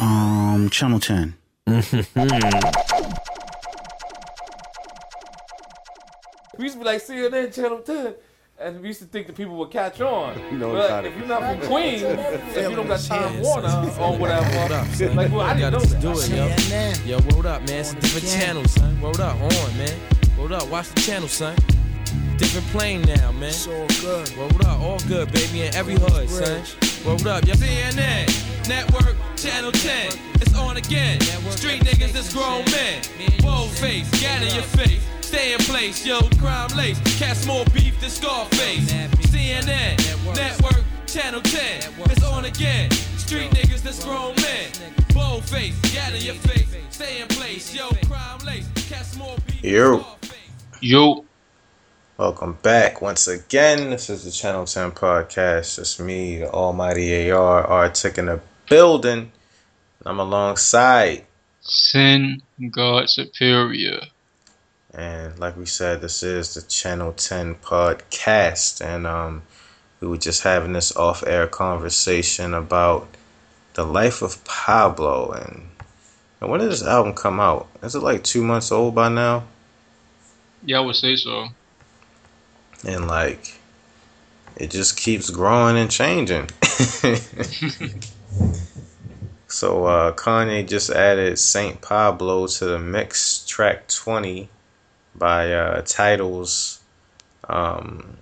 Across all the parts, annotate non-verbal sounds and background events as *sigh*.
Um, Channel 10. *laughs* We used to be like CNN Channel 10, and we used to think that people would catch on. No, but if you're not from Queens, *laughs* if you don't got Time Warner or whatever, up, like, well, I didn't know that. do it, yo. Yo, word up, man. It's a different channel, son. Word up, on, man. Word up, watch the channel, son. Different plane now, man. It's all good. Word up, all good, baby, in every hood, son. Word up, yo. CNN, Network, Channel 10. It's on again. Street niggas is grown men. Bold face, gat in your face. Stay in place, yo, crime lace. Cast more beef than Scarface. CNN, Network, Channel 10. It's on again. Street niggas that's grown men. Bold face, gat in your face. Stay in place, yo, crime lace. Cast more beef than Yo. Scarface. Yo, Welcome back once again. This is the Channel 10 podcast. It's me, the Almighty AR, R Tick in the building. I'm alongside. Sin God Superior. And like we said, this is the Channel 10 podcast. And um, we were just having this off air conversation about the life of Pablo. And, and when did this album come out? Is it like two months old by now? Yeah, I would say so. and like it just keeps growing and changing. *laughs* *laughs* so uh, Kanye just added Saint Pablo to the mix track 20 by uh, Tidal's um,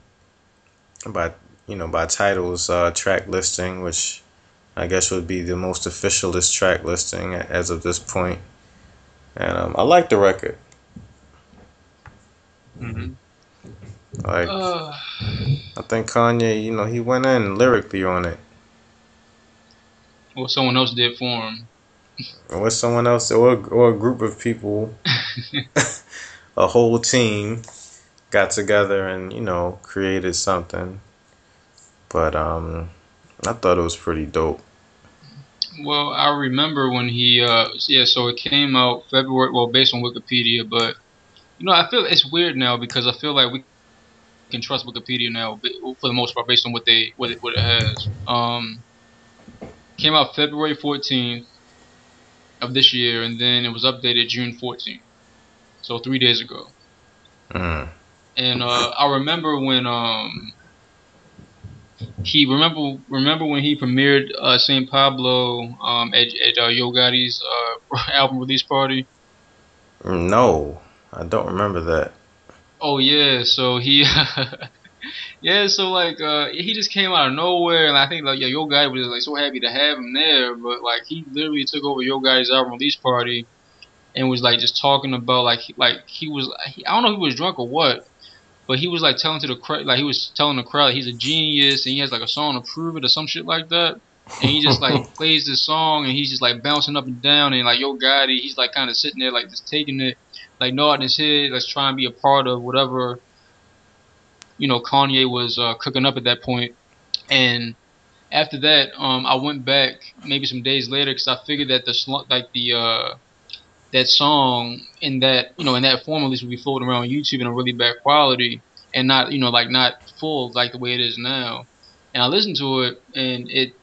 by you know by Tidal's uh, track listing which I guess would be the most officialist track listing as of this point. And um, I like the record. hmm Like Uh, I think Kanye, you know, he went in lyrically on it. Well, someone else did for him. Or someone else, or, or a group of people, *laughs* a whole team got together and, you know, created something. But um, I thought it was pretty dope. Well, I remember when he, uh, yeah, so it came out February, well, based on Wikipedia, but, you know, I feel it's weird now because I feel like we can trust Wikipedia now for the most part based on what they, what it, what it has. Um, came out February 14th of this year, and then it was updated June 14th. So three days ago. Mm. and uh, I remember when um he remember remember when he premiered uh, Saint Pablo um at, at uh, Yo Gotti's uh, *laughs* album release party. No, I don't remember that. Oh yeah, so he *laughs* yeah, so like uh he just came out of nowhere, and I think like yeah, Yo Gotti was like so happy to have him there, but like he literally took over Yo Gotti's album release party and was like just talking about like like he was he, I don't know if he was drunk or what, but he was like telling to the crowd like he was telling the crowd he's a genius and he has like a song to prove it or some shit like that. And he just like *laughs* plays this song and he's just like bouncing up and down and like Yo Gotti, he's like kind of sitting there like just taking it, like nodding his head, let's try and be a part of whatever, you know, Kanye was uh, cooking up at that point. And after that, um, I went back maybe some days later because I figured that the like the uh, that song in that you know in that form at least would be floating around YouTube in a really bad quality and not you know like not full like the way it is now. And I listened to it and it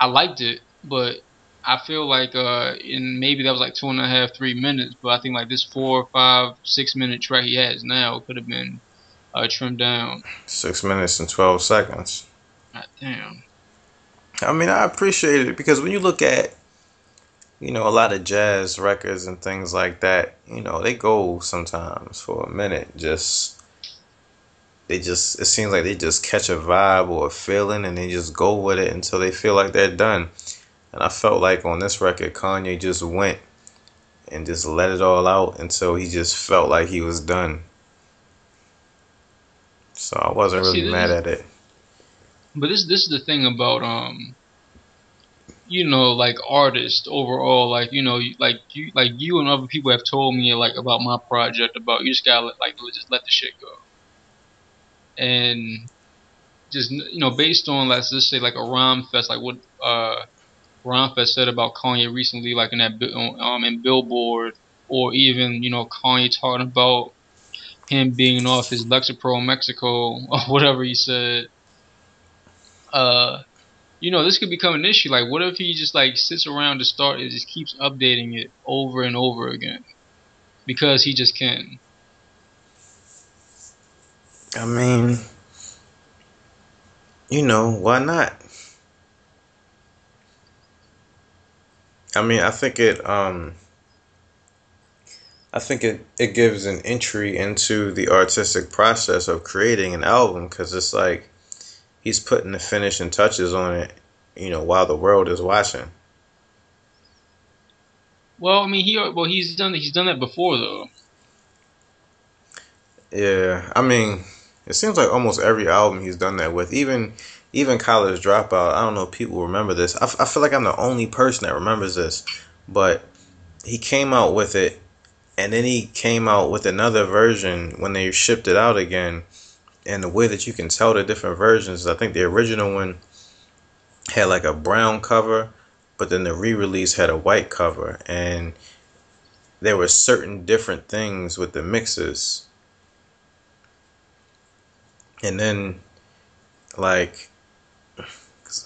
I liked it, but I feel like uh in maybe that was like two and a half, three minutes, but I think like this four, five, six minute track he has now could have been uh trimmed down. Six minutes and 12 seconds. God damn. I mean, I appreciate it because when you look at, you know, a lot of jazz records and things like that, you know, they go sometimes for a minute. Just, they just, it seems like they just catch a vibe or a feeling and they just go with it until they feel like they're done. And I felt like on this record, Kanye just went and just let it all out until he just felt like he was done. So I wasn't really this mad is- at it. But this this is the thing about um you know like artists overall like you know like you like you and other people have told me like about my project about you just gotta let, like just let the shit go and just you know based on let's just say like a Rhymefest like what uh Rhymefest said about Kanye recently like in that um in Billboard or even you know Kanye talking about him being off his Lexapro Mexico *laughs* or whatever he said uh you know, this could become an issue. Like, what if he just like sits around to start and just keeps updating it over and over again because he just can. I mean, you know, why not? I mean, I think it um I think it, it gives an entry into the artistic process of creating an album because it's like he's putting the finishing touches on it, you know, while the world is watching. Well, I mean, he well he's done he's done that before though. Yeah, I mean, it seems like almost every album he's done that with. Even even College Dropout. I don't know if people remember this. I, f- I feel like I'm the only person that remembers this, but he came out with it, and then he came out with another version when they shipped it out again. And the way that you can tell the different versions, I think the original one had like a brown cover, but then the re-release had a white cover, and there were certain different things with the mixes. And then, like,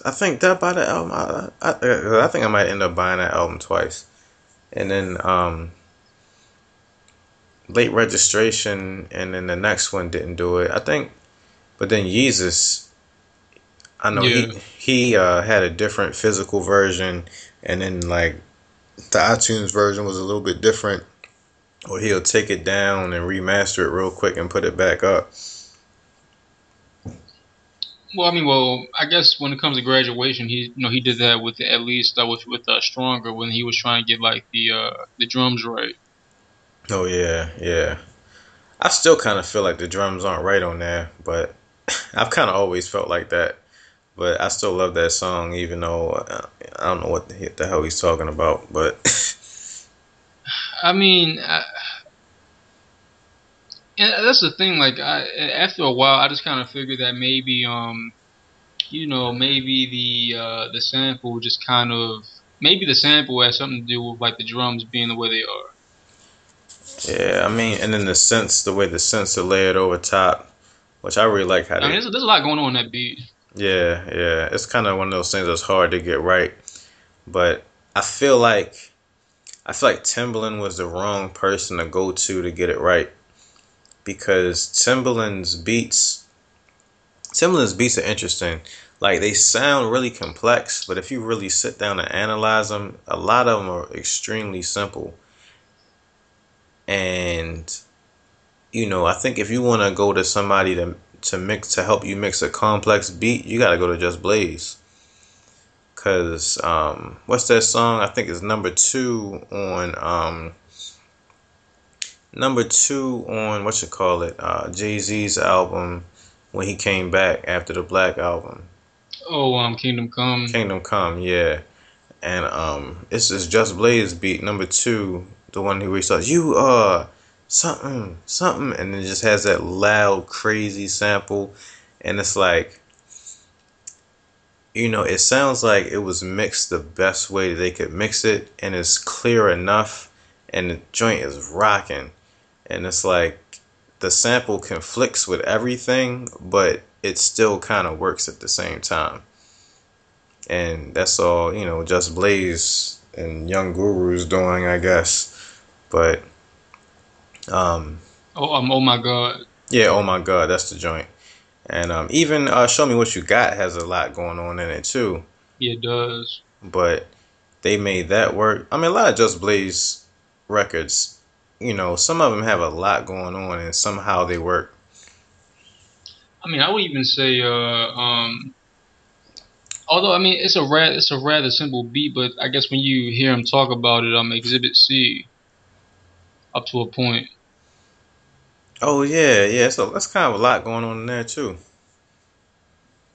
I think that buy the album. I, I, I think I might end up buying that album twice, and then um, late registration, and then the next one didn't do it. I think, but then Yeezus, I know Yeah. he he uh, had a different physical version, and then like the iTunes version was a little bit different, or he'll take it down and remaster it real quick and put it back up. Well, I mean, well, I guess when it comes to graduation, he you know he did that with at least uh, with with uh, stronger when he was trying to get like the uh the drums right. Oh yeah, yeah. I still kind of feel like the drums aren't right on there, but *laughs* I've kind of always felt like that. But I still love that song, even though uh, I don't know what the, the hell he's talking about. But *laughs* I mean, I, and that's the thing. Like, I, after a while, I just kind of figured that maybe, um, you know, maybe the uh, the sample just kind of maybe the sample has something to do with like the drums being the way they are. Yeah, I mean, and then the sense, the way the synths are layered over top, which I really like how I mean, there's, there's a lot going on in that beat. Yeah, yeah. It's kind of one of those things that's hard to get right. But I feel like I feel like Timbaland was the wrong person to go to to get it right. Because Timbaland's beats Timbaland's beats are interesting. Like they sound really complex, but if you really sit down and analyze them, a lot of them are extremely simple. And you know, I think if you want to go to somebody to to mix to help you mix a complex beat, you got to go to Just Blaze. Cause um, what's that song? I think it's number two on um, number two on what you call it? Uh, Jay Z's album when he came back after the Black album, Oh, um, Kingdom Come. Kingdom Come. Yeah, and um, it's this Just Blaze beat number two, the one who starts you uh something something, and it just has that loud crazy sample, and it's like you know, it sounds like it was mixed the best way they could mix it, and it's clear enough, and the joint is rocking, and it's like the sample conflicts with everything, but it still kind of works at the same time. And that's all, you know, just Blaze and Young Guru's doing, I guess. But, um, Oh, um, oh my God. yeah, oh my god, that's the joint. And um, even uh, Show Me What You Got has a lot going on in it too. Yeah, it does. But they made that work. I mean, a lot of Just Blaze records, you know, some of them have a lot going on and somehow they work. I mean, I would even say, uh, um, although I mean, it's a ra- it's a rather simple beat, but I guess when you hear him talk about it, um, Exhibit C, up to a point. Oh, yeah, yeah. So that's kind of a lot going on in there too.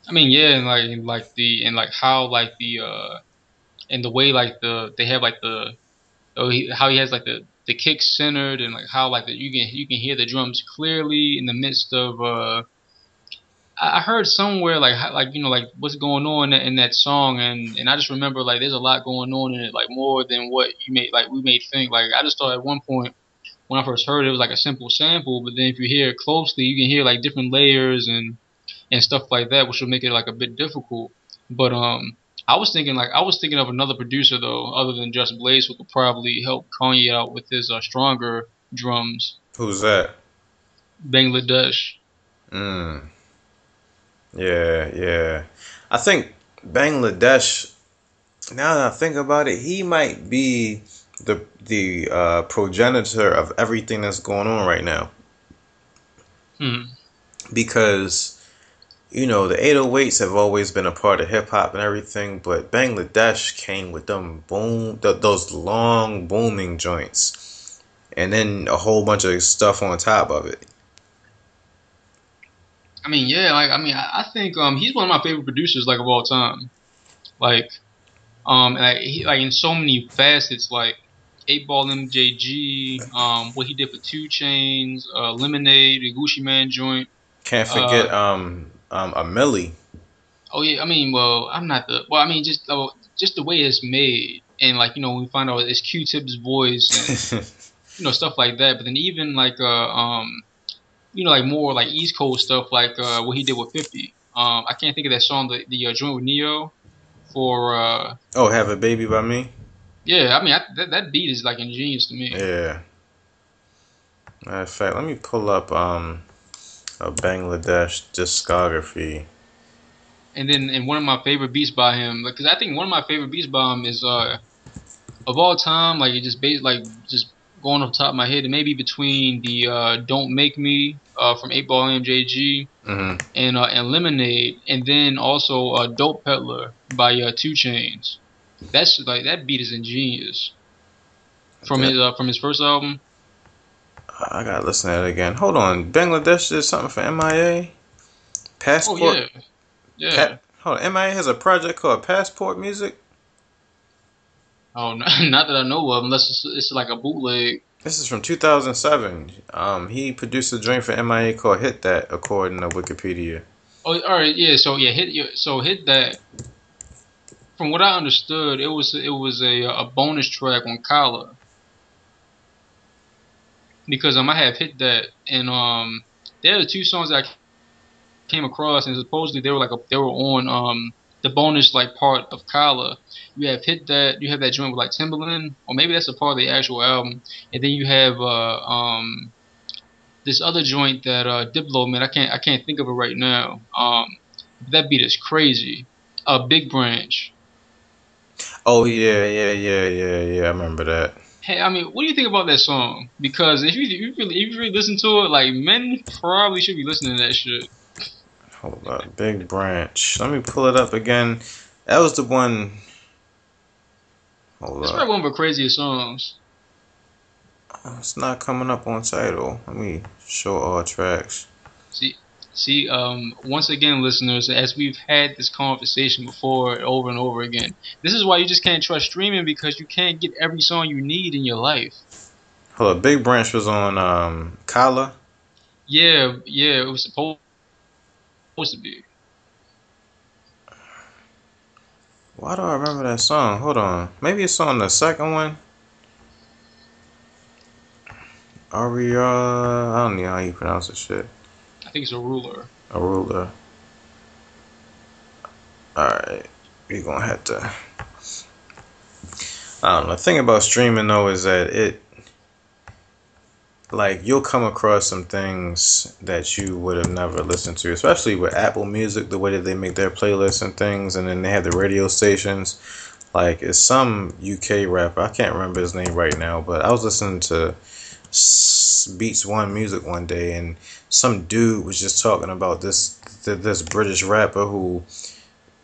I mean, yeah, and like and like the and like how like the uh, and the way like the they have like the oh he, how he has like the the kick centered and like how like the, you can you can hear the drums clearly in the midst of uh. I heard somewhere like how- like you know like what's going on in, in that song and and I just remember like there's a lot going on in it like more than what you may like we may think like I just thought at one point when I first heard it, it was like a simple sample but then if you hear it closely you can hear like different layers and and stuff like that which will make it like a bit difficult But um, I was thinking like I was thinking of another producer though, other than Just Blaze, who could probably help Kanye out with his uh, stronger drums. Who's that? Bangladesh. Mm. Yeah, yeah. I think Bangladesh. Now that I think about it, he might be the the uh, progenitor of everything that's going on right now. Hmm. Because you know the 808s have always been a part of hip hop and everything, but Bangladesh came with them boom th- those long booming joints, and then a whole bunch of stuff on top of it. I mean, yeah, like I mean, I, I think um he's one of my favorite producers like of all time. Like, um, like he like in so many facets, like Eight Ball MJG, um, what he did for 2 Chainz, uh, Lemonade, the Gucci Mane joint. Can't forget um um A Milli. Oh yeah, I mean, well, I'm not the well, I mean, just uh, just the way it's made, and like you know, we find out it's Q-Tip's voice, and *laughs* you know, stuff like that. But then even like uh um, you know, like more like East Coast stuff, like uh what he did with Fifty. Um, I can't think of that song, the the uh, joint with Ne-Yo, for uh oh, have a baby by me. Yeah, I mean I, that that beat is like ingenious to me. Yeah. Matter of fact, let me pull up um a Bangladesh discography. And then and one of my favorite beats by him, because I think one of my favorite beats by him is uh of all time, like it just based like just going off the top of my head, it may be between the uh Don't Make Me uh from Eight Ball MJG hmm and uh and Lemonade, and then also uh Dope Peddler by uh 2 Chainz. That's like that beat is ingenious. From his uh, from his first album. I gotta listen to that again. Hold on, Bangladesh did something for MIA. Oh Passport. yeah, yeah. Pa- hold on, MIA has a project called Passport Music. Oh, *laughs* not that I know of, unless it's, it's like a bootleg. This is from 2007. Um, he produced a joint for MIA called "Hit That," according to Wikipedia. Oh, all right, yeah. So yeah, hit so hit that. From what I understood, it was it was a a bonus track on Kala. Because um, I have hit that, and um, there are two songs that I came across, and supposedly they were like a, they were on um the bonus like part of Kala. You have hit that, you have that joint with like Timbaland, or maybe that's a part of the actual album, and then you have uh um this other joint that uh Diplo man, I can't I can't think of it right now. Um, that beat is crazy. A uh, Big Branch. Oh yeah, yeah, yeah, yeah, yeah. I remember that. Hey, I mean, what do you think about that song? Because if you if you really, if you really listen to it, like men probably should be listening to that shit. Hold up, Big Branch. Let me pull it up again. That was the one. Hold It's up. probably one of the craziest songs. It's not coming up on Tidal. Let me show all tracks. See, see, um, once again, listeners, as we've had this conversation before over and over again, this is why you just can't trust streaming because you can't get every song you need in your life. Hold up, Big Branch was on um Kala. Yeah, yeah, it was supposed supposed to be. Why do I remember that song? Hold on. Maybe it's on the second one. Are Aria, I don't know how you pronounce this shit. Think it's a ruler. Arular. Alright. We're gonna have to. I. The thing about streaming though is that it. Like, you'll come across some things that you would have never listened to, especially with Apple Music, the way that they make their playlists and things, and then they have the radio stations. Like, it's some UK rapper. I can't remember his name right now, but I was listening to Beats One Music one day, and some dude was just talking about this this British rapper who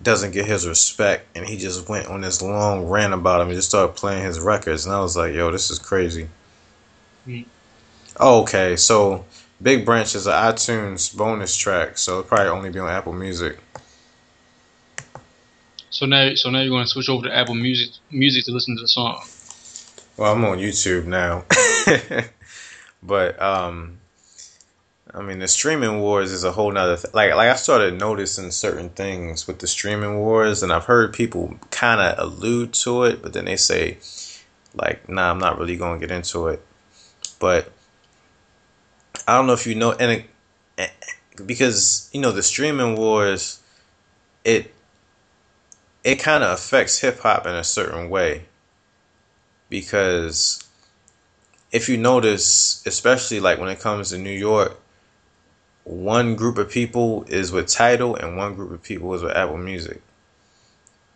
doesn't get his respect, and he just went on this long rant about him and just started playing his records, and I was like, yo, this is crazy. Oh, okay, so Big Branch is an iTunes bonus track, so it'll probably only be on Apple Music. So now, so now you're going to switch over to Apple Music, music to listen to the song. Well, I'm on YouTube now. *laughs* but um I mean the streaming wars is a whole nother th- like like I started noticing certain things with the streaming wars and I've heard people kinda allude to it, but then they say like, nah, I'm not really gonna get into it. But I don't know if you know and it, eh, because you know the streaming wars it it kind of affects hip hop in a certain way because if you notice, especially like when it comes to New York, one group of people is with Tidal and one group of people is with Apple Music.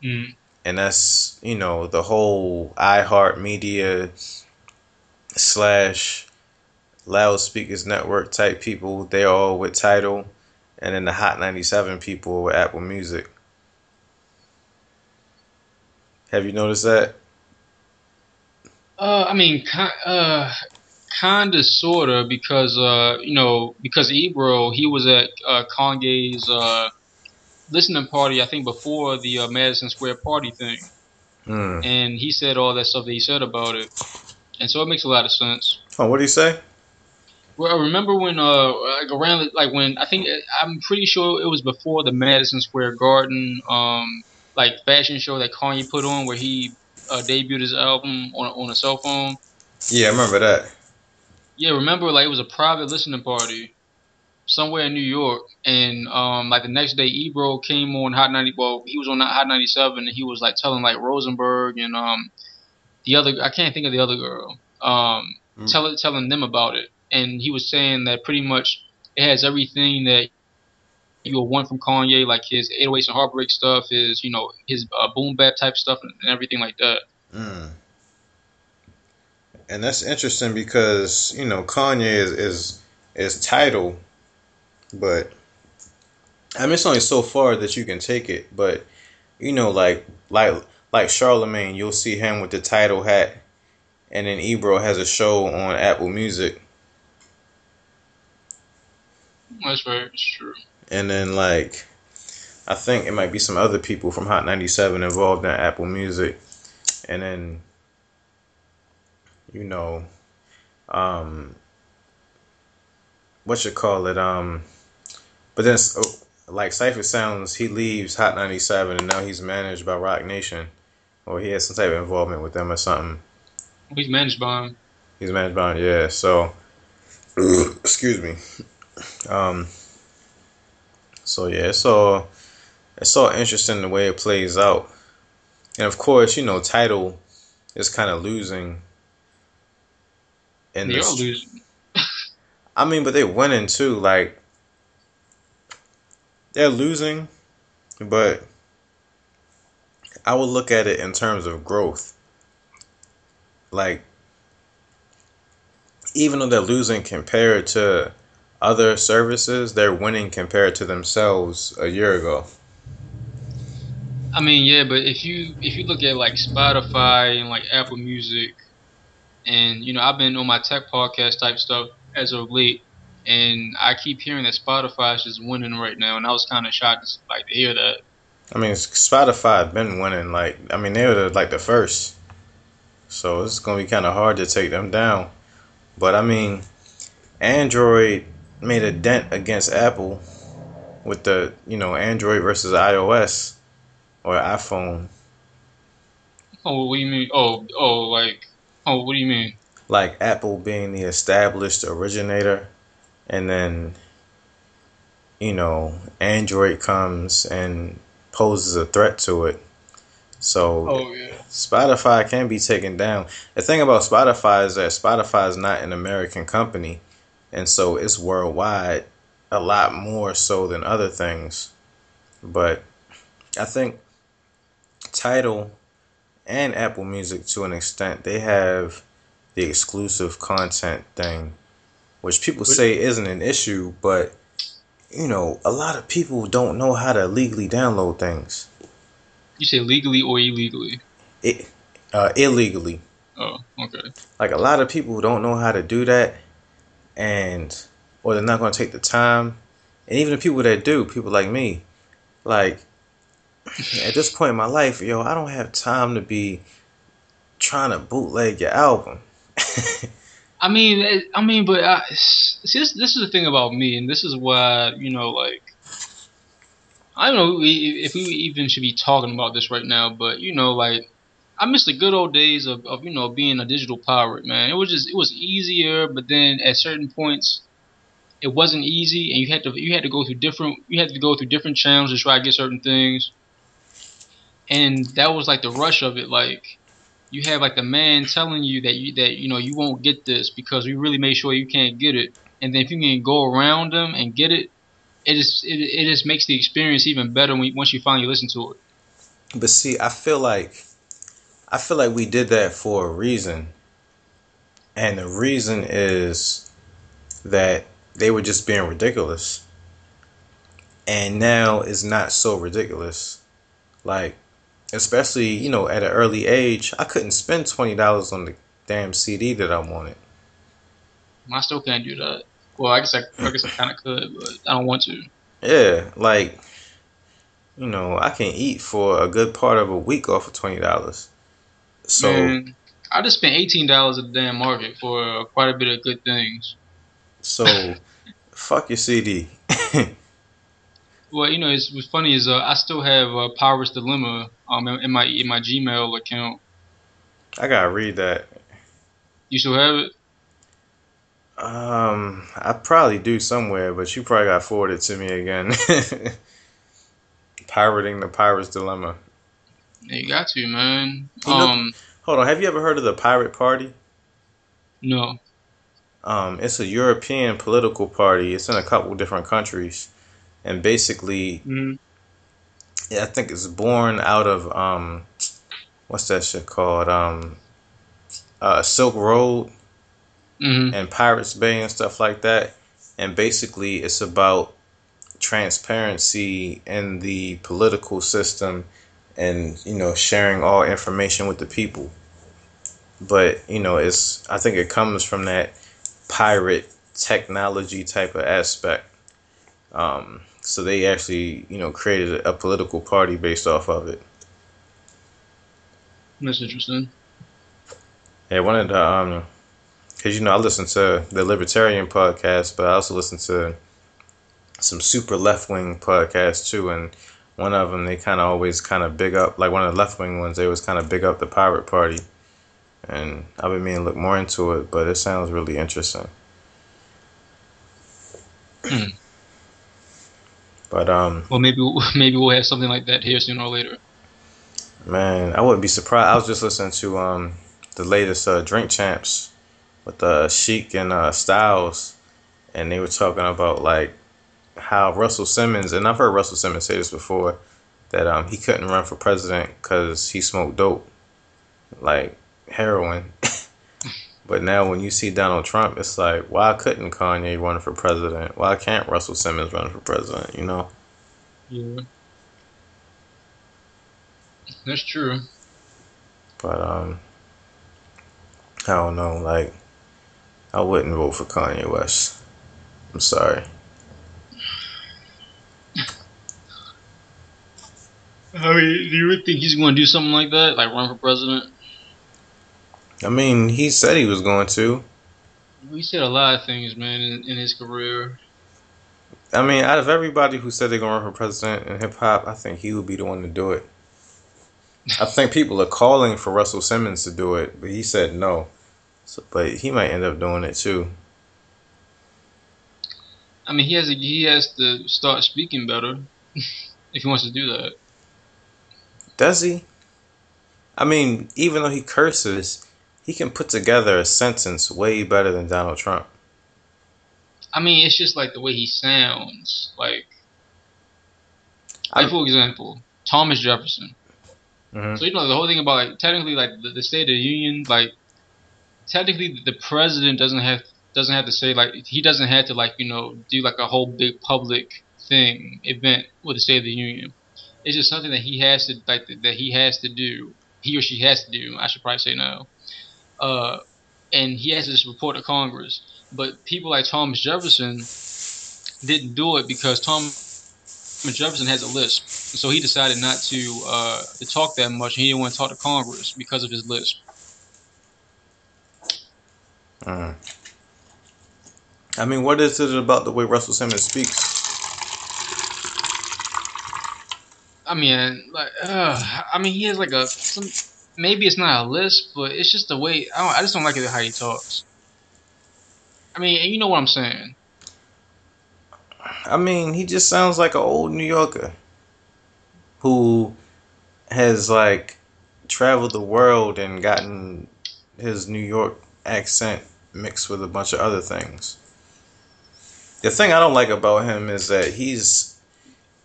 Mm. And that's, you know, the whole iHeart Media slash Loud Speakers Network type people, they're all with Tidal. And then the Hot 97 people with Apple Music. Have you noticed that? Uh, I mean, uh, kinda, sorta, because uh, you know, because Ebro, he was at uh, Kanye's uh, listening party, I think, before the uh, Madison Square Party thing, Hmm. and he said all that stuff that he said about it, and so it makes a lot of sense. Oh, what do you say? Well, I remember when uh, like around like when I think I'm pretty sure it was before the Madison Square Garden um like fashion show that Kanye put on where he uh, debuted his album on on a cell phone. Yeah, I remember that. Yeah, remember like it was a private listening party somewhere in New York, and um like the next day Ebro came on Hot 90. Well, he was on Hot 97, and he was like telling like Rosenberg and um the other I can't think of the other girl um Mm. telling telling them about it, and he was saying that pretty much it has everything that you will one from Kanye, like his 808s and Heartbreak stuff, his you know his uh, boom bap type stuff, and everything like that. Mm. And that's interesting because you know Kanye is is is Tidal, but I mean it's only so far that you can take it. But you know, like like like Charlemagne, you'll see him with the Tidal hat, and then Ebro has a show on Apple Music, That's right, it's true. And then like I think it might be some other people from Hot 97 involved in Apple Music, and then you know, um, what you call it, um, but then oh, like Cipha Sounds, he leaves Hot 97 and now he's managed by Roc Nation, or he has some type of involvement with them or something. He's managed by him. He's managed by him, yeah. So, *clears throat* excuse me. Um. So yeah, it's all it's all interesting the way it plays out, and of course, you know, Tidal is kind of losing. In They are this, losing. *laughs* I mean, but they're winning too. Like they're losing, but I would look at it in terms of growth. Like even though they're losing compared to other services, they're winning compared to themselves a year ago. I mean, yeah, but if you if you look at like Spotify and like Apple Music, and you know, I've been on my tech podcast type stuff as of late, and I keep hearing that Spotify is just winning right now, and I was kind of shocked to, like to hear that. I mean, Spotify been winning. Like, I mean, they were the, like the first, so it's gonna be kind of hard to take them down. But I mean, Android made a dent against Apple with the you know Android versus iOS or iPhone. Oh, what do you mean? Oh, oh, like, oh, what do you mean? Like Apple being the established originator, and then you know Android comes and poses a threat to it. So Oh yeah. Spotify can be taken down. The thing about Spotify is that Spotify is not an American company, and so it's worldwide a lot more so than other things. But I think Tidal and Apple Music, to an extent, they have the exclusive content thing, which people say isn't an issue, but you know, a lot of people don't know how to legally download things. You say legally or illegally? It uh, illegally. Oh, okay. like a lot of people don't know how to do that and or they're not going to take the time. And even the people that do people like me like at this point in my life yo i don't have time to be trying to bootleg your album. *laughs* I mean, I mean, but I, see, this this is the thing about me, and this is why you know, like, I don't know if we even should be talking about this right now, but you know, like, I miss the good old days of, of you know being a digital pirate, man. It was just it was easier, but then at certain points, it wasn't easy, and you had to you had to go through different you had to go through different channels to try to get certain things. and that was like the rush of it. Like you have like the man telling you that you that you know you won't get this because we really made sure you can't get it, and then if you can go around them and get it, it just it, it just makes the experience even better when once you finally listen to it. But see, I feel like I feel like we did that for a reason. And the reason is that they were just being ridiculous. And now it's not so ridiculous. Like especially, you know, at an early age, I couldn't spend $20 on the damn CD that I wanted. I still can't do that. Well, I guess I, I guess I kind of could, but I don't want to. Yeah, like you know, I can eat for a good part of a week off of twenty dollars. So Man, I just spent eighteen dollars at the damn market for uh, quite a bit of good things. so *laughs* fuck your CD. Well, you know, it's what's funny is uh, I still have uh, Pirate's Dilemma um in, in my in my Gmail account. I gotta read that. You still have it? Um, I probably do somewhere, but you probably got forwarded to me again. *laughs* Pirating the Pirate's Dilemma. You got to, man. You know- Um, Hold on, have you ever heard of the Pirate Party? no. Um, it's a European political party. It's in a couple different countries, and basically, Mm, yeah, I think it's born out of um, what's that shit called? Um, uh, Silk Road hmm and Pirates Bay and stuff like that. And basically, it's about transparency in the political system and you know sharing all information with the people. But you know, it's I think it comes from that pirate technology type of aspect. Um, so they actually you know created a political party based off of it. That's interesting. Yeah, one of the um, because you know I listen to the Libertarian podcast, but I also listen to some super left wing podcasts too, and one of them they kind of always kind of big up, like one of the left wing ones, they always kind of big up the Pirate Party, and I've been meaning to look more into it, but it sounds really interesting. *clears throat* But um, Well, maybe *laughs* maybe we'll have something like that here sooner or later. Man, I wouldn't be surprised. I was just listening to um the latest uh, Drink Champs with uh, Sheek and uh, Styles, and they were talking about like how Russell Simmons, and I've heard Russell Simmons say this before, that um he couldn't run for president because he smoked dope, like heroin. *laughs* but now when you see Donald Trump, it's like why couldn't Kanye run for president? Why can't Russell Simmons run for president? You know? Yeah. That's true. But um, I don't know. Like, I wouldn't vote for Kanye West. I'm sorry. I mean, do you really think he's going to do something like that, like run for president? I mean, he said he was going to. He said a lot of things, man, in, in his career. I mean, out of everybody who said they're gonna run for president in hip hop, I think he would be the one to do it. I *laughs* think people are calling for Russell Simmons to do it, but he said no. So, but he might end up doing it too. I mean, he has to, he has to start speaking better *laughs* if he wants to do that. Does he? I mean, even though he curses, he can put together a sentence way better than Donald Trump. I mean, it's just like the way he sounds. Like, I- for example, Thomas Jefferson. Mhm. So you know the whole thing about like technically like the, the State of the Union, like technically the president doesn't have doesn't have to say like he doesn't have to like you know do like a whole big public thing event with the State of the Union. It's just something that he has to like that he has to do. He or she has to do. I should probably say no. Uh, and he has to report to Congress. But people like Thomas Jefferson didn't do it because Thomas Jefferson has a lisp, so he decided not to uh, to talk that much. He didn't want to talk to Congress because of his lisp. Mm. I mean, what is it about the way Russell Simmons speaks? I mean, like, uh, I mean, he has like a some. Maybe it's not a list, but it's just the way. I, don't, I just don't like it how he talks. I mean, you know what I'm saying. I mean, he just sounds like an old New Yorker who has like traveled the world and gotten his New York accent mixed with a bunch of other things. The thing I don't like about him is that he's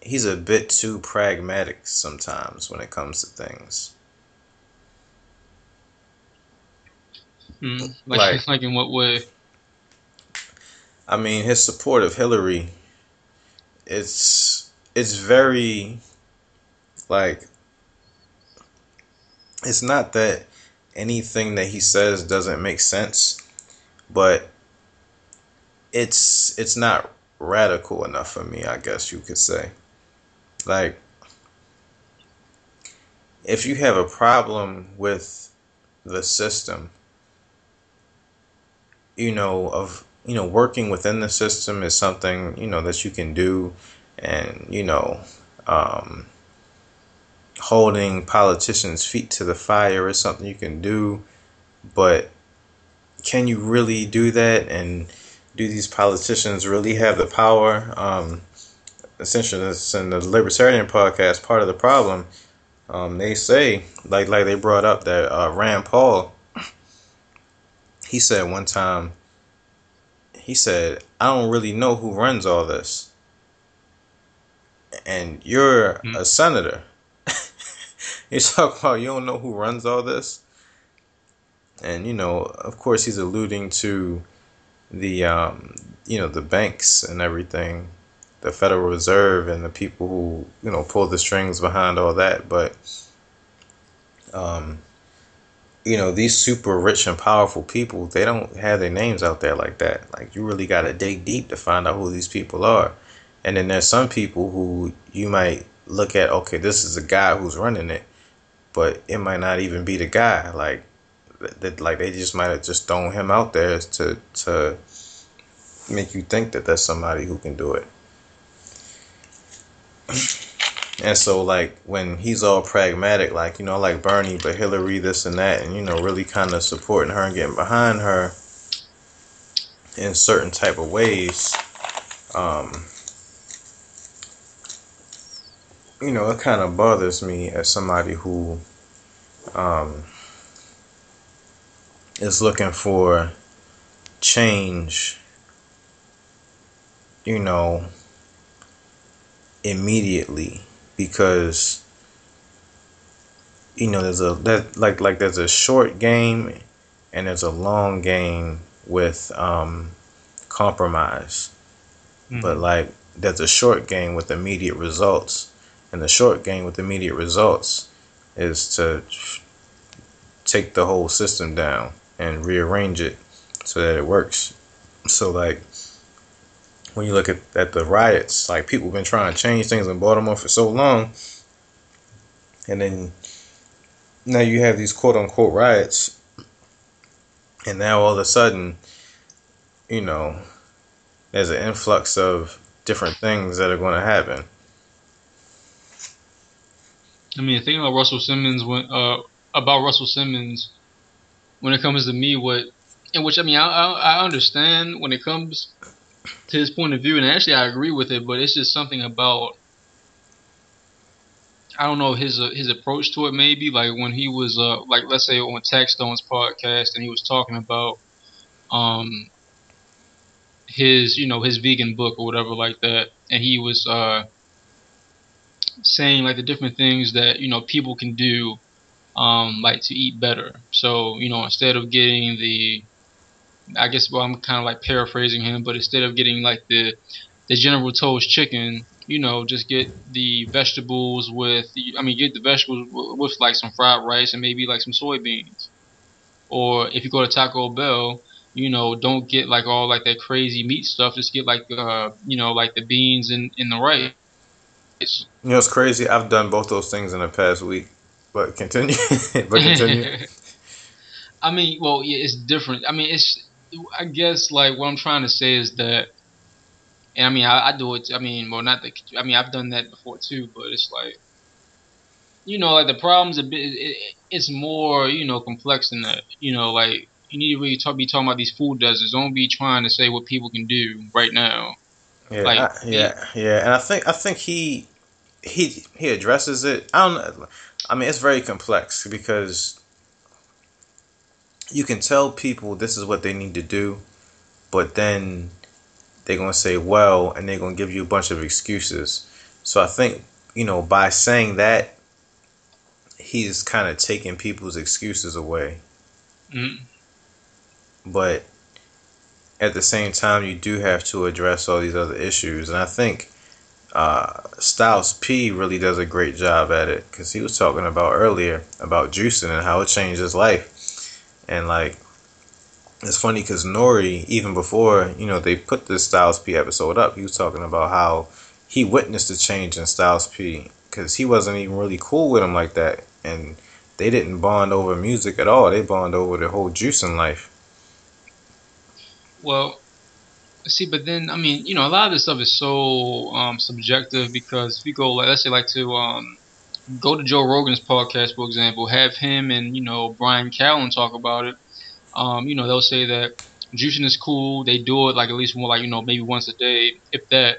he's a bit too pragmatic sometimes when it comes to things. Mm, like, Like- *laughs* like in what way? I mean, his support of Hillary, it's it's very like it's not that anything that he says doesn't make sense, but it's it's not radical enough for me, I guess you could say. Like if you have a problem with the system, you know, of you know, working within the system is something, you know, that you can do and, you know, um, holding politicians' feet to the fire is something you can do, but can you really do that and do these politicians really have the power? Um, essentially, it's in the Libertarian podcast, part of the problem, um, they say, like like they brought up that uh, Rand Paul, he said one time, he said, I don't really know who runs all this. And you're Hmm. a senator. *laughs* you talk about you don't know who runs all this. And you know, of course he's alluding to the um, you know, the banks and everything, the Federal Reserve and the people who, you know, pull the strings behind all that, but um you know, these super rich and powerful people, they don't have their names out there like that. Like you really got to dig deep to find out who these people are. And then there's some people who you might look at, okay, this is a guy who's running it, but it might not even be the guy. Like that, like they just might have just thrown him out there to to make you think that there's somebody who can do it. And so, like, when he's all pragmatic, like, you know, like Bernie, but Hillary, this and that, and, you know, really kind of supporting her and getting behind her in certain type of ways, um, you know, it kind of bothers me as somebody who um, is looking for change, you know, immediately because you know there's a that like like there's a short game and there's a long game with um compromise. But like there's a short game with immediate results and the short game with immediate results is to take the whole system down and rearrange it so that it works. So like when you look at, at the riots, like people have been trying to change things in Baltimore for so long, and then now you have these quote unquote riots, and now all of a sudden, you know, there's an influx of different things that are going to happen. I mean, the thing about Russell Simmons when uh about Russell Simmons when it comes to me, what in which I mean, I, I I understand when it comes to his point of view, and actually I agree with it, but it's just something about I don't know his uh, his approach to it. Maybe like when he was uh like let's say on Taxstone's podcast, and he was talking about um his you know his vegan book or whatever like that, and he was uh saying like the different things that you know people can do um like to eat better so you know instead of getting the i guess well i'm kind of like paraphrasing him but instead of getting like the the general Tso's chicken you know just get the vegetables with i mean get the vegetables with like some fried rice and maybe like some soybeans or if you go to taco bell you know don't get like all like that crazy meat stuff just get like uh you know like the beans and, and the rice You know, it's crazy. I've done both those things in the past week, but continue. *laughs* but continue. *laughs* I mean, well, yeah, it's different. I mean, it's. I guess like what I'm trying to say is that, and I mean, I, I do it. I mean, well, not the. I mean, I've done that before too, but it's like, you know, like the problem's a bit. It, it's more, you know, complex than that. You know, like you need to really talk, be talking about these food deserts. Don't be trying to say what people can do right now. Yeah, Like, I- yeah, yeah, and I think I think he he he addresses it. I don't know. I mean, it's very complex because you can tell people this is what they need to do, but then they're gonna say well, and they're gonna give you a bunch of excuses. So I think you know by saying that, he's kind of taking people's excuses away. Mm. But at the same time, you do have to address all these other issues, and I think uh, Styles P really does a great job at it because he was talking about earlier about juicing and how it changed his life, and like it's funny because Nori, even before you know they put this Styles P episode up, he was talking about how he witnessed the change in Styles P because he wasn't even really cool with him like that, and they didn't bond over music at all. They bond over the whole juicing life. Well, see, but then I mean, you know, a lot of this stuff is so um, subjective because if you go, let's say, like to um, go to Joe Rogan's podcast, for example, have him and you know Bryan Callen talk about it. Um, you know, they'll say that juicing is cool. They do it like at least more like you know maybe once a day, if that.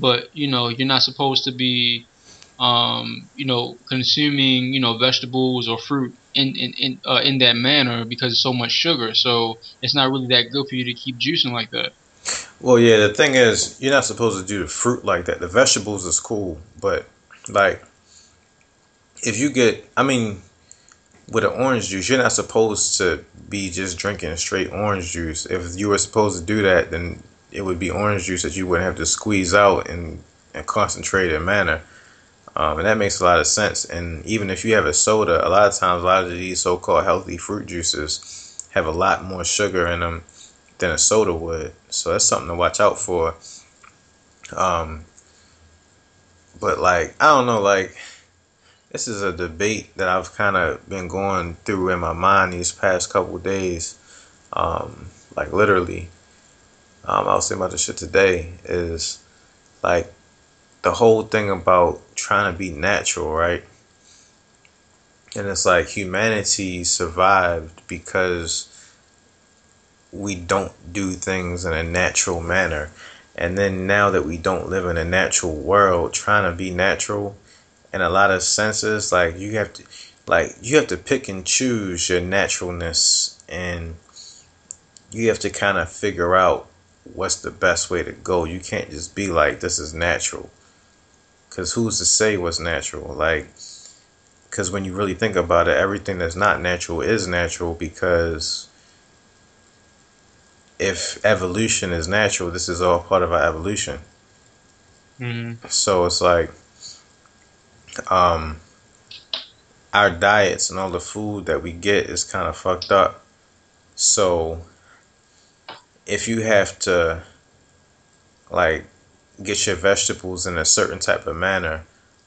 But you know, you're not supposed to be, um, you know, consuming you know vegetables or fruit in in in, uh, in that manner because it's so much sugar. So it's not really that good for you to keep juicing like that. Well, yeah, the thing is, you're not supposed to do the fruit like that. The vegetables is cool, but like if you get, I mean, with an orange juice, you're not supposed to be just drinking straight orange juice. If you were supposed to do that, then it would be orange juice that you wouldn't have to squeeze out in a concentrated manner. Um, and that makes a lot of sense. And even if you have a soda, a lot of times, a lot of these so called healthy fruit juices have a lot more sugar in them than a soda would. So that's something to watch out for. Um, but, like, I don't know, like, this is a debate that I've kind of been going through in my mind these past couple days. Um, like, literally, um, I was thinking about this shit today is like the whole thing about trying to be natural, right? And it's like humanity survived because we don't do things in a natural manner. And then now that we don't live in a natural world, trying to be natural in a lot of senses, like you have to like you have to pick and choose your naturalness and you have to kind of figure out what's the best way to go. You can't just be like this is natural because who's to say what's natural? Like, because when you really think about it, everything that's not natural is natural because if evolution is natural, this is all part of our evolution. Mm-hmm. So it's like, um, our diets and all the food that we get is kind of fucked up. So if you have to, like, get your vegetables in a certain type of manner,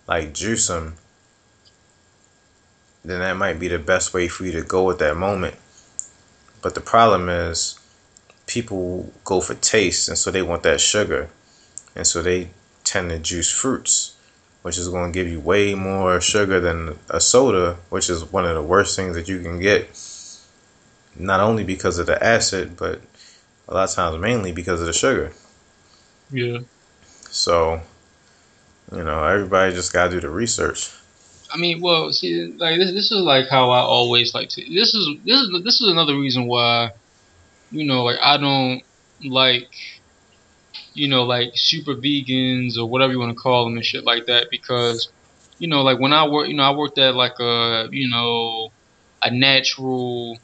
like juice them, then that might be the best way for you to go at that moment. But the problem is, people go for taste, and so they want that sugar, and so they tend to juice fruits, which is going to give you way more sugar than a soda, which is one of the worst things that you can get. Not only because of the acid, but a lot of times mainly because of the sugar. Yeah. So, you know, everybody just got to do the research. I mean, well, see, like this, this is like how I always like to. This is this is this is another reason why, you know, like I don't like, you know, like super vegans or whatever you want to call them and shit like that because, you know, like when I work, you know, I worked at like a, you know, a natural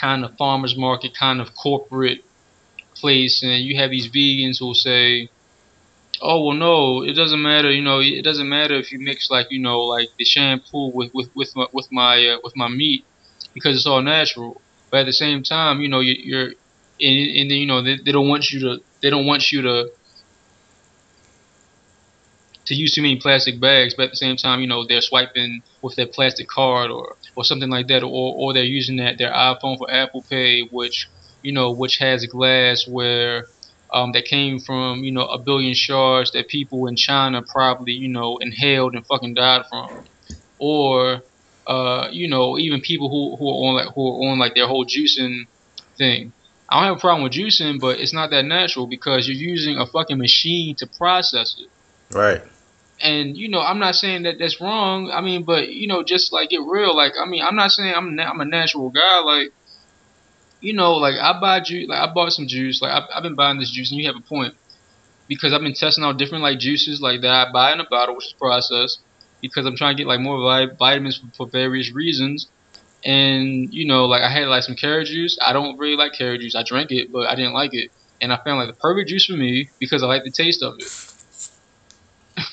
kind of farmers market kind of corporate place, and you have these vegans who say, oh well no it doesn't matter you know it doesn't matter if you mix like you know like the shampoo with with with my with my uh, with my meat because it's all natural. But at the same time you know you, you're and, and then you know they, they don't want you to they don't want you to to use too many plastic bags but at the same time you know they're swiping with their plastic card or or something like that or or they're using that their iphone for apple pay which you know which has glass where um, that came from you know a billion shards that people in China probably you know inhaled and fucking died from, or uh, you know even people who, who are on like who are on like their whole juicing thing. I don't have a problem with juicing, but it's not that natural because you're using a fucking machine to process it. Right. And you know, I'm not saying that that's wrong. I mean, but you know, just like get real. Like, I mean, I'm not saying I'm na- I'm a natural guy. Like, you know, like I buy juice. Like I bought some juice. Like I've, I've been buying this juice, and you have a point because I've been testing out different like juices like that I buy in a bottle, which is processed, because I'm trying to get like more vi- vitamins for, for various reasons. And you know, like I had like some carrot juice. I don't really like carrot juice. I drank it, but I didn't like it. And I found like the perfect juice for me because I like the taste of it. *laughs*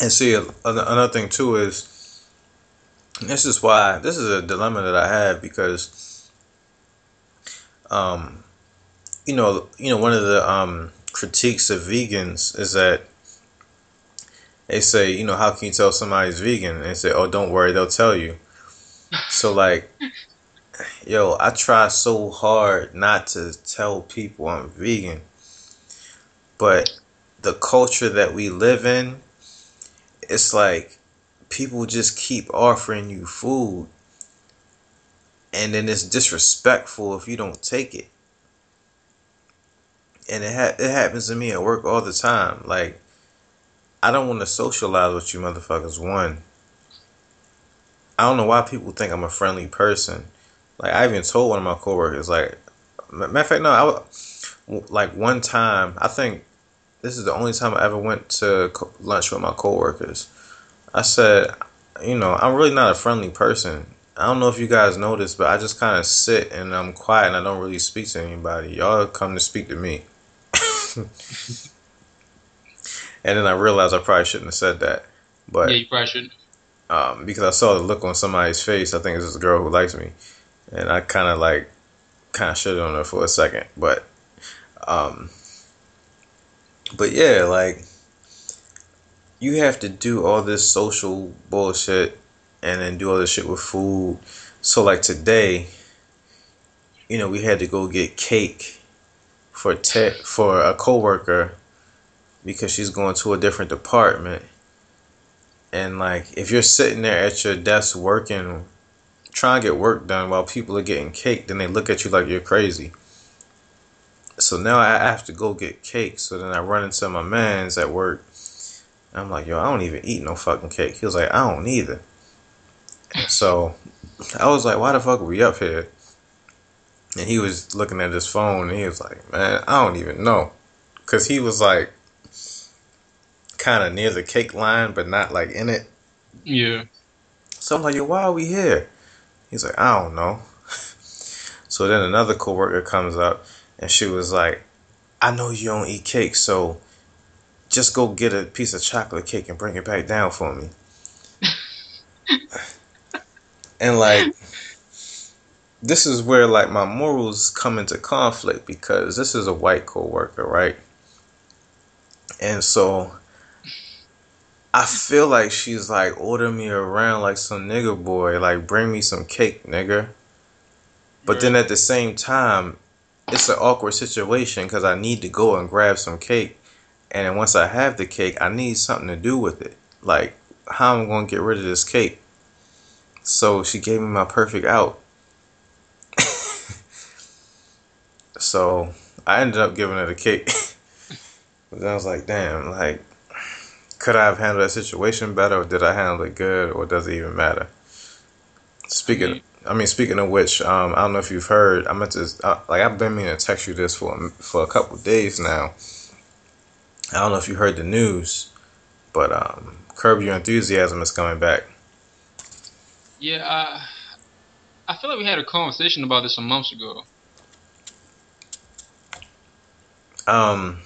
And see, another thing too is this is why this is a dilemma that I have because, um, you know, you know, one of the um critiques of vegans is that they say, you know, how can you tell somebody's vegan? And they say, oh, don't worry, they'll tell you. So like, *laughs* yo, I try so hard not to tell people I'm vegan, but the culture that we live in it's like people just keep offering you food and then it's disrespectful if you don't take it and it ha- it happens to me at work all the time like I don't want to socialize with you motherfuckers one I don't know why people think I'm a friendly person like I even told one of my coworkers like matter of fact no I w- like one time I think this is the only time I ever went to co- lunch with my coworkers. I said, you know, I'm really not a friendly person. I don't know if you guys this, but I just kind of sit and I'm quiet and I don't really speak to anybody. Y'all come to speak to me. *laughs* and then I realized I probably shouldn't have said that. But yeah, you probably should. um, because I saw the look on somebody's face. I think it's a girl who likes me, and I kind of like kind of shit on her for a second. But um, but yeah, like you have to do all this social bullshit and then do all this shit with food. So like today, you know, we had to go get cake for te- for a coworker because she's going to a different department. And like if you're sitting there at your desk working trying to get work done while people are getting cake, then they look at you like you're crazy. So now I have to go get cake. So then I run into my man's at work. I'm like, yo, I don't even eat no fucking cake. He was like, I don't either. So I was like, why the fuck are we up here? And he was looking at his phone and he was like, man, I don't even know. Because he was like kind of near the cake line, but not like in it. Yeah. So I'm like, yo, why are we here? He's like, I don't know. *laughs* So then another coworker comes up and she was like, I know you don't eat cake, so just go get a piece of chocolate cake and bring it back down for me. *laughs* and like this is where like my morals come into conflict because this is a white coworker, right? And so I feel like she's like ordering me around like some nigga boy, like bring me some cake, nigga. But then at the same time, it's an awkward situation because I need to go and grab some cake, and once I have the cake, I need something to do with it. Like how am I'm gonna get rid of this cake. So she gave me my perfect out. *laughs* so I ended up giving her the cake. *laughs* but then I was like, damn, like could I have handled that situation better, or did I handle it good, or does it even matter? Speaking, I mean, speaking of which, um, I don't know if you've heard. I meant to, uh, like, I've been meaning to text you this for a- for a couple of days now. I don't know if you heard the news, but um, Curb Your Enthusiasm is coming back. Yeah, I, I feel like we had a conversation about this some months ago. Um,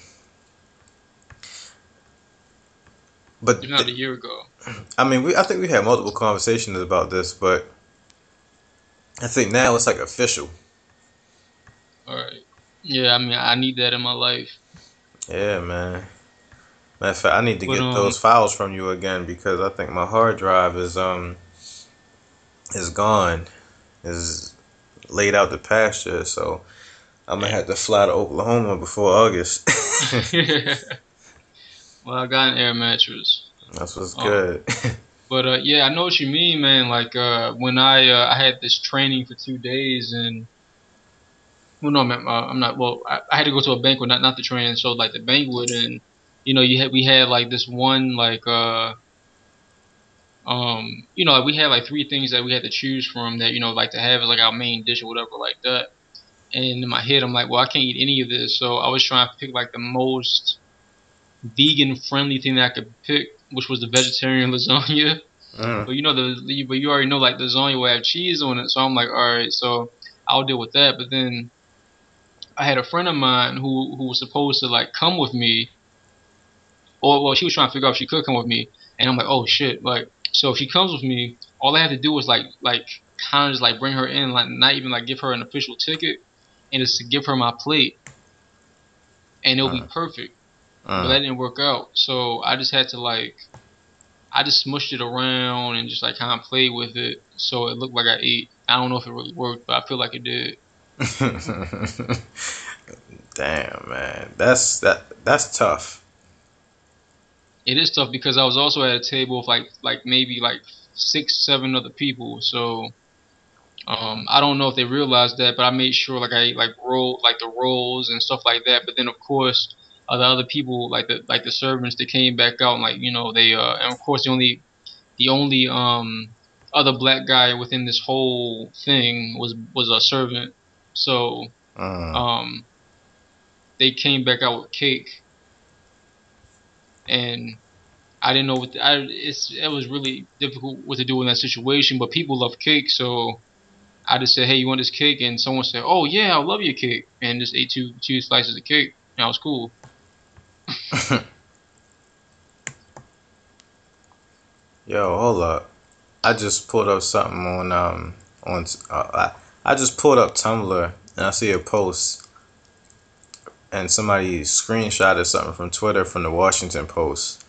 but not a year ago. *clears throat* I mean, we I think we had multiple conversations about this, but I think now it's like official. Alright. Yeah, I mean, I need that in my life. Yeah, man. Matter of fact, I need to But, get um, those files from you again because I think my hard drive is um is gone, is laid out to pasture. So I'm gonna have to fly to Oklahoma before August. *laughs* *laughs* *laughs* well, I got an air mattress. That's what's Oh. good. *laughs* But uh, yeah, I know what you mean, man. Like uh, when I uh, I had this training for two days, and well, no, man, uh, I'm not. Well, I, I had to go to a banquet, not not the training. So like the banquet, and you know, you had we had like this one like uh um you know like we had like three things that we had to choose from that you know like to have as like our main dish or whatever like that. And in my head, I'm like, well, I can't eat any of this, so I was trying to pick like the most vegan friendly thing that I could pick, which was the vegetarian *laughs* lasagna. Mm. But you know the but you already know like the lasagna will have cheese on it, so I'm like, all right, so I'll deal with that. But then I had a friend of mine who who was supposed to like come with me, or well, she was trying to figure out if she could come with me, and I'm like, oh shit, like so if she comes with me, all I have to do is like like kind of just like bring her in, like not even like give her an official ticket, and just to give her my plate, and it'll be perfect. But that Mm. didn't work out, so I just had to like. I just smushed it around and just like kind of played with it, so it looked like I ate. I don't know if it really worked, but I feel like it did. *laughs* Damn, man, that's that that's tough. It is tough because I was also at a table of like like maybe like six, seven other people. So um, I don't know if they realized that, but I made sure like I ate like roll like the rolls and stuff like that. But then of course uh, the other people like the like the servants they came back out and like you know they uh and of course the only the only um other black guy within this whole thing was was a servant. So Mm. um, they came back out with cake, and I didn't know what the, I it's it was really difficult what to do in that situation. But people love cake, so I just said, "Hey, you want this cake?" And someone said, "Oh yeah, I love your cake," and just ate two two slices of cake. And I was cool. *laughs* Yo, hold up. I just pulled up something on um on uh, I I just pulled up Tumblr and I see a post and somebody screenshotted something from Twitter from the Washington Post.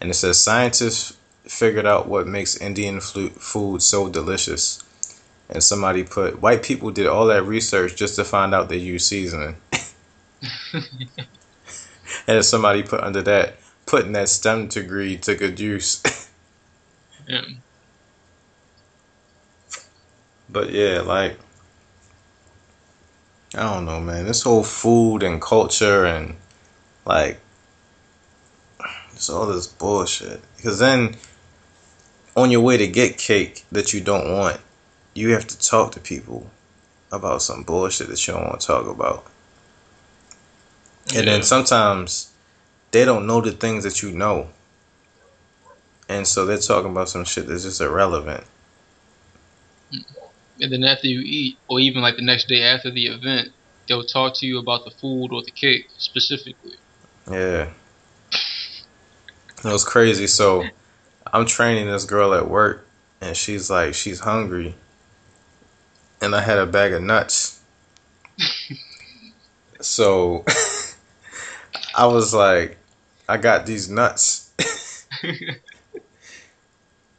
And it says scientists figured out what makes Indian food so delicious. And somebody put white people did all that research just to find out they use seasoning. *laughs* and then somebody put under that putting that STEM degree to good use. Yeah. But yeah, like I don't know, man. This whole food and culture and like it's all this bullshit. Because then on your way to get cake that you don't want, you have to talk to people about some bullshit that you don't want to talk about. And then sometimes they don't know the things that you know. And so they're talking about some shit that's just irrelevant. And then after you eat, or even like the next day after the event, they'll talk to you about the food or the cake specifically. Yeah. It was crazy. So I'm training this girl at work and she's like, she's hungry. And I had a bag of nuts. *laughs* so *laughs* I was like, I got these nuts.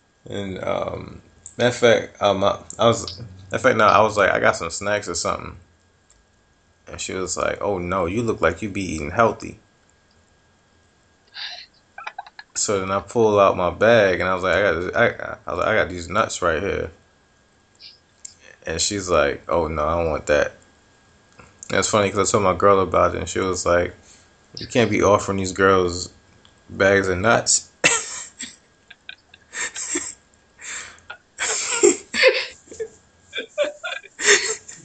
*laughs* and um matter of fact, um I, I was in fact no, I was like, I got some snacks or something. And she was like, Oh no, you look like you be eating healthy. So then I pulled out my bag and I was like, I got, this- I, I was like, I got these nuts right here. And she's like, Oh no, I don't want that. That's funny because I told my girl about it and she was like, You can't be offering these girls bags of nuts.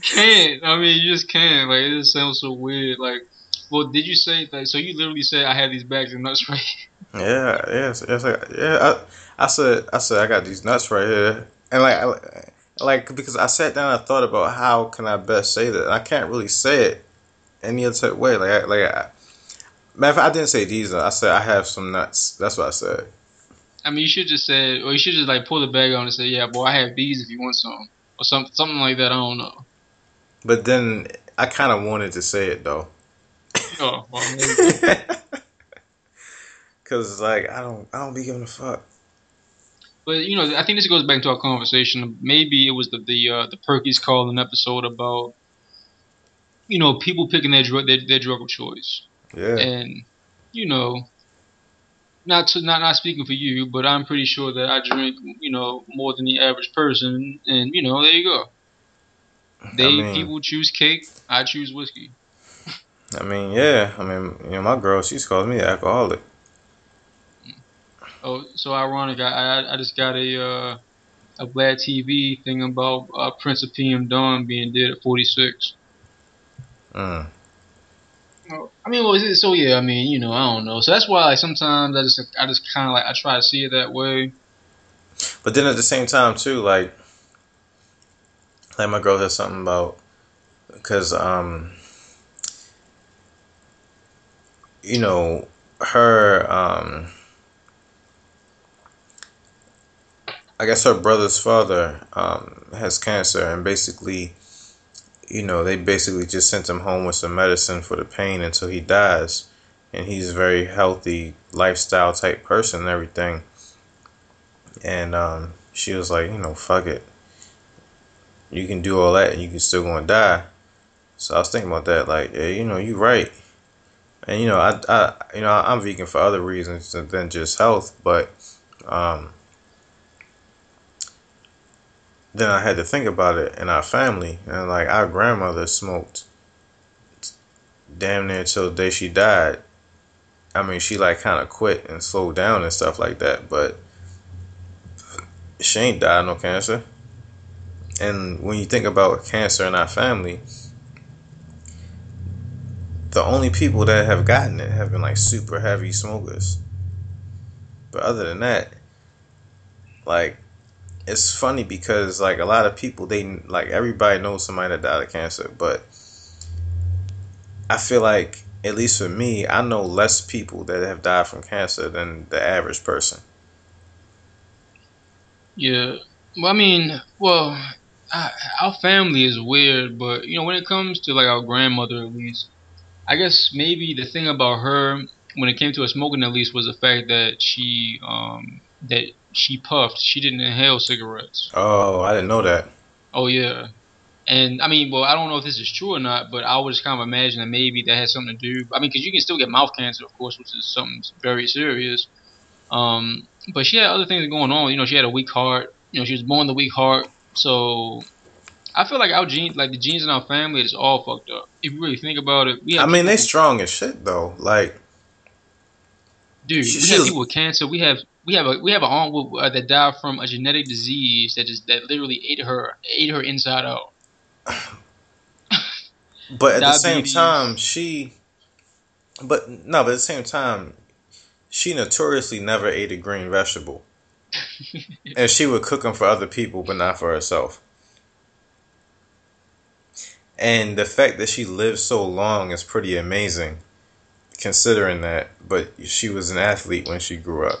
can't. I mean, you just can't. Like, it just sounds so weird. Like, well, did you say that? So you literally said I have these bags of nuts *laughs* right here. Yeah, yes, yes, I- yeah. I, I said, I said, I got these nuts right here, and like, I, like because I sat down, and I thought about how can I best say that. I can't really say it any other way. Like, I, like, I, matter of fact, I didn't say these. I said I have some nuts. That's what I said. I mean, you should just say, or you should just like pull the bag on and say, "Yeah, boy, I have these if you want some," or something, something like that. I don't know. But then I kind of wanted to say it though, Oh, well, *laughs* maybe. because like I don't, I don't be giving a fuck. But you know, I think this goes back to our conversation. Maybe it was the the uh, the Perky's calling episode about you know people picking their drug their, their drug of choice, Yeah, and you know, not to not not speaking for you, but I'm pretty sure that I drink you know more than the average person, and you know there you go. They I mean, people choose cake, I choose whiskey. I mean, yeah. I mean, you know, my girl, she's called me an alcoholic. Oh, so ironic. I I, I just got a uh, a Vlad TV thing about uh, Prince of PM Dawn being dead at 46. Mm. I mean, well, so yeah. I mean, you know, I don't know. So that's why like sometimes I just I just kind of like I try to see it that way. But then at the same time too, like, like my girl has something about, cause um, you know, her um, I guess her brother's father um has cancer, and basically, you know, they basically just sent him home with some medicine for the pain until he dies, and he's a very healthy lifestyle type person and everything and um, she was like, you know, fuck it. You can do all that, and you can still gonna die. So I was thinking about that, like, yeah, you know, you're right. And you know, I, I, you know, I'm vegan for other reasons than just health, but um, then I had to think about it in our family, and like our grandmother smoked damn near till the day she died. I mean, she like kind of quit and slowed down and stuff like that, but she ain't died no cancer. And when you think about cancer in our family, the only people that have gotten it have been like super heavy smokers. But other than that, like it's funny because like a lot of people they like everybody knows somebody that died of cancer, but I feel like at least for me, I know less people that have died from cancer than the average person. Yeah. Well, I mean, well, I, our family is weird, but you know, when it comes to like our grandmother, at least, I guess maybe the thing about her when it came to her smoking, at least, was the fact that she um that she puffed. She didn't inhale cigarettes. Oh, I didn't know that. Oh yeah. And I mean, well, I don't know if this is true or not, but I would just kind of imagine that maybe that has something to do. I mean, because you can still get mouth cancer, of course, which is something very serious. Um, but she had other things going on. You know, she had a weak heart. You know, she was born with a weak heart. So I feel like our genes, like the genes in our family, is all fucked up. If you really think about it, we I mean, they strong as shit though. Like, dude, she- we have was- people with cancer. We have we have a we have an aunt uh, that died from a genetic disease that just that literally ate her ate her inside out. *laughs* but at the same time, she, but no, but at the same time, she notoriously never ate a green vegetable, *laughs* and she would cook them for other people, but not for herself. And the fact that she lived so long is pretty amazing, considering that. But she was an athlete when she grew up.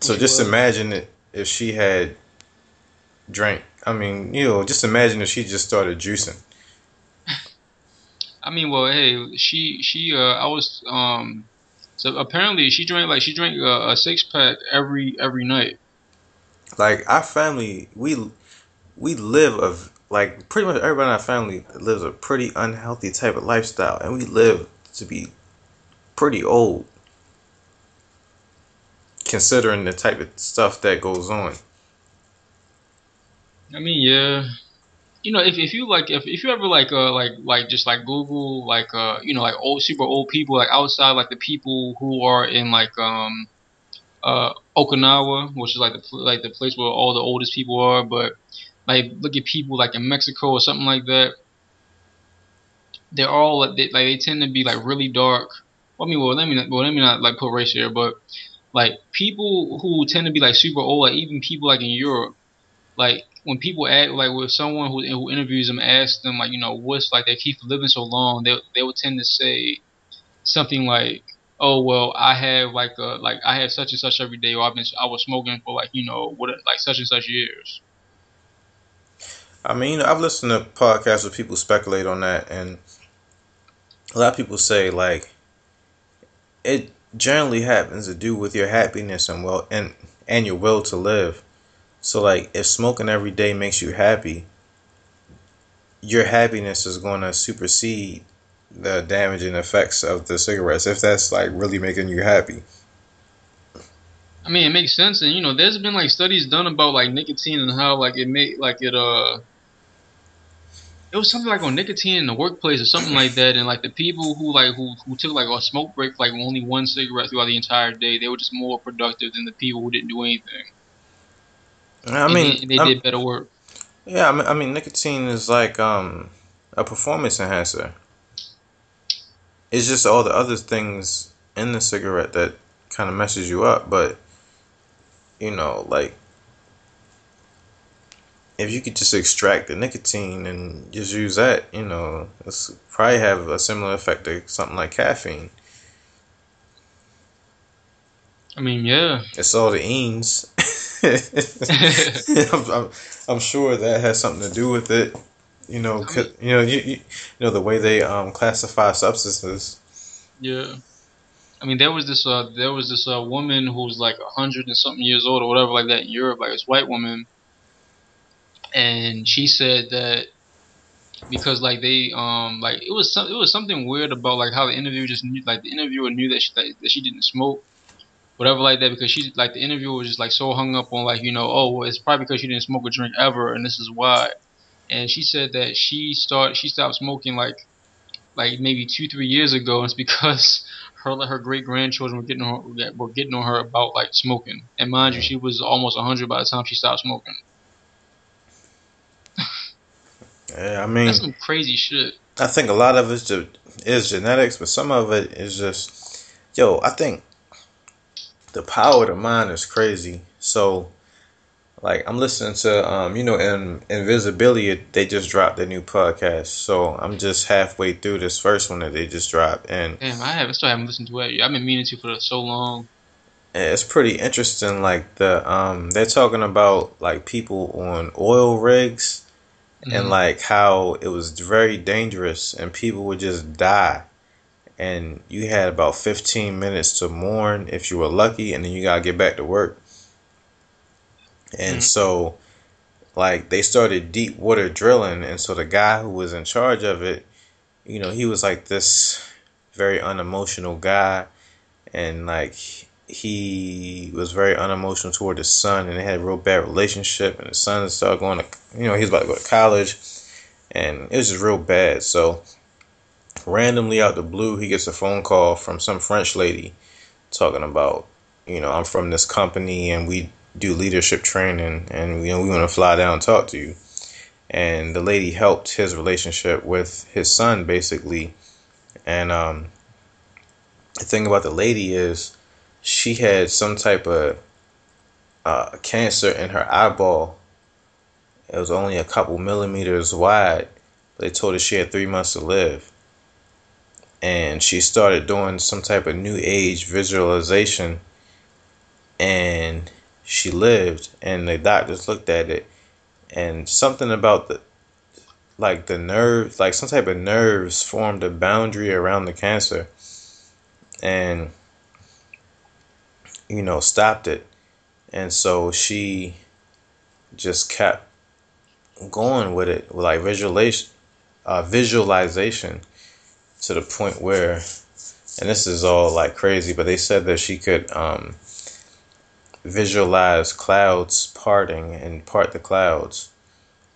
So She just was. imagine it if she had drank. I mean, you know, just imagine if she just started juicing. I mean, well, hey, she she uh, I was um, so apparently she drank like she drank a, a six pack every every night. Like our family, we we live of like pretty much everybody in our family lives a pretty unhealthy type of lifestyle, and we live to be pretty old, considering the type of stuff that goes on. I mean, yeah, you know, if, if you like if, if you ever like uh like like just like Google like uh you know like old super old people like outside like the people who are in like um uh Okinawa, which is like the like the place where all the oldest people are, but like look at people like in Mexico or something like that. They're all like they, like they tend to be like really dark. I mean, well, let me not, well, let me not like put race here, but like people who tend to be like super old, like even people like in Europe, like when people act like with someone who who interviews them, asks them like you know what's like they keep living so long, they they would tend to say something like, oh well, I have like a like I have such and such every day, or I've been I was smoking for like you know what like such and such years. I mean, I've listened to podcasts where people speculate on that, and a lot of people say like it generally happens to do with your happiness and well and and your will to live. So like, if smoking every day makes you happy, your happiness is going to supersede the damaging effects of the cigarettes. If that's like really making you happy. I mean, it makes sense, and you know, there's been like studies done about like nicotine and how like it make like it uh it was something like on nicotine in the workplace or something like that, and like the people who like who, who took like a smoke break for like only one cigarette throughout the entire day, they were just more productive than the people who didn't do anything. I And mean, they, and they I'm- did better work. yeah, I mean, I mean, nicotine is like um a performance enhancer. It's just all the other things in the cigarette that kind of messes you up, but you know, like if you could just extract the nicotine and just use that, you know, it's probably have a similar effect to something like caffeine. I mean, yeah, It's all the enes. *laughs* I'm, I'm, I'm sure that has something to do with it. You know, you know, you, you, you know the way they um classify substances. yeah. I mean, there was this uh, there was this uh, woman who was like a hundred and something years old or whatever like that in Europe, like this white woman, and she said that because like they um like it was some it was something weird about like how the interview just knew like the interviewer knew that she that, that she didn't smoke whatever like that because she like the interviewer was just like so hung up on like you know oh well, it's probably because she didn't smoke or drink ever and this is why. And she said that she start she stopped smoking like like maybe two three years ago and it's because *laughs* her like her great grandchildren were getting on her were getting on her about like smoking. And mind you she was almost 100 by the time she stopped smoking Yeah, I mean, that's some crazy shit I think a lot of it is genetics, but some of it is just, yo, I think the power of the mind is crazy. So, like, I'm listening to, um, you know, in Invisibilia, they just dropped their new podcast. So I'm just halfway through this first one that they just dropped, and Damn, I haven't still haven't listened to it. I've been meaning to for so long. it's pretty interesting. Like the, um, they're talking about like people on oil rigs. And Mhm. like how it was very dangerous and people would just die and you had about 15 minutes to mourn if you were lucky and then you got to get back to work and Mhm. so like they started deep water drilling and so the guy who was in charge of it you know he was like this very unemotional guy and like he was very unemotional toward his son and they had a real bad relationship and his son started going to you know he was about to go to college and it was just real bad. So randomly out the blue he gets a phone call from some french lady talking about you know i'm from this company and we do leadership training and you know we want to fly down and talk to you. And the lady helped his relationship with his son basically. And um the thing about the lady is she had some type of uh, cancer in her eyeball. It was only a couple millimeters wide. They told her she had three months to live. And she started doing some type of new age visualization. And she lived. And the doctors looked at it. And something about the, like the nerve, like some type of nerves formed a boundary around the cancer. And you know, stopped it. And so she just kept going with it, like visualization, uh, visualization to the point where, and this is all like crazy, but they said that she could um, visualize clouds parting and part the clouds.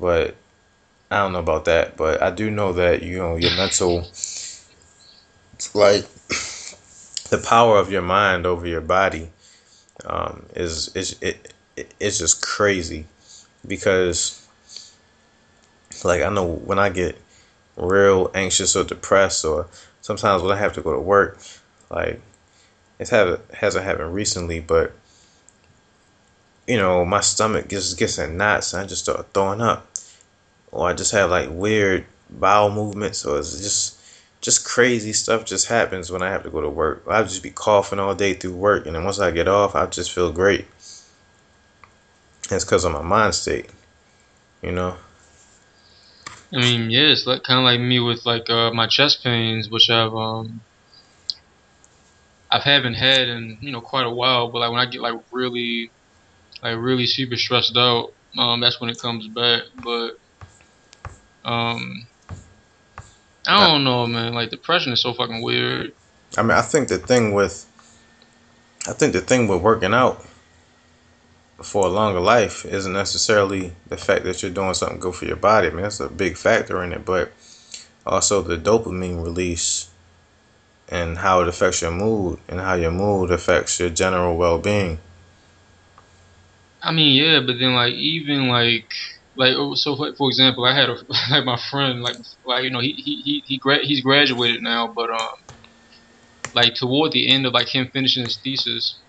But I don't know about that, but I do know that, you know, your mental, like, *clears throat* the power of your mind over your body um, is is it, it it's just crazy because like I know when I get real anxious or depressed or sometimes when I have to go to work like have hasn't happened recently but you know my stomach just gets in knots and I just start throwing up. Or I just have like weird bowel movements or it's just just crazy stuff just happens when I have to go to work. I'll just be coughing all day through work, and then once I get off, I just feel great. It's because of my mind state, you know. I mean, yeah, it's like kind of like me with like uh, my chest pains, which I've um I haven't had in you know quite a while. But like when I get like really, like really super stressed out, um, that's when it comes back. But um, I don't know, man. Like depression is so fucking weird. I mean, I think the thing with, I think the thing with working out for a longer life isn't necessarily the fact that you're doing something good for your body. I mean, that's a big factor in it, but also the dopamine release and how it affects your mood and how your mood affects your general well-being. I mean, yeah, but then like even like like oh, so for, for example, I had a *laughs* like my friend like like you know he he he, he gra- he's graduated now, but um like toward the end of like him finishing his thesis,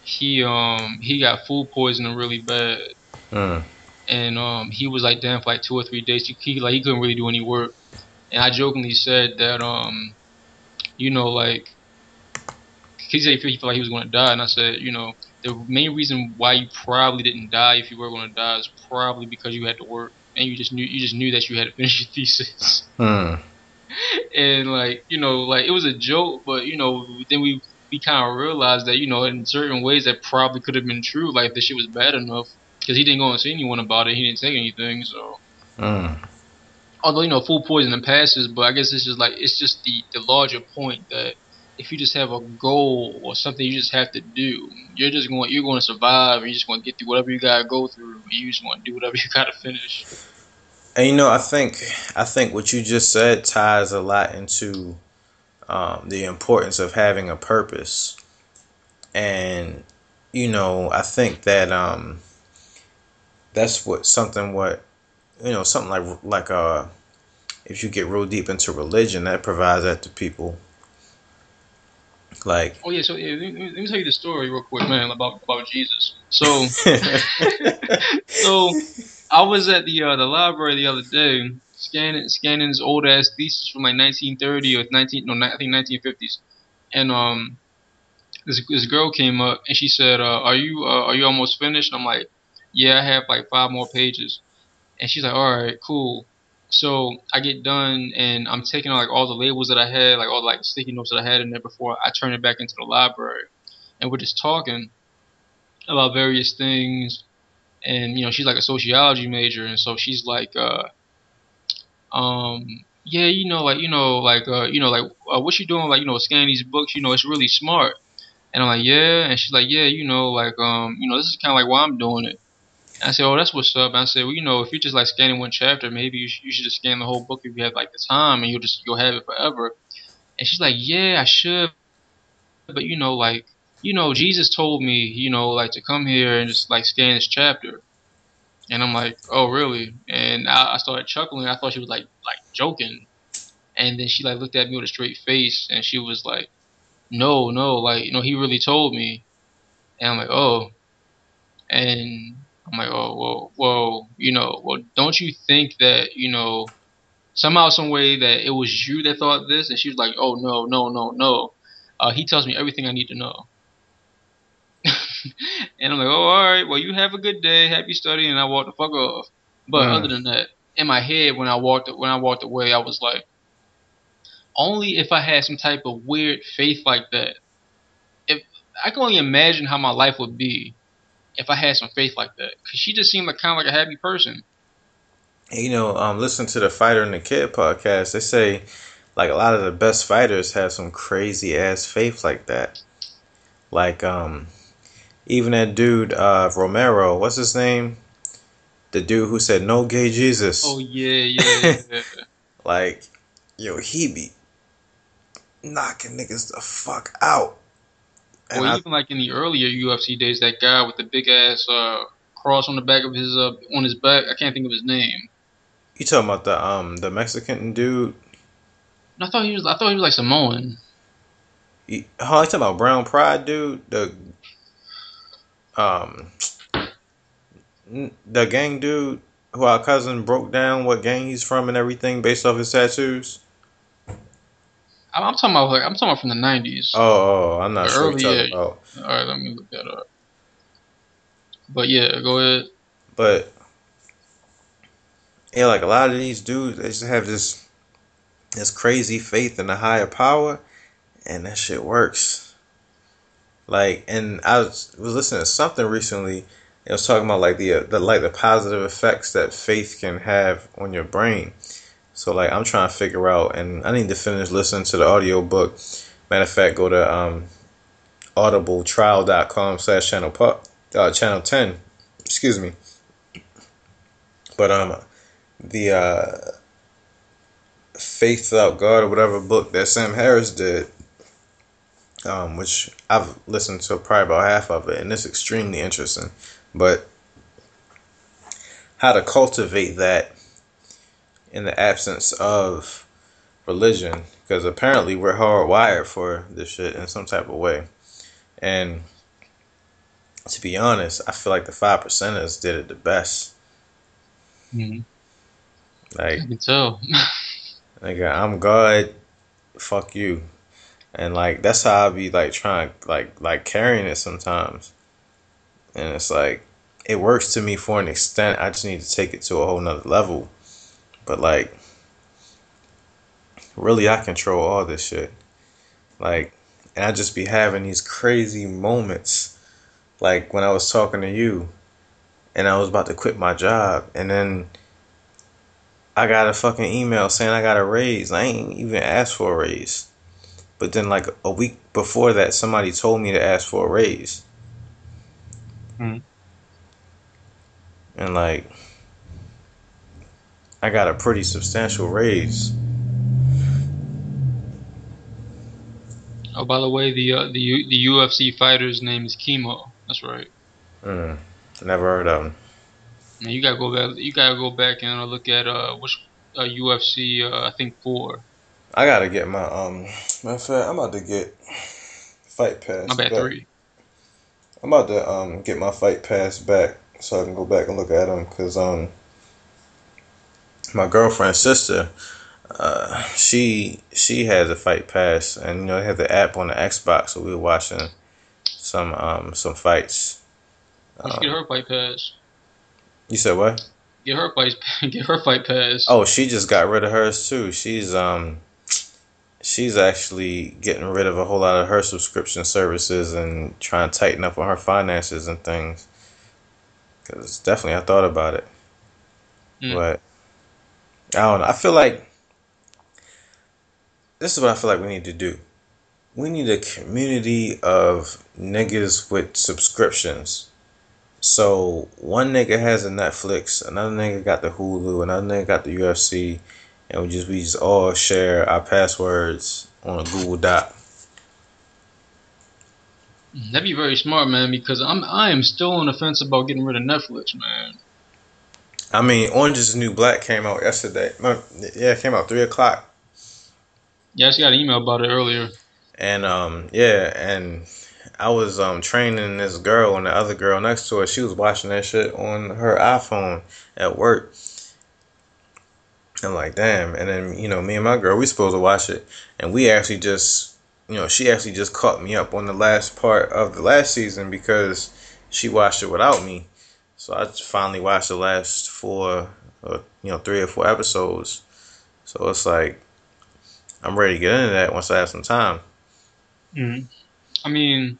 he um he got food poisoning really bad, Mm. and um he was like down for like two or three days. He, he like he couldn't really do any work, and I jokingly said that um you know like he said he felt like he was going to die, and I said you know the main reason why you probably didn't die if you were going to die is probably because you had to work and you just knew you just knew that you had to *laughs* finish your thesis. Hmm. *laughs* and like you know like it was a joke but you know then we we kind of realized that you know in certain ways that probably could have been true like the shit was bad enough because he didn't go and see anyone about it he didn't say anything so Mm. although you know full poison and passes but i guess it's just like it's just the the larger point that if you just have a goal or something you just have to do you're just going you're going to survive and you're just going to get through whatever you got to go through you just want to do whatever you got to finish And you know, I think I think what you just said ties a lot into um, the importance of having a purpose, and you know, I think that um, that's what something what you know something like like uh, if you get real deep into religion, that provides that to people. Like, oh yeah so yeah, let, me, let me tell you the story real quick man about about jesus so *laughs* so I was at the uh, the library the other day scanning scanning this old ass thesis from like 1930 or 19 no I think 1950s, and um this this girl came up and she said uh, are you uh, are you almost finished? And I'm like yeah I have like five more pages, and she's like all right cool. So I get done and I'm taking like all the labels that I had like all the, like sticky notes that I had in there before I turn it back into the library, and we're just talking about various things. And you know she's like a sociology major. And so she's like uh um yeah you know like you know like uh you know like uh, what you doing? Like you know scanning these books you know it's really smart. And i'm like yeah. And she's like yeah you know like um you know this is kind of like why i'm doing it i said oh that's what's up and i said well you know if you're just like scanning one chapter maybe you, sh- you should just scan the whole book if you have like the time and you'll just you'll have it forever and she's like yeah i should but you know like you know, Jesus told me, you know, like to come here and just like scan this chapter. And I'm like, oh, really? And I, I started chuckling. I thought she was like, like joking. And then she like looked at me with a straight face, and she was like, no, no, like, you know, he really told me. And I'm like, oh. And I'm like, oh, well, well, you know, well, don't you think that, you know, somehow, some way that it was you that thought this? And she was like, oh, no, no, no, no. Uh, he tells me everything I need to know. *laughs* and I'm like, oh, all right, well, you have a good day, happy studying, and I walked the fuck off. But Mm. other than that, in my head, when I walked when I walked away, I was like, only if I had some type of weird faith like that. If I can only imagine how my life would be if I had some faith like that, because she just seemed like kind of like a happy person. you know, um, listen to the Fighter and the Kid podcast. They say like a lot of the best fighters have some crazy ass faith like that. Like um, even that dude uh, Romero, what's his name? The dude who said no gay Jesus. Oh yeah, yeah, *laughs* yeah. Like, yo, he be knocking niggas the fuck out. Or I, even like in the earlier UFC days, that guy with the big ass uh, cross on the back of his uh, on his back. I can't think of his name. you talking about the um the Mexican dude? I thought he was. I thought he was like Samoan. You, oh, you talking about Brown Pride dude? The um the gang dude who our cousin broke down what gang he's from and everything based off his tattoos. I'm, I'm talking about. Like, I'm talking about from the '90s. Oh, oh I'm not The sure what you're early- talking about. All right, let me look that up. But yeah, go ahead. But yeah, like a lot of these dudes, they just have this this crazy faith in a higher power, and that shit works. Like, and I was, was listening to something recently. It was talking about like the uh, the like the positive effects that faith can have on your brain. So like, I'm trying to figure out, and I need to finish listening to the audio book. Matter of fact, go to um, audibletrial.com slash channel pup uh, Channel Ten. Excuse me. But um, the uh, Faith Without God or whatever book that Sam Harris did, um, which I've listened to probably about half of it, and it's extremely interesting. But how to cultivate that in the absence of religion, because apparently we're hardwired for this shit in some type of way. And to be honest, I feel like the five percenters did it the best. Mhm. Like tell. *laughs* Nigga, I'm God. Fuck you. And like that's how I be like trying like like carrying it sometimes. And it's like it works to me for an extent. I just need to take it to a whole nother level. But like really I control all this shit. Like and I just be having these crazy moments like when I was talking to you and I was about to quit my job and then I got a fucking email saying I got a raise. I ain't even asked for a raise. But then, like a week before that, somebody told me to ask for a raise. Mhm. And like, I got a pretty substantial raise. Oh, by the way, the uh, the U- the UFC fighter's name is Chemo. That's right. Mm, never heard of him. Now you gotta go back. You gotta go back and look at uh which uh, UFC uh, I think four. I gotta get my um. Matter of fact, I'm about to get fight pass. My bad, back. three. I'm about to um get my fight pass back so I can go back and look at them because um my girlfriend's sister uh she she has a fight pass and you know they have the app on the Xbox so we were watching some um some fights. You get Um, her fight pass. you said what? Get her fight. *laughs* Get her fight pass. Oh, she just got rid of hers too. She's um she's actually getting rid of a whole lot of her subscription services and trying to tighten up on her finances and things. Cause definitely I thought about it, Mm. but I don't know. I feel like this is what I feel like we need to do. We need a community of niggas with subscriptions. So one nigga has a Netflix, another nigga got the Hulu, another nigga got the UFC, and we just we just all share our passwords on a Google Doc. That'd be very smart, man. Because I'm I am still on the fence about getting rid of Netflix, man. I mean, Orange is the New Black came out yesterday. Yeah, it came out three o'clock. Yeah, just got an email about it earlier. And um, yeah, and I was um training this girl, and the other girl next to her, she was watching that shit on her iPhone at work. I'm like, damn. And then you know, me and my girl, we supposed to watch it, and we actually just, you know, she actually just caught me up on the last part of the last season because she watched it without me. So I finally watched the last four, or you know, three or four episodes. So it's like, I'm ready to get into that once I have some time. hmm I mean,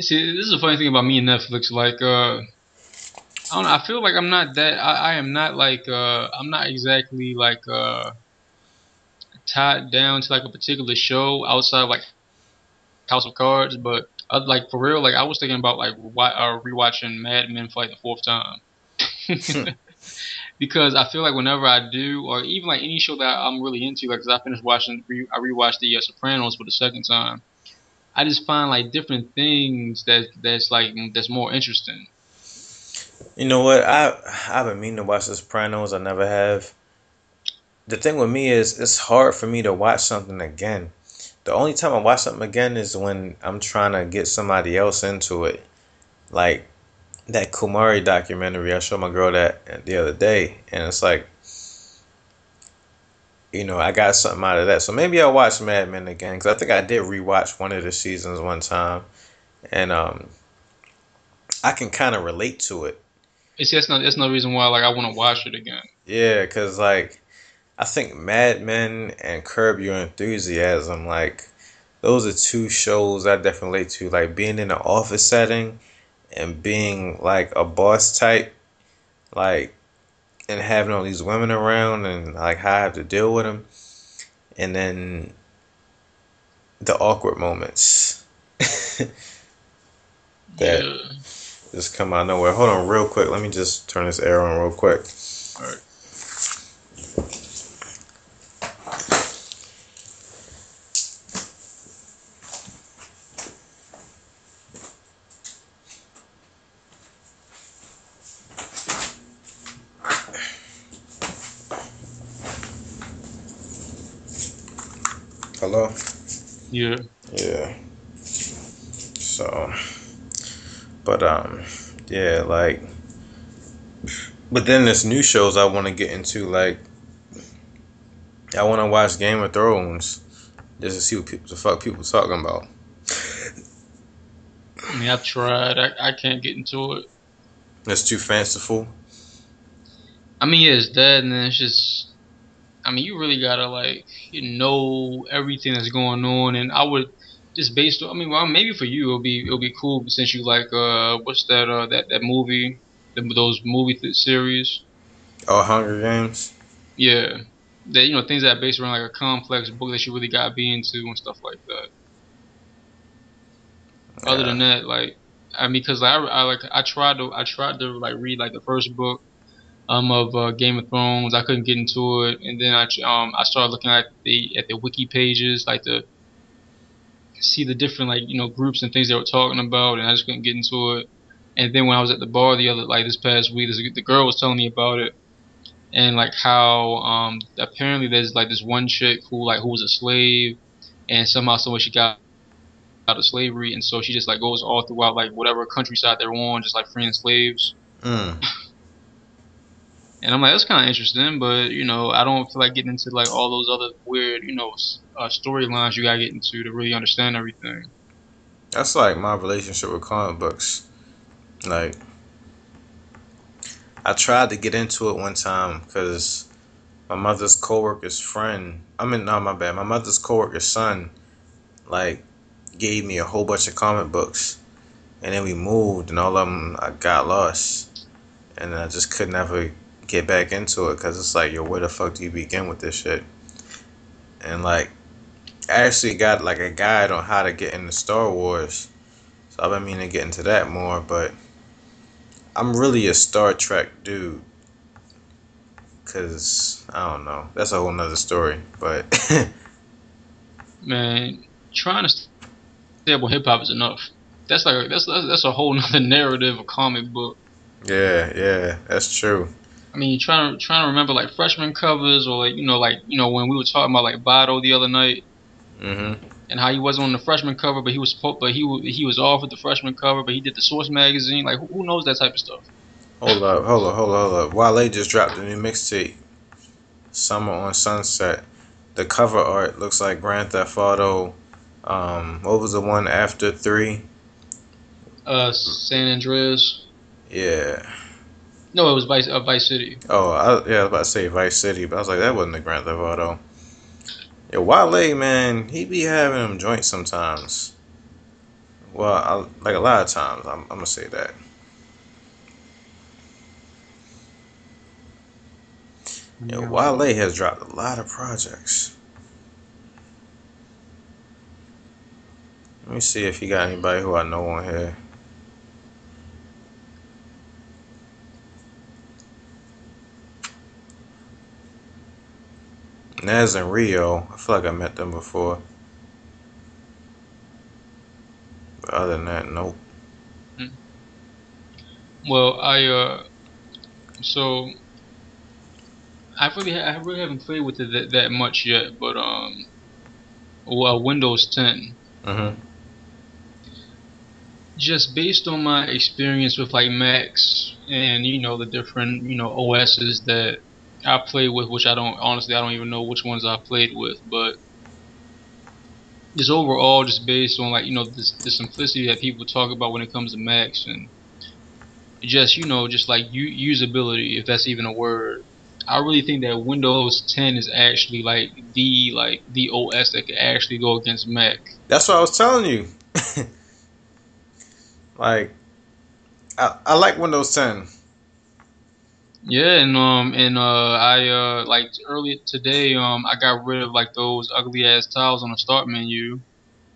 see, this is a funny thing about me and Netflix. Like, uh, I don't. I feel like I'm not that. I, I am not like. Uh, I'm not exactly like uh, tied down to like a particular show outside like House of Cards. But uh, like for real, like I was thinking about like uh, rewatching Mad Men for like the fourth time. *laughs* because I feel like whenever I do, or even like any show that I'm really into, like, cause I finished watching, re- I rewatched the uh, Sopranos for the second time. I just find like different things that that's like that's more interesting. You know what? I I've been meaning to watch The Sopranos. I never have. The thing with me is it's hard for me to watch something again. The only time I watch something again is when I'm trying to get somebody else into it. Like that Kumaré documentary. I showed my girl that the other day, and it's like, you know, I got something out of that. So maybe I'll watch Mad Men again because I think I did rewatch one of the seasons one time, and um, I can kind of relate to it. It's that's not that's no reason why like I want to watch it again. Yeah, cause like I think Mad Men and Curb Your Enthusiasm, like those are two shows I definitely relate to. Like being in an office setting and being like a boss type, like and having all these women around and like how I have to deal with them, and then the awkward moments. *laughs* that Yeah. just come out of nowhere. Hold on, real quick. Let me just turn this air on real quick. Alright. Hello. Yeah. Yeah. So, but um, yeah, like, but then there's new shows I want to get into. Like, I want to watch Game of Thrones just to see what people, the fuck people talking about. I mean, I've tried. I, I can't get into it. That's too fanciful. I mean, yeah, it's that, and then it's just. I mean, you really gotta like you know everything that's going on, and I would just based on. I mean, well, maybe for you it'll be it'll be cool since you like uh what's that uh that that movie, the, those movie th- series. Oh, Hunger Games. Yeah, that you know things that are based around like a complex book that you really gotta be into and stuff like that. Other than that, like I mean, cause I, I like I tried to I tried to like read like the first book um of uh, Game of Thrones. I couldn't get into it, and then I um I started looking at the at the wiki pages like to see the different like you know groups and things they were talking about, and I just couldn't get into it. And then when I was at the bar the other like this past week, this, the girl was telling me about it, and like how um apparently there's like this one chick who like who was a slave, and somehow somewhere she got out of slavery, and so she just like goes all throughout like whatever countryside they're on, just like freeing slaves. Mm. And I'm like, that's kind of interesting, but you know, I don't feel like getting into like all those other weird, you know, uh, storylines you gotta get into to really understand everything. That's like my relationship with comic books. Like, I tried to get into it one time because my mother's coworker's friend. I mean, no, my bad. My mother's coworker's son, like, gave me a whole bunch of comic books, and then we moved, and all of them I got lost, and I just could never get back into it because it's like, yo, where the fuck do you begin with this shit? And like, I actually got like a guide on how to get into Star Wars. So I've been meaning to get into that more, but I'm really a Star Trek dude. Cause I don't know. That's a whole nother story. But *laughs* Man, trying to stay up on hip hop is enough. That's like that's that's, that's a whole nother narrative of comic book. yeah, yeah, that's true. I mean, trying to trying to remember like freshman covers or like you know like you know when we were talking about like Bado the other night Mhm. and how he wasn't on the freshman cover, but he was supposed, but he he was offered the freshman cover, but he did the Source magazine. Like who, who knows that type of stuff? Hold up, hold up, hold up, hold up. Wale just dropped a new mixtape. Summer on Sunset. The cover art looks like Grand Theft Auto. Um, what was the one after three? Uh, San Andreas. Yeah. No, it was Vice uh, Vice City. Oh, I, yeah, I was about to say Vice City, but I was like, that wasn't the Grand Theft Auto. Yeah, Wale, man, he be having them joints sometimes. Well, I, like a lot of times, I'm, I'm gonna say that. Yeah, Wale has dropped a lot of projects. Let me see if he got anybody who I know on here. Naz and Rio, I feel like I met them before. But other than that, nope. Well, I uh, so I really I really haven't played with it that, that much yet, but um, well, Windows 10. Mm-hmm. Just based on my experience with like Macs and you know the different you know OSs that I play with, which I don't honestly I don't even know which ones I played with, but just overall just based on like you know this the simplicity that people talk about when it comes to Macs and just you know just like u- usability if that's even a word. I really think that Windows 10 is actually like the like the OS that could actually go against Mac. That's what I was telling you. *laughs* like, I, I like Windows 10. Yeah, and um and uh I uh like earlier today um I got rid of like those ugly ass tiles on the start menu.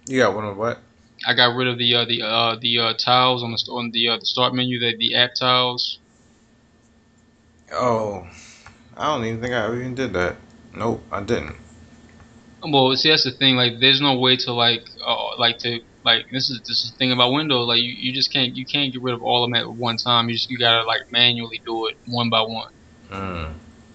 You got one of what? I got rid of the uh, the uh, the uh, tiles on the on the uh, the start menu, the the app tiles. Oh, I don't even think I even did that. Nope, I didn't. Well, see, that's the thing. Like, there's no way to like, uh, like to like this is this is the thing about Windows. Like, you, you just can't you can't get rid of all of them at one time. You just you gotta like manually do it one by one. Mm.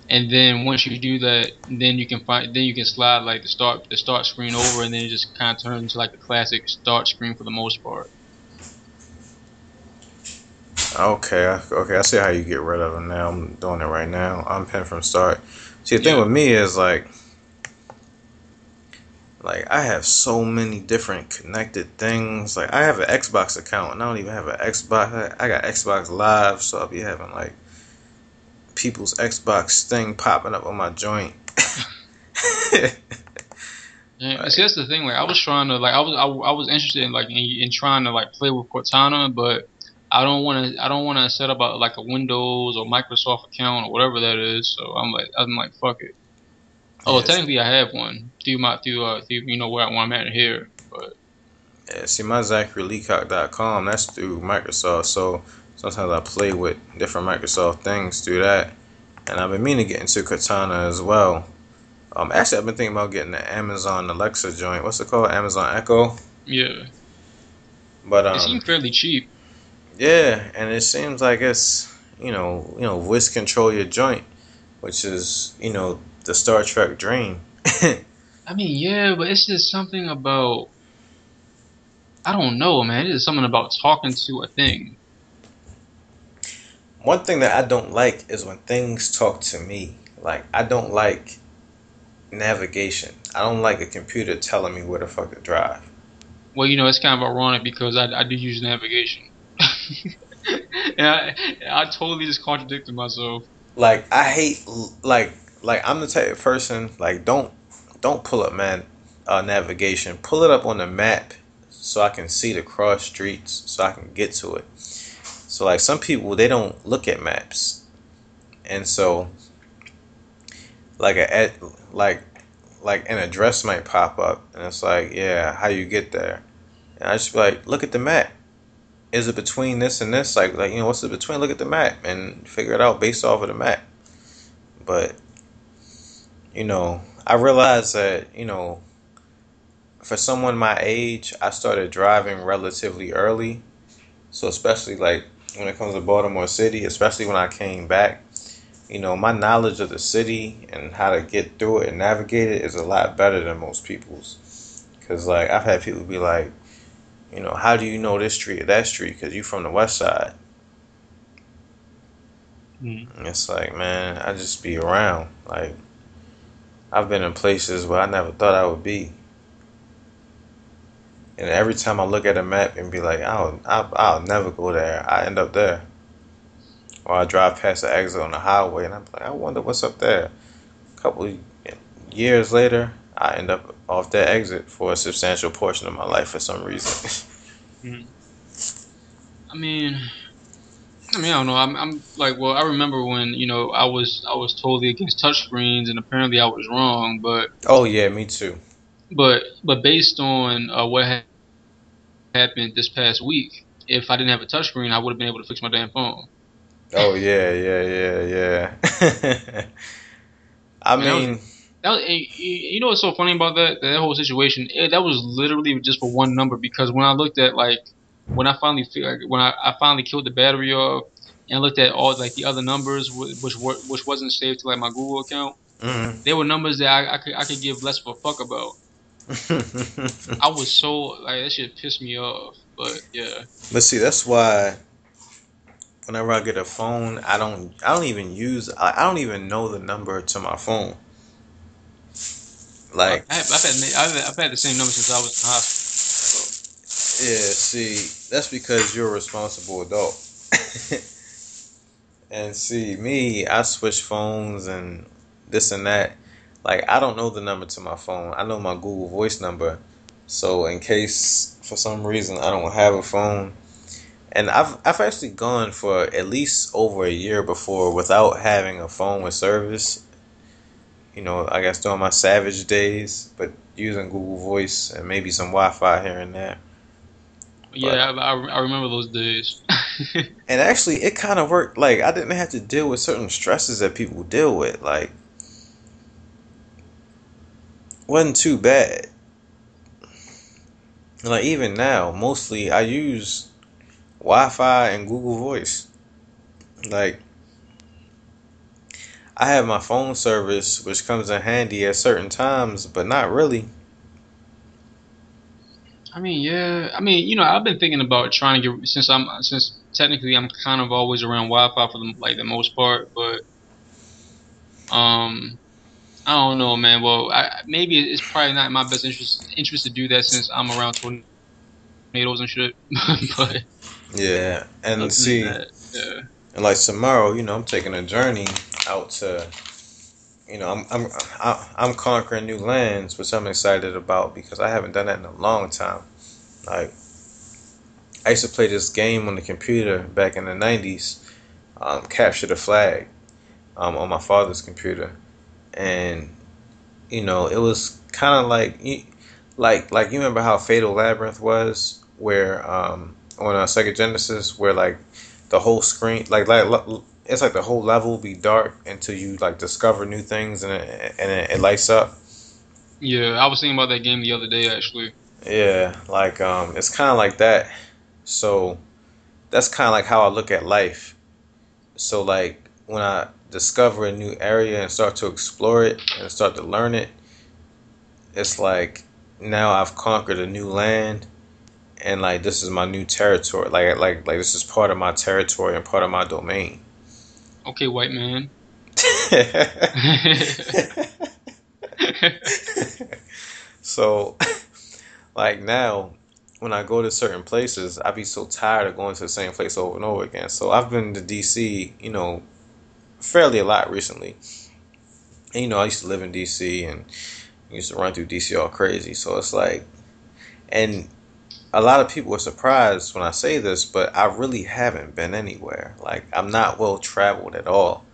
And then once you do that, then you can find then you can slide like the start the start screen over, and then it just kind of turns into like a classic start screen for the most part. Okay, okay, I see how you get rid of them now. I'm doing it right now. I'm pinned from start. See, the thing with me is like, like I have so many different connected things. Like I have an Xbox account, and I don't even have an Xbox. I got Xbox Live, so I'll be having like people's Xbox thing popping up on my joint. *laughs* Right. see that's the thing. Like I was trying to like I was I, I was interested in like in, in trying to like play with Cortana, but I don't want to I don't want to set up a, like a Windows or Microsoft account or whatever that is. So I'm like I'm like fuck it. Oh, Yes. technically I have one through my through uh through you know where, I'm at here, but Yeah, see, my ZacharyLeacock.com, that's through Microsoft. So sometimes I play with different Microsoft things through that. And I've been meaning to get into Cortana as well. Um, actually, I've been thinking about getting the Amazon Alexa joint. What's it called? Amazon Echo. yeah, But it um, seemed fairly cheap. yeah, and it seems like it's you know you know voice control your joint, which is you know the Star Trek dream. *laughs* I mean, yeah, but it's just something about I don't know, man. It's just something about talking to a thing. One thing that I don't like is when things talk to me. Like I don't like navigation. I don't like a computer telling me where the fuck to drive. Well, you know, it's kind of ironic because I, I do use navigation. *laughs* and I, I totally just contradicted myself. Like I hate like like I'm the type of person like don't don't pull up man uh, navigation. Pull it up on the map so I can see the cross streets so I can get to it. So like some people they don't look at maps, and so like a like like an address might pop up and it's like yeah how you get there, and I just be like look at the map. Is it between this and this? Like like you know what's it between? Look at the map and figure it out based off of the map. But you know I realized that you know for someone my age I started driving relatively early. So especially like when it comes to Baltimore City, especially when I came back, you know, my knowledge of the city and how to get through it and navigate it is a lot better than most people's. Cause like I've had people be like, you know, how do you know this street or that street? Cause you're from the west side. Mm-hmm. And it's like, man, I just be around. Like, I've been in places where I never thought I would be. And every time I look at a map and be like, I'll, I'll, I'll never go there, I end up there. Or I drive past the exit on the highway and I'm like, I wonder what's up there. A couple years later, I end up off that exit for a substantial portion of my life for some reason. *laughs* I mean, I mean, I don't know. I'm, I'm like, well, I remember when you know I was I was totally against touchscreens, and apparently I was wrong. But oh yeah, me too. but but based on uh, what ha- happened this past week, if I didn't have a touchscreen, I would have been able to fix my damn phone. Oh yeah, yeah, yeah, yeah. *laughs* I Man, that was- mean, That was, you you know what's so funny about that that whole situation? It, that was literally just for one number because when I looked at like when I finally figured when I, I finally killed the battery off and looked at all like the other numbers which were which wasn't saved to like my Google account, mm. they were numbers that I, I could I could give less of a fuck about. *laughs* I was so like that shit pissed me off. But yeah, but see, that's why whenever I get a phone, I don't, I don't even use, I, I don't even know the number to my phone. Like, I have, I've had I've, I've had the same number since I was in hospital. Yeah, see, that's because you're a responsible adult. *laughs* and see, me, I switch phones and this and that. Like, I don't know the number to my phone. I know my Google Voice number. So, in case for some reason I don't have a phone, and I've I've actually gone for at least over a year before without having a phone with service. You know, I guess during my Savage days, but using Google Voice and maybe some Wi-Fi here and there. Yeah, I, I, I remember those days. *laughs* And actually, it kind of worked. Like I didn't have to deal with certain stresses that people deal with. Like, wasn't too bad. Like even now, mostly I use Wi-Fi and Google Voice. Like, I have my phone service, which comes in handy at certain times, but not really. I mean, yeah. I mean, you know, I've been thinking about trying to get since I'm since technically I'm kind of always around Wi-Fi for the like the most part, but um, I don't know, man. Well, I, maybe it's probably not in my best interest interest to do that since I'm around tornadoes and shit. *laughs* but Yeah, and see. yeah. And like tomorrow, you know, I'm taking a journey out to, you know, I'm I'm I'm conquering new lands, which I'm excited about because I haven't done that in a long time. Like, I used to play this game on the computer back in the '90s, um, Capture the Flag, um, on my father's computer, and you know, it was kind of like you- like like you remember how Fatal Labyrinth was, where um, on uh, Sega Genesis, where like the whole screen like like it's like the whole level will be dark until you like discover new things and it, and it, it lights up. Yeah, I was thinking about that game the other day actually. yeah like um it's kind of like that. So that's kind of like how i look at life. So like when i discover a new area and start to explore it and start to learn it it's like now i've conquered a new land and like this is my new territory like like like this is part of my territory and part of my domain Okay, white man. *laughs* so, like now, when I go to certain places, I be so tired of going to the same place over and over again. So I've been to DC, you know, fairly a lot recently. And you know, I used to live in DC and used to run through DC all crazy. So it's like, and a lot of people are surprised when I say this, but I really haven't been anywhere. Like I'm not well traveled at all.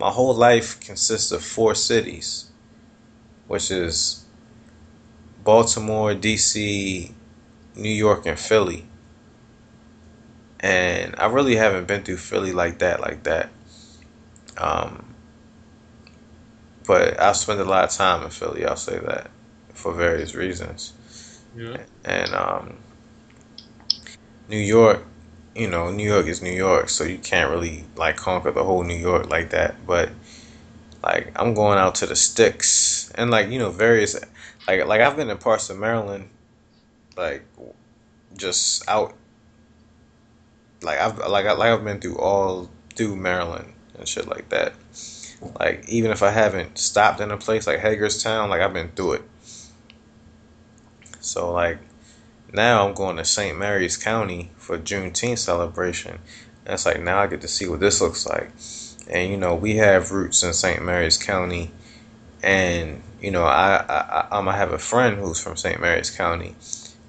My whole life consists of four cities, which is Baltimore, DC, New York, and Philly. And I really haven't been through Philly like that, like that. Um, but I've spent a lot of time in Philly. I'll say that for various reasons. yeah. And um, New York, you know, New York is New York, so you can't really like conquer the whole New York like that. But like I'm going out to the sticks and like you know various like like I've been in parts of Maryland, like just out. Like I've like I, like I've been through all through Maryland and shit like that. Like even if I haven't stopped in a place like Hagerstown, like I've been through it. So like now I'm going to St. Mary's County for Juneteenth celebration. And it's like now I get to see what this looks like. And you know we have roots in St. Mary's County, and you know I I I'm gonna have a friend who's from St. Mary's County,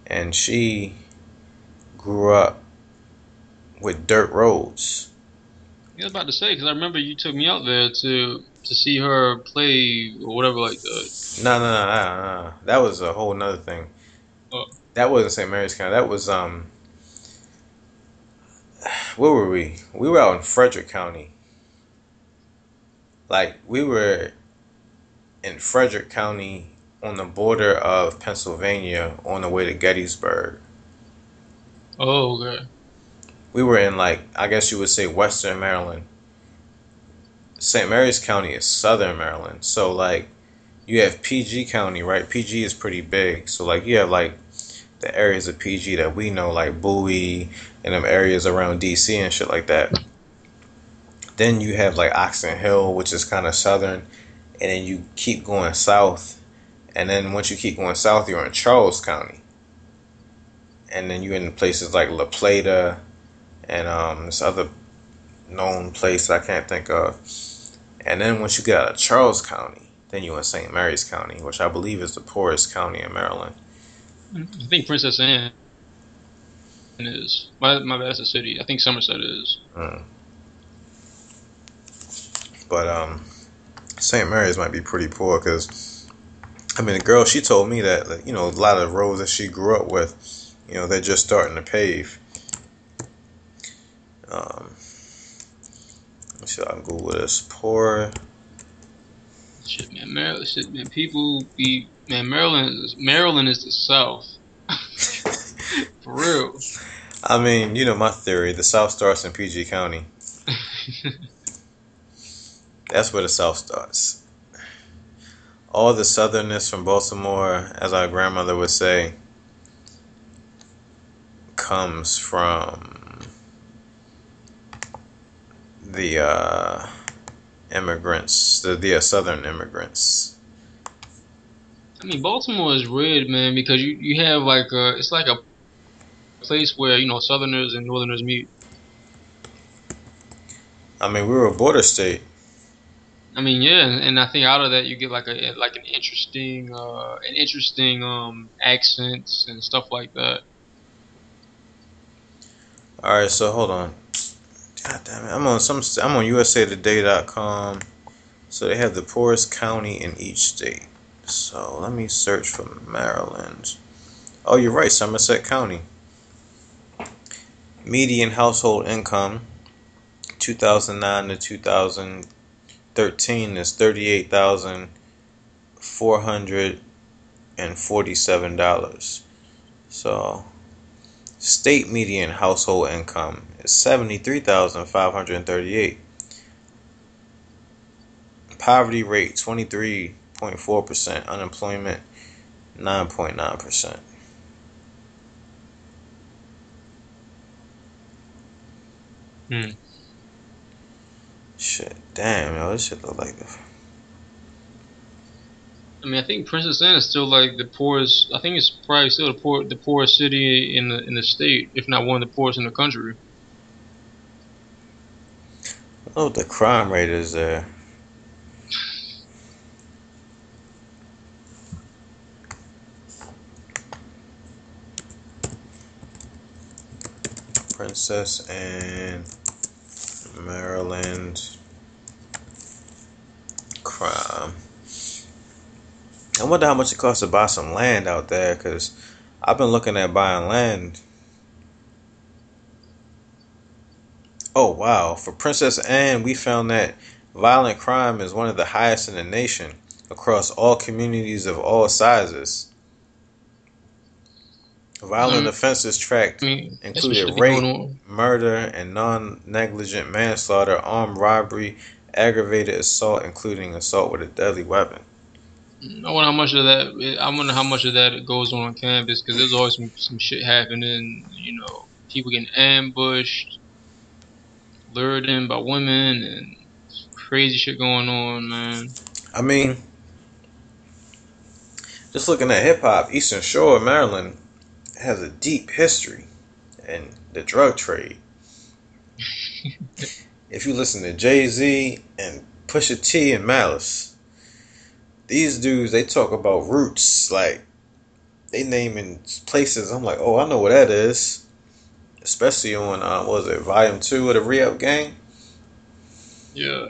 and she grew up with dirt roads. Yeah, I was about to say because I remember you took me out there to to see her play or whatever like that. No, no, no, no, no. That was a whole nother thing. Oh. That wasn't St. Mary's County. That was um. Where were we? We were out in Frederick County. Like we were in Frederick County on the border of Pennsylvania on the way to Gettysburg. Oh, okay. We were in like I guess you would say Western Maryland. St. Mary's County is Southern Maryland. So like you have PG County, right? PG is pretty big. So like you have like the areas of PG that we know, like Bowie and them areas around DC and shit like that. Then you have like Oxon Hill, which is kind of southern, and then you keep going south, and then once you keep going south, you're in Charles County, and then you're in places like La Plata, and um, this other known place I can't think of, and then once you get out of Charles County, then you're in St. Mary's County, which I believe is the poorest county in Maryland. I think Princess Anne is. My my bad, that's a city. I think Somerset is. Mm. But um, St. Mary's might be pretty poor because, I mean, the girl she told me that like, you know a lot of roads that she grew up with you know they're just starting to pave. Um, let's see, I Google this. Poor. Shit, man, Maryland. Shit, man. People be man. Maryland. is- Maryland is the South. *laughs* For real. I mean, you know my theory. The South starts in PG County. *laughs* That's where the South starts. All the southernness from Baltimore, as our grandmother would say, comes from the uh, immigrants, the, the uh, southern immigrants. I mean, Baltimore is red, man, because you you have like a it's like a place where you know Southerners and Northerners meet. I mean, we were a border state. I mean, yeah, and, and I think out of that you get like a like an interesting uh an interesting um accents and stuff like that. All right, so hold on. God damn it! I'm on some. I'm on USAToday.com. So they have the poorest county in each state. So let me search for Maryland. Oh, you're right, Somerset County. Median household income, 2009 to 2013 is thirty-eight thousand four hundred and forty-seven dollars. So State median household income is seventy-three thousand five hundred thirty-eight. Poverty rate twenty-three point four percent. Unemployment nine point nine percent. Hmm. Shit, damn, yo, this shit look like the. I mean, I think Princess Anne is still like the poorest. I think it's probably still the poor the poorest city in the in the state, if not one of the poorest in the country. Oh, the crime rate is there. Princess Anne, Maryland, crime. I wonder how much it costs to buy some land out there, cause I've been looking at buying land Oh wow! For Princess Anne, we found that violent crime is one of the highest in the nation across all communities of all sizes. Violent Mhm. offenses tracked I mean, some shit included rape, murder, and non-negligent manslaughter, armed robbery, aggravated assault, including assault with a deadly weapon. I wonder how much of that. I wonder how much of that goes on on campus because there's always some, some shit happening. You know, people getting ambushed, lured in by women, and crazy shit going on, man. I mean, just looking at hip hop, Eastern Shore, Maryland, has a deep history in the drug trade. *laughs* if you listen to Jay Z and Pusha T and Malice, these dudes they talk about roots like they naming places. I'm like, oh, I know what that is. Especially on uh, what was it Volume Two of the Re-Up Gang? Yeah,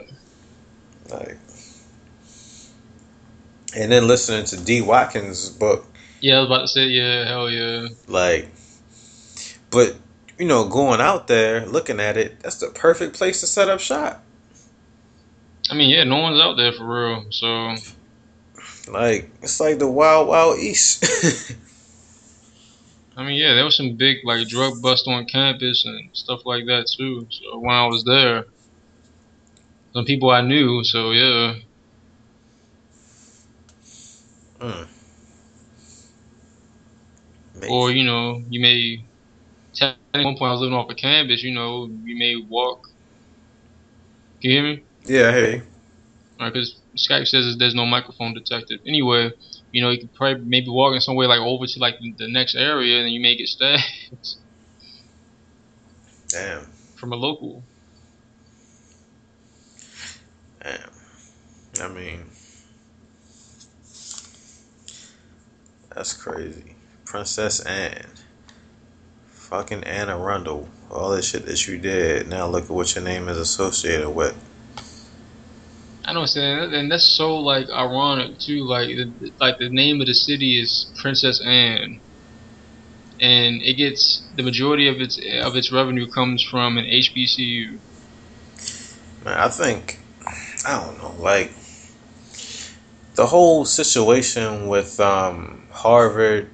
Like, and then listening to D. Watkins' book, yeah. I was about to say, yeah, hell yeah. like, but you know, going out there looking at it, that's the perfect place to set up shop. I mean, yeah, no one's out there for real. So Like, it's like the Wild Wild East. *laughs* I mean, yeah, there was some big like drug bust on campus and stuff like that too. So when I was there, some people I knew. So yeah, mm. Or you know, you may. At one point, I was living off a campus. You know, you may walk. Can you hear me? yeah, hey, Because Skype says there's no microphone detected. Anyway, you know, you could probably maybe walk walking somewhere like over to like the next area, and you may get stabbed *laughs* damn, from a local. damn. I mean, that's crazy. Princess Anne, fucking Anne Arundel, all that shit that you did. Now look at what your name is associated with. I don't understand, and that's so like ironic too. Like, the, like the name of the city is Princess Anne, and it gets the majority of its of its revenue comes from an HBCU. Man, I think I don't know, like the whole situation with um, Harvard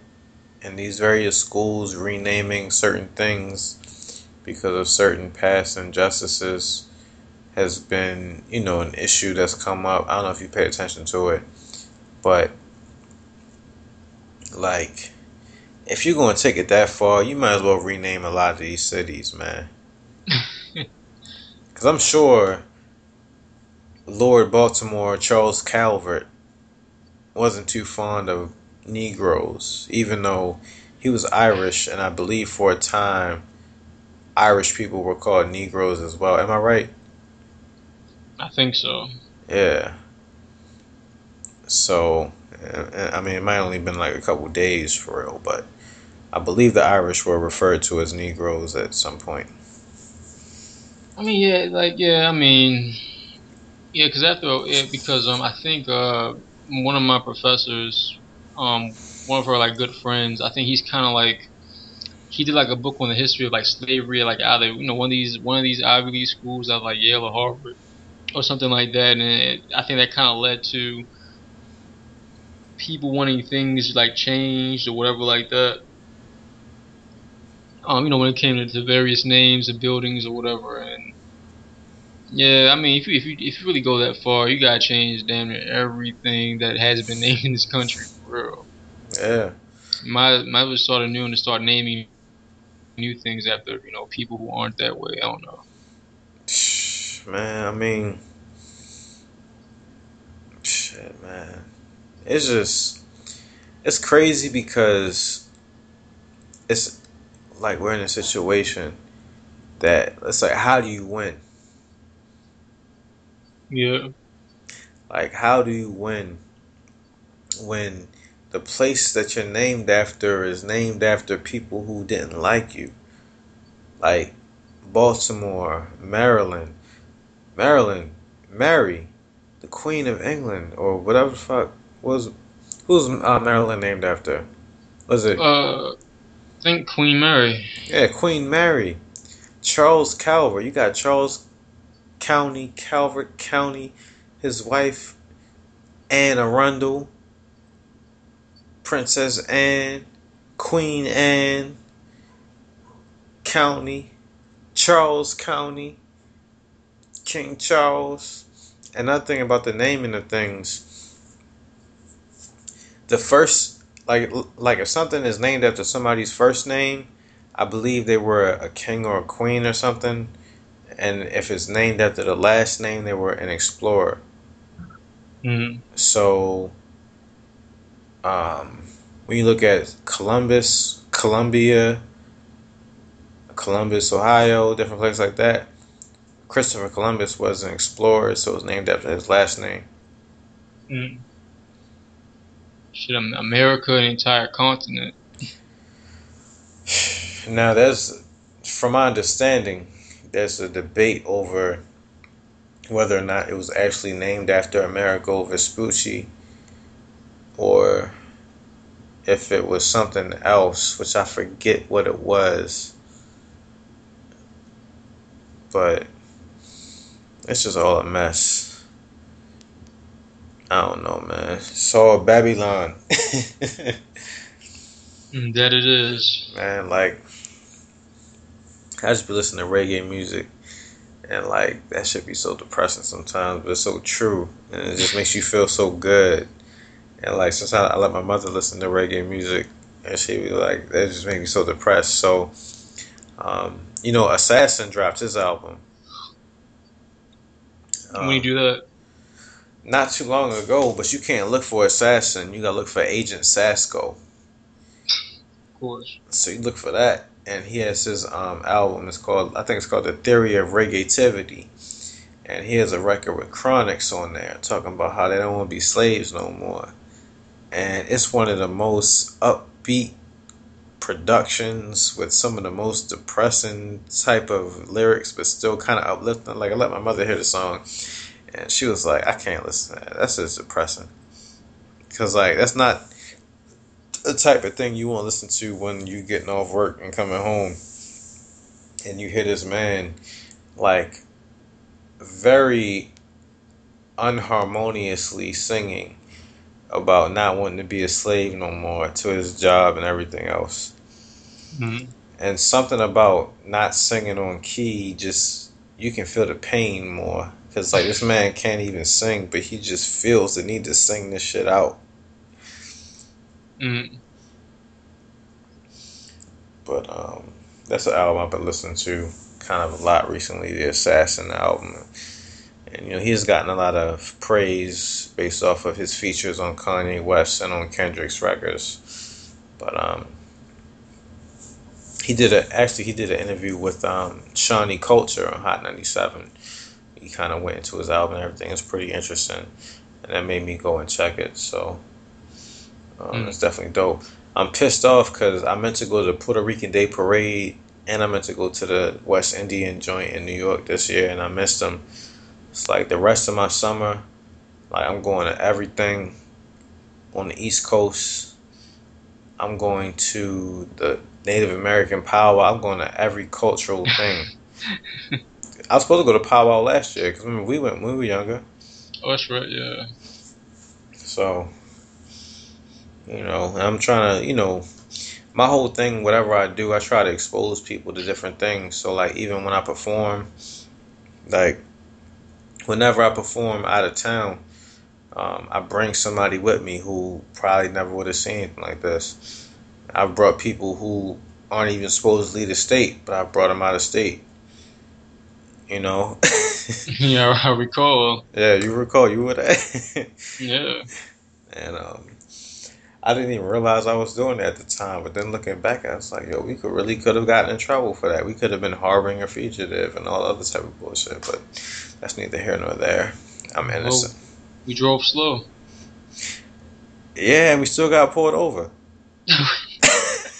and these various schools renaming certain things because of certain past injustices has been, you know, an issue that's come up. I don't know if you pay attention to it, but like if you're going to take it that far, you might as well rename a lot of these cities, man. *laughs* Because I'm sure Lord Baltimore Charles Calvert wasn't too fond of Negroes, even though he was Irish, and I believe for a time Irish people were called Negroes as well. Am I right? I think so. Yeah. So, I mean, it might only been like a couple days for real, but I believe the Irish were referred to as Negroes at some point. I mean, yeah, like yeah, I mean, yeah, because after yeah, because um, I think uh, one of my professors, um, one of her like good friends, I think he's kind of like he did like a book on the history of like slavery, like either you know one of these one of these Ivy League schools out like Yale or Harvard or something like that, and it, I think that kind of led to people wanting things like changed or whatever like that. Um, you know, when it came to the various names of buildings or whatever. And yeah, I mean, if you if you if you really go that far, you gotta change damn near everything that has been named in this country real. Yeah. my might as start new and start naming new things after you know people who aren't that way. I don't know. *sighs* Man, I mean, shit, man, it's just it's crazy because it's like we're in a situation that it's like how do you win? Yeah. Like how do you win when the place that you're named after is named after people who didn't like you? Like Baltimore, Maryland, Maryland, Mary, the Queen of England, or whatever the fuck was who's uh, Maryland named after? Was it? Uh, think Queen Mary. Yeah, Queen Mary. Charles Calvert. You got Charles County, Calvert County. His wife, Anne Arundel. Princess Anne. Queen Anne. County. Charles County. King Charles. Another thing about the naming of things. The first like like if something is named after somebody's first name, I believe they were a king or a queen or something, and if it's named after the last name, they were an explorer. Mm-hmm. So, um, when you look at Columbus, Columbia, Columbus, Ohio, different places like that, Christopher Columbus was an explorer, so it was named after his last name. Mm-hmm. Shit, America, an entire continent. *sighs* Now, there's, from my understanding, there's a debate over whether or not it was actually named after Amerigo Vespucci or if it was something else, which I forget what it was. But it's just all a mess. I don't know, man. Saw Babylon. *laughs* That it is. Man, like I just be listening to reggae music and like that should be so depressing sometimes, but it's so true. And it just makes you feel so good. And like since I let my mother listen to reggae music and she be like, that just made me so depressed. So um, you know, Assassin dropped his album. Um, when you do that? not too long ago, but you can't look for Assassin. You gotta look for Agent Sasco. Of course. So you look for that, and he has his um, album. It's called, I think it's called The Theory of Reggaetivity, and he has a record with Chronixx on there, talking about how they don't want to be slaves no more. And it's one of the most upbeat productions with some of the most depressing type of lyrics, but still kind of uplifting. Like I let my mother hear the song and she was like, I can't listen to that. That's just depressing. Because, like, that's not. the type of thing you want to listen to when you're getting off work and coming home, and you hear this man, like, very unharmoniously singing about not wanting to be a slave no more to his job and everything else. Mhm. And something about not singing on key, just you can feel the pain more. Cause like this man can't even sing, but he just feels the need to sing this shit out. Mhm. But um, that's an album I've been listening to kind of a lot recently, the Assassin album. And you know, he's gotten a lot of praise based off of his features on Kanye West and on Kendrick's records. But um he did a actually he did an interview with um Shani Kulture on Hot 97. He kind of went into his album and everything. It's pretty interesting. And that made me go and check it. So um, Mm. it's definitely dope. I'm pissed off because I meant to go to the Puerto Rican Day Parade and I meant to go to the West Indian joint in New York this year and I missed them. It's like the rest of my summer, like I'm going to everything on the East Coast. I'm going to the Native American powwow. I'm going to every cultural *laughs* thing. I was supposed to go to powwow last year because remember we went when we were younger. Oh, that's right. Yeah. So, you know, I'm trying to, you know, my whole thing, whatever I do, I try to expose people to different things. So, like, even when I perform, like, whenever I perform out of town, um, I bring somebody with me who probably never would have seen anything like this. I've brought people who aren't even supposed to leave the state, but I brought them out of state. You know? *laughs* yeah, I recall. yeah, you recall you were there. *laughs* Yeah. And um, I didn't even realize I was doing it at the time. But then looking back, I was like, yo, we could really could have gotten in trouble for that. We could have been harboring a fugitive and all other type of bullshit. But that's neither here nor there. I'm innocent. We drove slow. Yeah, and we still got pulled over *laughs*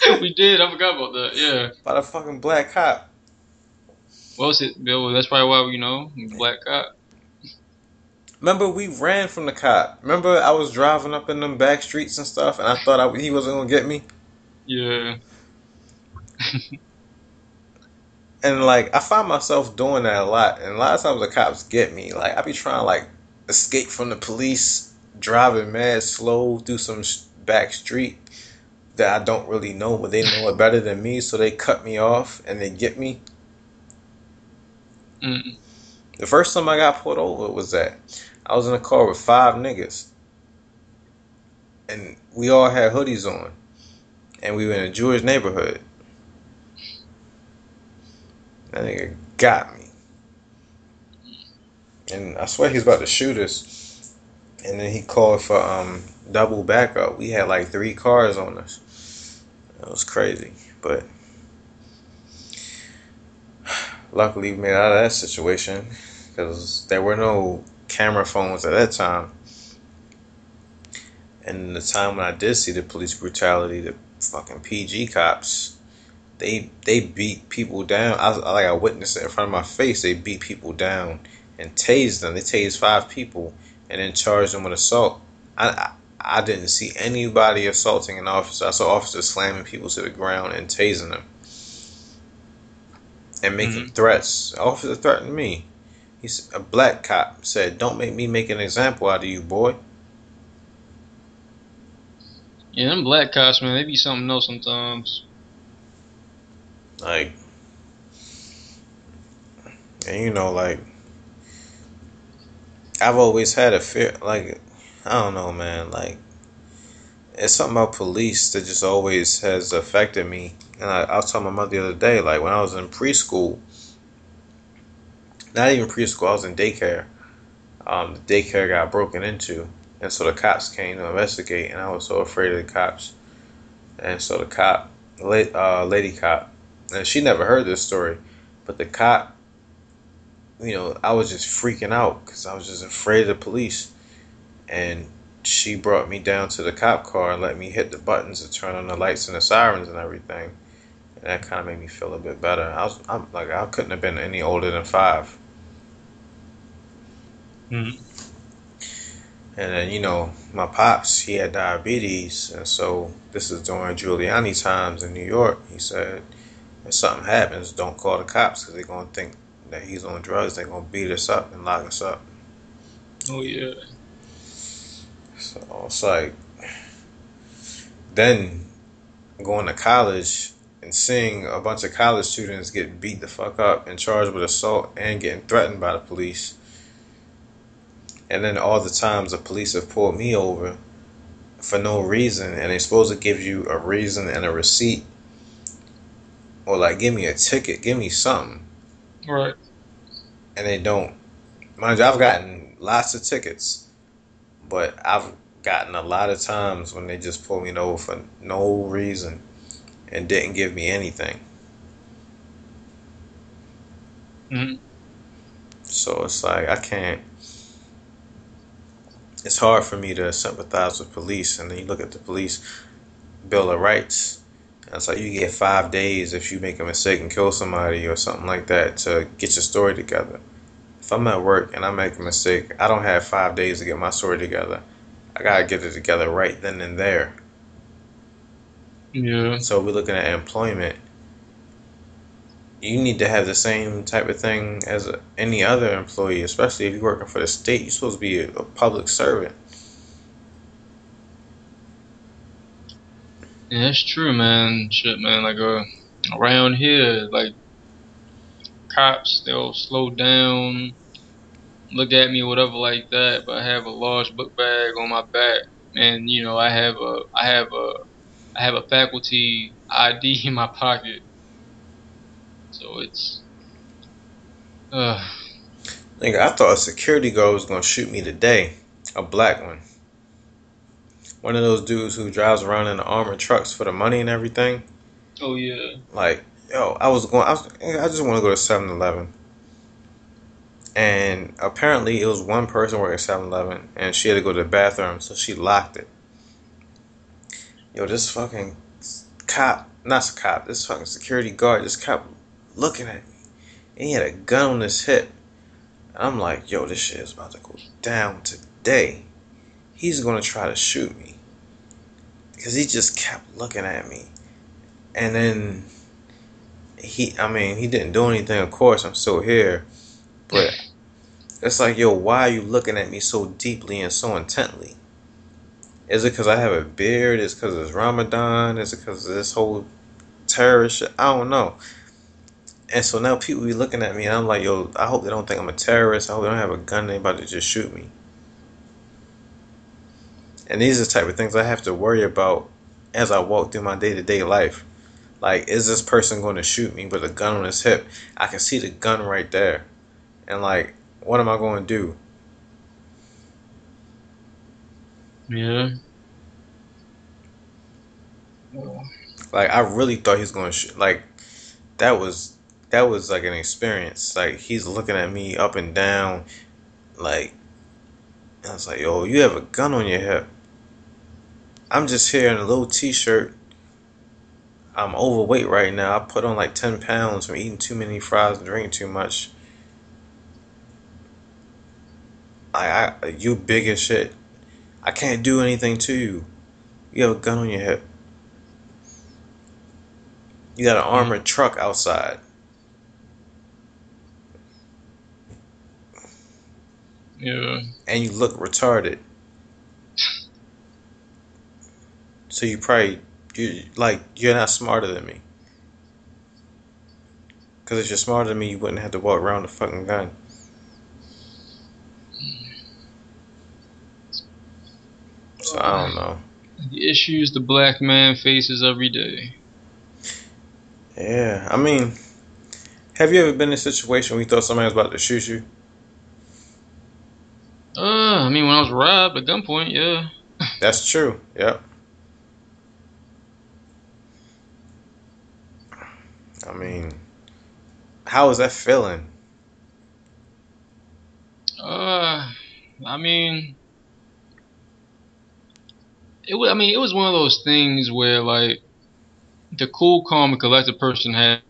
*laughs* we did. I forgot about that. Yeah. by the fucking black cop. What was it, Bill? That's probably why you know black cop. Remember, we ran from the cop. Remember, I was driving up in them back streets and stuff, and I thought I, he wasn't gonna get me. Yeah. *laughs* And like, I find myself doing that a lot. And a lot of times the cops get me. Like, I be trying to like escape from the police, driving mad slow through some back street that I don't really know, but they know it better than me, so they cut me off and they get me. Mm. The first time I got pulled over was that I was in a car with five niggas, and we all had hoodies on, and we were in a Jewish neighborhood. That nigga got me, and I swear he's about to shoot us. And then he called for um double backup. We had like three cars on us. It was crazy, but *sighs* luckily we made out of that situation because there were no camera phones at that time. And the time when I did see the police brutality, the fucking PG cops, they they beat people down. I, I like I witnessed it in front of my face. They beat people down and tased them. They tased five people and then charged them with assault. I, I I didn't see anybody assaulting an officer. I saw officers slamming people to the ground and tasing them and making mm-hmm. threats. The officer threatened me. He's a black cop said, "Don't make me make an example out of you, boy." Yeah, them black cops, man, they be something else sometimes. Like, and you know, like, I've always had a fear. Like, I don't know, man. Like, it's something about police that just always has affected me. And I, I was telling my mother the other day, like, when I was in preschool, not even preschool, I was in daycare. Um, the daycare got broken into, and so the cops came to investigate, and I was so afraid of the cops. And so the cop, uh, lady cop, and she never heard this story, but the cop, you know, I was just freaking out because I was just afraid of the police, and she brought me down to the cop car and let me hit the buttons to turn on the lights and the sirens and everything, and that kind of made me feel a bit better. I was, I'm like, I couldn't have been any older than five. Mhm. And then, you know, my pops, he had diabetes. And so this is during Giuliani times in New York. He said, if something happens, don't call the cops because they're going to think that he's on drugs. They're going to beat us up and lock us up. Oh yeah. So it's like, then going to college and seeing a bunch of college students get beat the fuck up and charged with assault and getting threatened by the police. And then all the times the police have pulled me over for no reason and they're supposed to give you a reason and a receipt. Or like give me a ticket, give me something. Right. And they don't. Mind you, I've gotten lots of tickets. But I've gotten a lot of times when they just pull me over for no reason and didn't give me anything. hmm So it's like I can't. It's hard for me to sympathize with police, and then you look at the police bill of rights. And it's like you get five days if you make a mistake and kill somebody or something like that to get your story together. If I'm at work and I make a mistake, I don't have five days to get my story together. I gotta get it together right then and there. Yeah. So we're looking at employment. You need to have the same type of thing as any other employee, especially if you're working for the state. You're supposed to be a, public servant. Yeah, that's true, man. Shit, man. Like uh, around here, like cops, they'll slow down, look at me, whatever, like that. But I have a large book bag on my back, and you know, I have a, I have a, I have a faculty ID *laughs* in my pocket. So it's, uh, Nigga, I thought a security guard was gonna shoot me today. A black one. One of those dudes who drives around in the armored trucks for the money and everything. oh yeah, Like, yo, I was going. I, was, I just want to go to 7-Eleven. And apparently, it was one person working 7-Eleven, and she had to go to the bathroom, so she locked it. Yo, this fucking cop, not a cop, this fucking security guard just kept looking at me, and he had a gun on his hip. I'm like, yo, this shit is about to go down today. He's gonna try to shoot me. Because he just kept looking at me, and then he I mean he didn't do anything of course I'm still here. But it's like yo why are you looking at me so deeply and so intently? Is it because I have a beard? Is it because it's Ramadan? Is it because of this whole terrorist shit? I don't know and so now people be looking at me and I'm like yo I hope they don't think I'm a terrorist I hope they don't have a gun they about to just shoot me and these are the type of things I have to worry about as I walk through my day-to-day life like, is this person going to shoot me with a gun on his hip? I can see the gun right there. And, like, what am I going to do? yeah. Like, I really thought he was going to shoot. Like, that was, that was like an experience. Like, he's looking at me up and down. Like, I was like, yo, you have a gun on your hip. I'm just here in a little t shirt. I'm overweight right now. I put on like 10 pounds from eating too many fries and drinking too much. I, I, you big as shit. I can't do anything to you. You have a gun on your hip. You got an armored truck outside. Yeah. And you look retarded. So you probably you like you're not smarter than me. Cause if you're smarter than me, you wouldn't have to walk around with a fucking gun. So I don't know. The issues the black man faces every day. Yeah, I mean, have you ever been in a situation where you thought somebody was about to shoot you? Uh, I mean, when I was robbed at gunpoint, yeah. *laughs* That's true. Yep. I mean, how is that feeling? Uh, I mean, it was. I mean, it was one of those things where like the cool, calm, and collected person had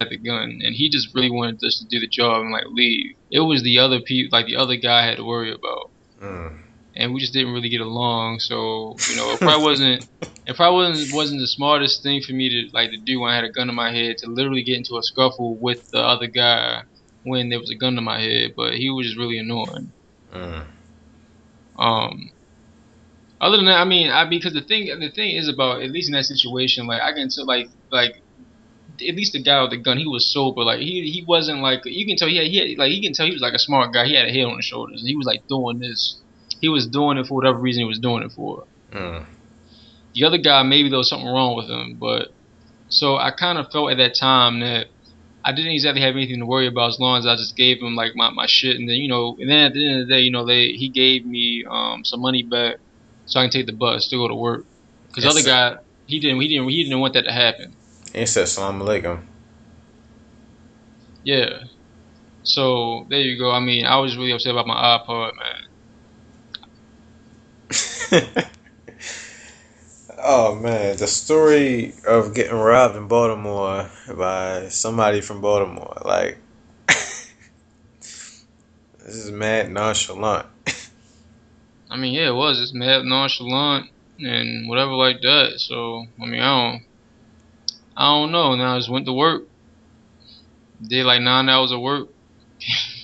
had the gun, and he just really wanted us to do the job and like leave. It was the other people, like the other guy, had to worry about. Mm. and we just didn't really get along. So you know, if I *laughs* wasn't it probably wasn't wasn't the smartest thing for me to like to do when I had a gun to my head to literally get into a scuffle with the other guy when there was a gun to my head. But he was just really annoying. Mm. Um. Other than that, I mean, I because the thing the thing is about at least in that situation, like I can tell, like like at least the guy with the gun, he was sober. Like he he wasn't like you can tell he had, he had like you can tell he was like a smart guy. He had a head on his shoulders. He was like doing this. He was doing it for whatever reason he was doing it for. Mm. The other guy, maybe there was something wrong with him, but so I kind of felt at that time that I didn't exactly have anything to worry about as long as I just gave him like my, my shit, and then you know, and then at the end of the day, you know, they he gave me um some money back so I can take the bus to go to work. Because other guy, he didn't he didn't he didn't want that to happen. He said salam alaikum. Yeah. So there you go. I mean, I was really upset about my iPod, man. *laughs* oh man, the story of getting robbed in Baltimore by somebody from Baltimore. Like, *laughs* this is mad nonchalant. I mean, yeah, it was. It's mad nonchalant and whatever like that. So I mean, I don't, I don't know. Now I just went to work, did like nine hours of work,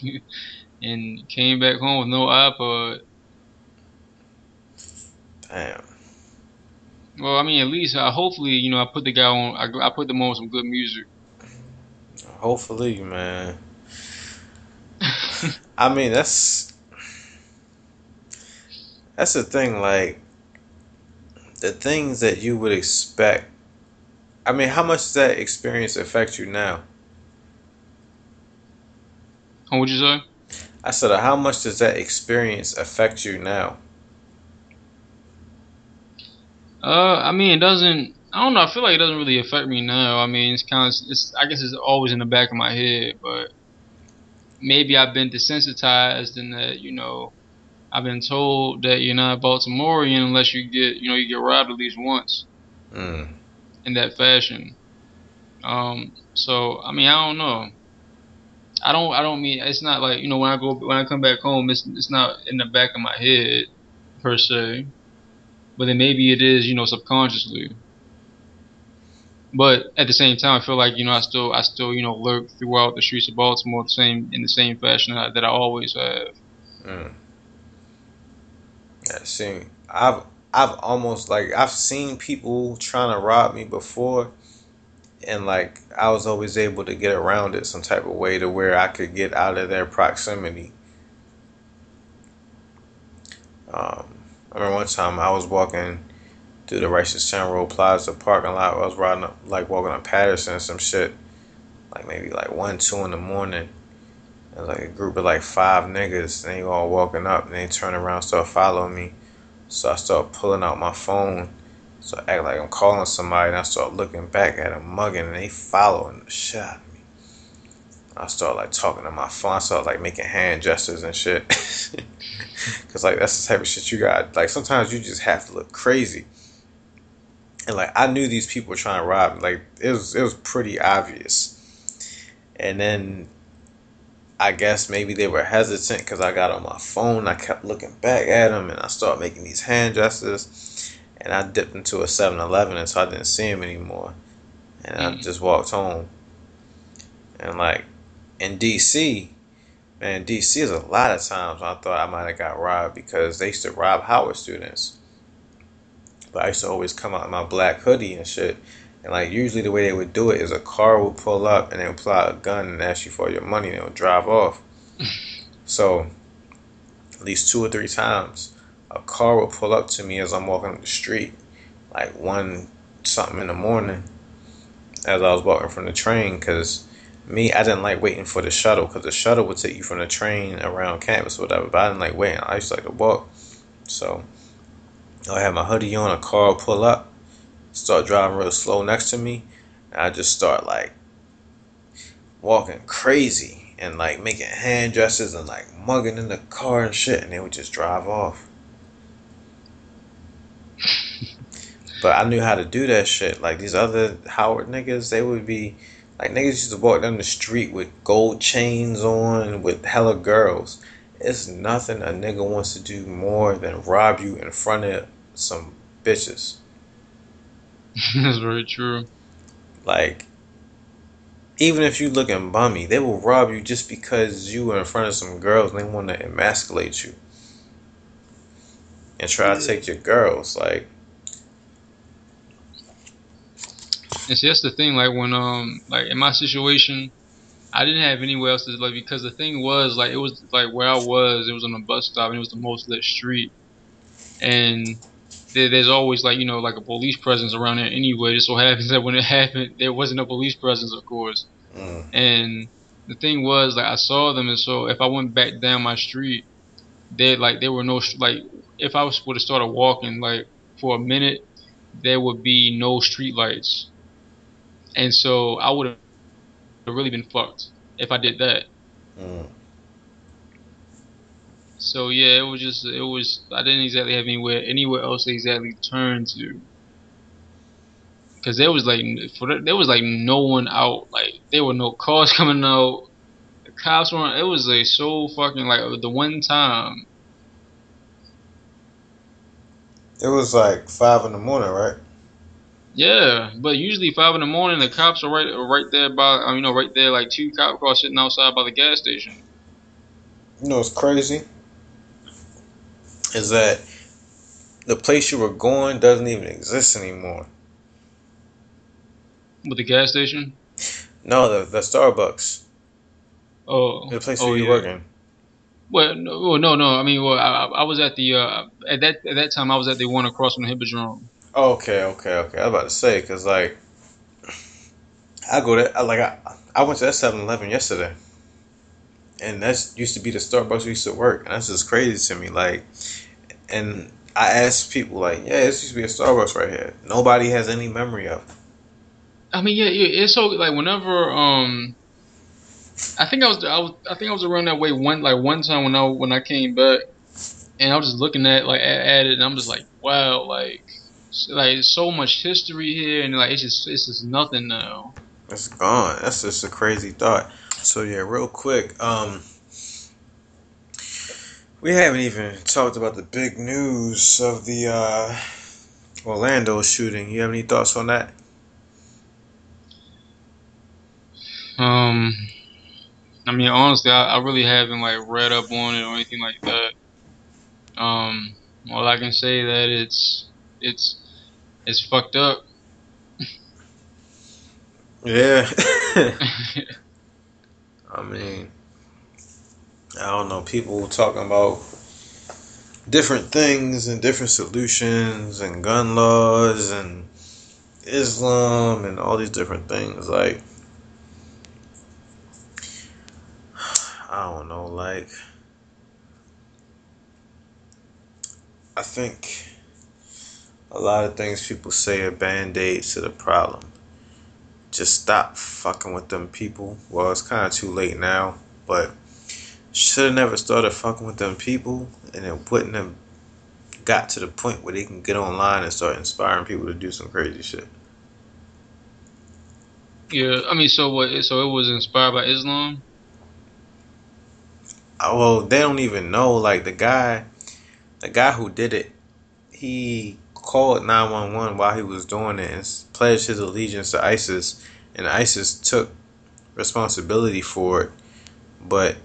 *laughs* and came back home with no iPod. Damn. Well, I mean, at least uh, hopefully, you know, I put the guy on. I, I put them on some good music. Hopefully, man. *laughs* I mean, that's that's the thing. Like the things that you would expect. I mean, how much does that experience affect you now? What would you say? I said, how much does that experience affect you now? Uh, I mean, it doesn't. I don't know. I feel like it doesn't really affect me now. I mean, it's kind of. It's. I guess it's always in the back of my head, but maybe I've been desensitized in that. You know, I've been told that you're not Baltimorean unless you get. You know, you get robbed at least once Mm. In that fashion. Um. So I mean, I don't know. I don't. I don't mean. It's not like you know when I go when I come back home. It's. It's not in the back of my head per se. But then maybe it is, you know, subconsciously. But at the same time, I feel like you know I still I still you know lurk throughout the streets of Baltimore the same in the same fashion that I, that I always have. Mm. Yeah, see, I've I've almost like I've seen people trying to rob me before, and like I was always able to get around it some type of way to where I could get out of their proximity. Um, I remember one time I was walking through the Reisterstown Road Plaza parking lot. I was riding up, like walking up Patterson some shit, like maybe like one, two in the morning. It was like a group of like five niggas, and they all walking up, and they turn around, start following me. So I start pulling out my phone, so I act like I'm calling somebody, and I start looking back at them, mugging, and they following the shit out of me. I start like talking to my phone. I start like making hand gestures and shit, *laughs* cause like that's the type of shit you got. Like sometimes you just have to look crazy. And like I knew these people were trying to rob me. Like it was it was pretty obvious. And then I guess maybe they were hesitant because I got on my phone. I kept looking back at them and I started making these hand gestures. And I dipped into a 7 Eleven and so I didn't see him anymore. And I Mm. just walked home. And like in DC, man, DC is a lot of times when I thought I might have got robbed because they used to rob Howard students. But I used to always come out in my black hoodie and shit. And like usually the way they would do it is a car would pull up and they would pull out a gun and ask you for your money and they would drive off. *laughs* so at least two or three times a car would pull up to me as I'm walking up the street, like one something in the morning, as I was walking from the train. Cause me, I didn't like waiting for the shuttle because the shuttle would take you from the train around campus or whatever. But I didn't like waiting. I used to like to walk. So I had my hoodie on, a car would pull up, start driving real slow next to me, and I just start like walking crazy and like making hand gestures and like mugging in the car and shit, and they would just drive off. *laughs* but I knew how to do that shit. Like these other Howard niggas, they would be like niggas used to walk down the street with gold chains on with hella girls. it's nothing a nigga wants to do more than rob you in front of some bitches. *laughs* That's very true. Like, even if you looking bummy, they will rob you just because you were in front of some girls and they want to emasculate you and try to take your girls. Like, And see, that's the thing. Like when um, like in my situation, I didn't have anywhere else to like because the thing was like it was like where I was. It was on a bus stop and it was the most lit street, and there's always like you know like a police presence around there anyway. It just so happens *laughs* that when it happened, there wasn't a police presence, of course. mm, And the thing was like I saw them, and so if I went back down my street, they like there were no like if I was would have started walking like for a minute, there would be no street lights, and so I would have really been fucked if I did that. mm. So yeah, it was just it was I didn't exactly have anywhere anywhere else to exactly turn to. Cause there was like for the- there was like no one out like there were no cars *laughs* coming out, the cops weren't. It was like so fucking like the one time. It was like five in the morning, right? Yeah, but usually five in the morning the cops are right are right there by you know right there like two cop cars sitting outside by the gas station. You know it's crazy? Is that the place you were going doesn't even exist anymore. With the gas station. No, the the Starbucks, Oh, the place oh, where you yeah. working. Well, no, well, no, no. I mean, well, I, I was at the uh, at that at that time I was at the one across from the Hippodrome. Okay, okay, okay. I was about to say because like I go. I, like I, I went to that 7-Eleven yesterday, and that's used to be the Starbucks we used to work, and that's just crazy to me. Like, and I asked people like, yeah, this used to be a Starbucks right here. Nobody has any memory of. it. I mean, yeah, yeah, it's so like whenever um, I think I was I was I think I was around that way one like one time when I when I came back, and I was just looking at like at, at it, and I'm just like, wow, like like so much history here, and like it's just it's just nothing now. It's gone. That's just a crazy thought. So yeah, real quick, um we haven't even talked about the big news of the uh Orlando shooting. You have any thoughts on that? Um, I mean, honestly, I, I really haven't like read up on it or anything like that. Um, all I can say that it's it's it's fucked up. Yeah. *laughs* *laughs* I mean, I don't know. People talking about different things and different solutions and gun laws and Islam and all these different things. Like, *sighs* I don't know. Like, I think a lot of things people say are band aids to the problem just stop fucking with them people. Well, it's kind of too late now, but should have never started fucking with them people, and it wouldn't have got to the point where they can get online and start inspiring people to do some crazy shit. Yeah, I mean, so what? So it was inspired by Islam. Uh, Well, they don't even know. Like the guy, the guy who did it, he called nine one one while he was doing it and pledged his allegiance to ISIS, and ISIS took responsibility for it, but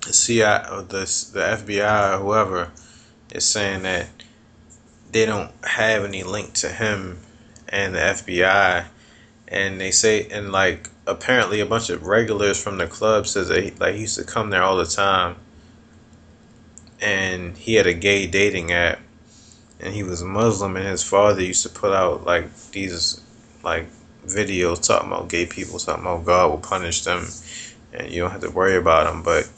the CIA, or the the FBI, or whoever, is saying that they don't have any link to him and the FBI, and they say and like apparently a bunch of regulars from the club says that he, like he used to come there all the time, and he had a gay dating app, and he was Muslim, and his father used to put out like these like videos talking about gay people, talking about God will punish them, and you don't have to worry about them, but.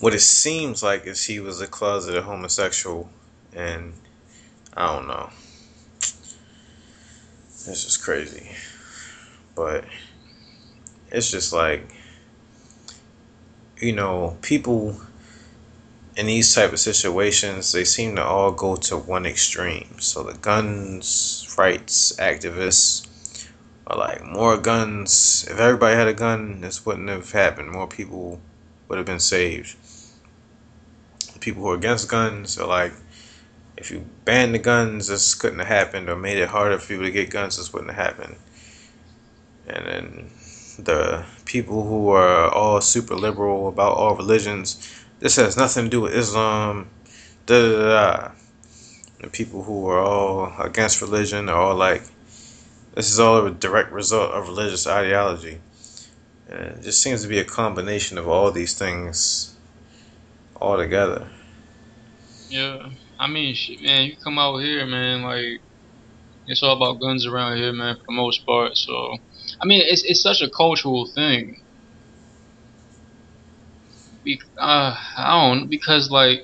What it seems like is he was a closeted homosexual, and I don't know. It's just crazy. But it's just like you know, people in these type of situations, they seem to all go to one extreme. So the guns rights activists are like more guns. If everybody had a gun, this wouldn't have happened. More people would have been saved. The people who are against guns are like, if you banned the guns, this couldn't have happened, or made it harder for people to get guns, this wouldn't have happened. And then the people who are all super liberal about all religions, this has nothing to do with Islam. Da da da. The people who are all against religion are all like, this is all a direct result of religious ideology. And it just seems to be a combination of all these things all together. Yeah, I mean, shit, man, you come out here, man, like it's all about guns around here, man, for the most part. So, I mean, it's it's such a cultural thing. Be, uh, I don't because like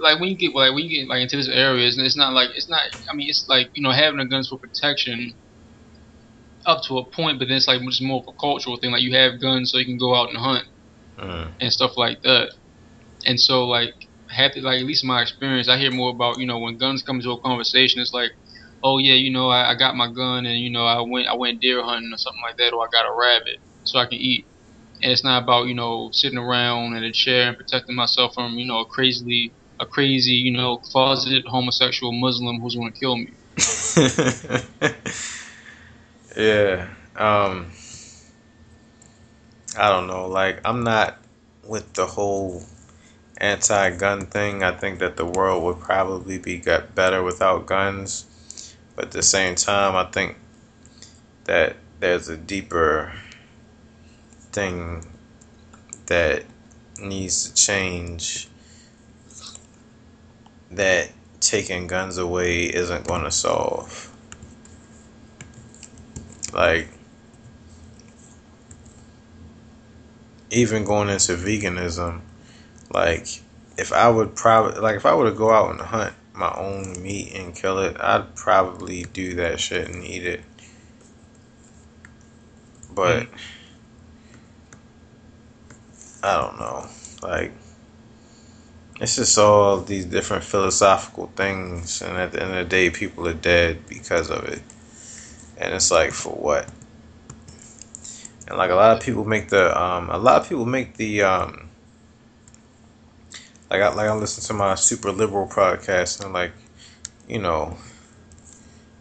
like when you get like when you get like into this areas and it's not like it's not I mean it's like you know having a guns for protection up to a point but then it's like just more of a cultural thing like you have guns so you can go out and hunt Mm. and stuff like that and so like have to like at least in my experience I hear more about you know when guns come into a conversation it's like oh yeah you know I, I got my gun and you know I went I went deer hunting or something like that or I got a rabbit so I can eat and it's not about you know sitting around in a chair and protecting myself from you know a crazily a crazy you know closeted homosexual Muslim who's going to kill me. *laughs* yeah. Um I don't know, like I'm not with the whole anti-gun thing. I think that the world would probably be got better without guns. But at the same time, I think that there's a deeper thing that needs to change that taking guns away isn't going to solve. Like, even going into veganism, like, if I would probably, like, if I were to go out and hunt my own meat and kill it, I'd probably do that shit and eat it. But, mm. I don't know. Like, it's just all these different philosophical things, and at the end of the day, people are dead because of it. And it's like, for what? And like a lot of people make the, um, a lot of people make the, um, like I like I listen to my super liberal podcast, and like, you know,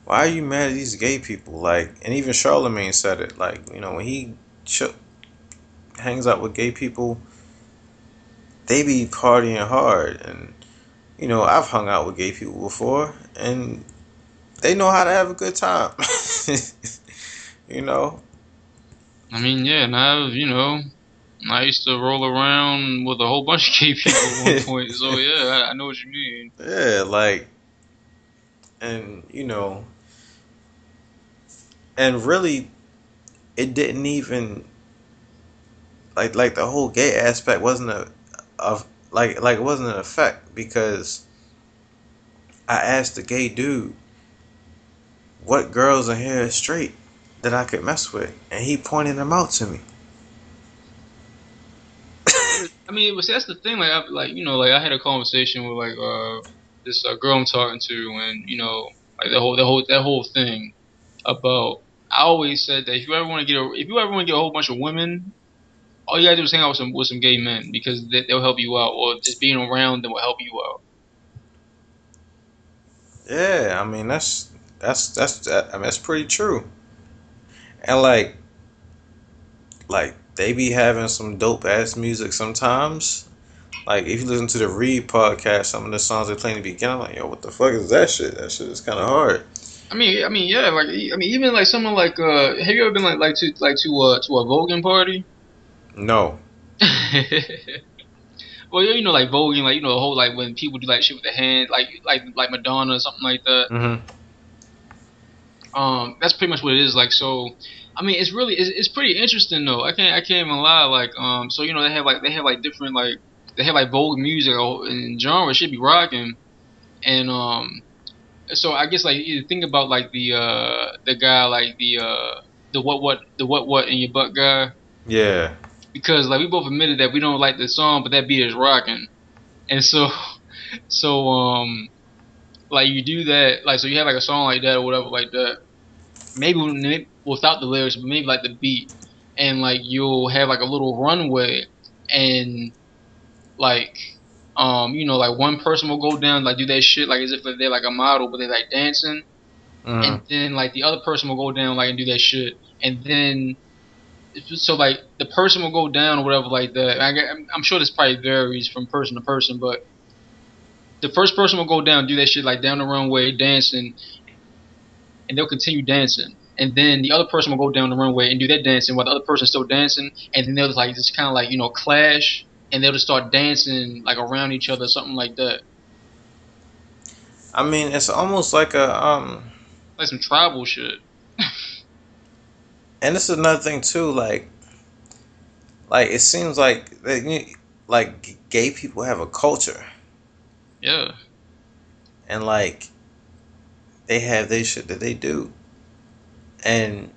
why are you mad at these gay people? Like, and even Charlemagne said it. Like, you know, when he hangs out with gay people they be partying hard. And you know i've hung out with gay people before and they know how to have a good time. *laughs* You know? I mean, yeah, and I've you know I used to roll around with a whole bunch of gay people at one *laughs* point, so yeah, I, I know what you mean. yeah like and you know and really it didn't even like like the whole gay aspect wasn't a of like like it wasn't an effect because I asked the gay dude what girls in here straight that I could mess with and he pointed them out to me. I mean, see, that's the thing. Like, I, like you know, like I had a conversation with like uh this uh, girl I'm talking to, and you know, like the whole the whole that whole thing about. I always said that if you ever want to get a, if you ever want to get a whole bunch of women, all you gotta do is hang out with some with some gay men because they, they'll help you out, or just being around them will help you out. Yeah, I mean that's that's that's that, I mean that's pretty true. And like like they be having some dope ass music sometimes. Like if you listen to the Read podcast, some of the songs they play in the beginning, I'm like, yo, what the fuck is that shit? That shit is kind of hard. I mean, I mean, yeah, like I mean, even like someone like uh, have you ever been like like to like to uh to a voguing party? No. *laughs* well, you know, like voguing, like you know, the whole like when people do like shit with the hand, like like like Madonna or something like that. Mm-hmm. Um, that's pretty much what it is. Like, so, I mean, it's really it's, it's pretty interesting though. I can't I can't even lie. Like, um, so you know, they have like they have like different like they have like Vogue music and genre should be rocking, and um, so I guess like you think about like the uh the guy like the uh the what what the what what in your butt guy Yeah. Because like we both admitted that we don't like the song, but that beat is rocking, and so, *laughs* so um, like you do that, like so you have like a song like that or whatever like that, maybe maybe without the lyrics, but maybe like the beat, and like you'll have like a little runway, and like um you know like one person will go down like do that shit like as if they're like a model but they're like dancing. Mm. and then like the other person will go down like and do that shit, and then so like the person will go down or whatever like that. I, I'm sure this probably varies from person to person, but the first person will go down do that shit like down the runway dancing, and they'll continue dancing. And then the other person will go down the runway and do that dancing while the other person's still dancing, and then they'll just like just kind of like you know clash, and they'll just start dancing like around each other, something like that, I mean, it's almost like a um, like some tribal shit. *laughs* and this is another thing too. Like, like it seems like that like gay people have a culture, Yeah. and like they have their shit that they do, and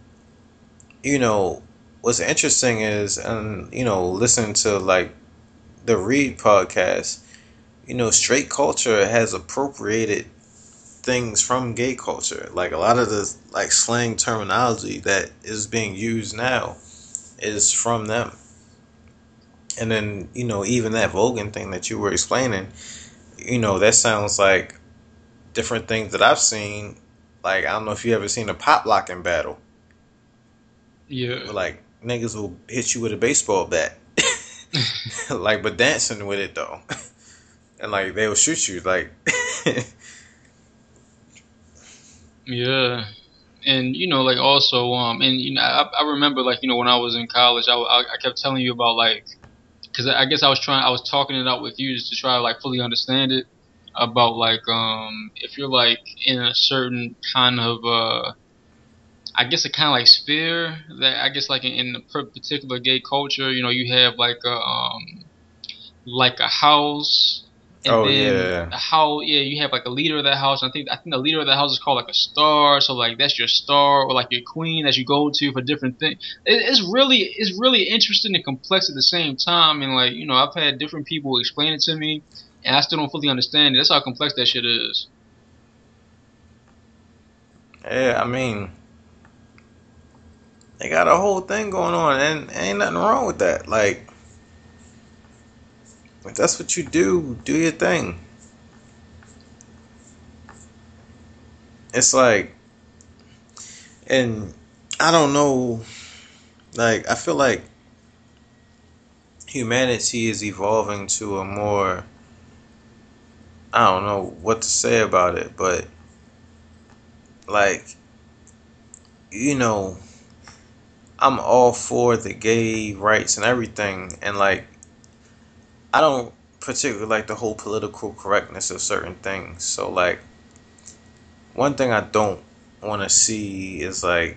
you know what's interesting is, and you know, listening to like the Read podcast, you know, straight culture has appropriated things from gay culture. Like a lot of the like slang terminology that is being used now is from them. And then, you know, even that voguing thing that you were explaining, you know, that sounds like different things that I've seen. Like I don't know if you ever seen a pop locking battle. Yeah. Where, like niggas will hit you with a baseball bat. *laughs* *laughs* like but dancing with it though. *laughs* And like they will shoot you like Yeah, and you know, like also, um, and you know, I, I remember like you know when I was in college, I, I, kept telling you about like, because I guess I was trying, I was talking it out with you just to try to like fully understand it about like um if you're like in a certain kind of uh. I guess a kind of like sphere that I guess like in, in the particular gay culture, you know, you have like a um, like a house, and Oh, then yeah. the house, yeah, you have like a leader of that house. I think I think the leader of the house is called like a star. So like that's your star or like your queen that you go to for different things. It, it's really it's really interesting and complex at the same time. And like you know, I've had different people explain it to me, and I still don't fully understand it. That's how complex that shit is. Yeah, I mean, they got a whole thing going on, and ain't nothing wrong with that. Like, if that's what you do, do your thing. It's like, and I don't know, like, I feel like humanity is evolving to a more, I don't know what to say about it, but like you know i'm all for the gay rights and everything and like i don't particularly like the whole political correctness of certain things so like one thing i don't want to see is like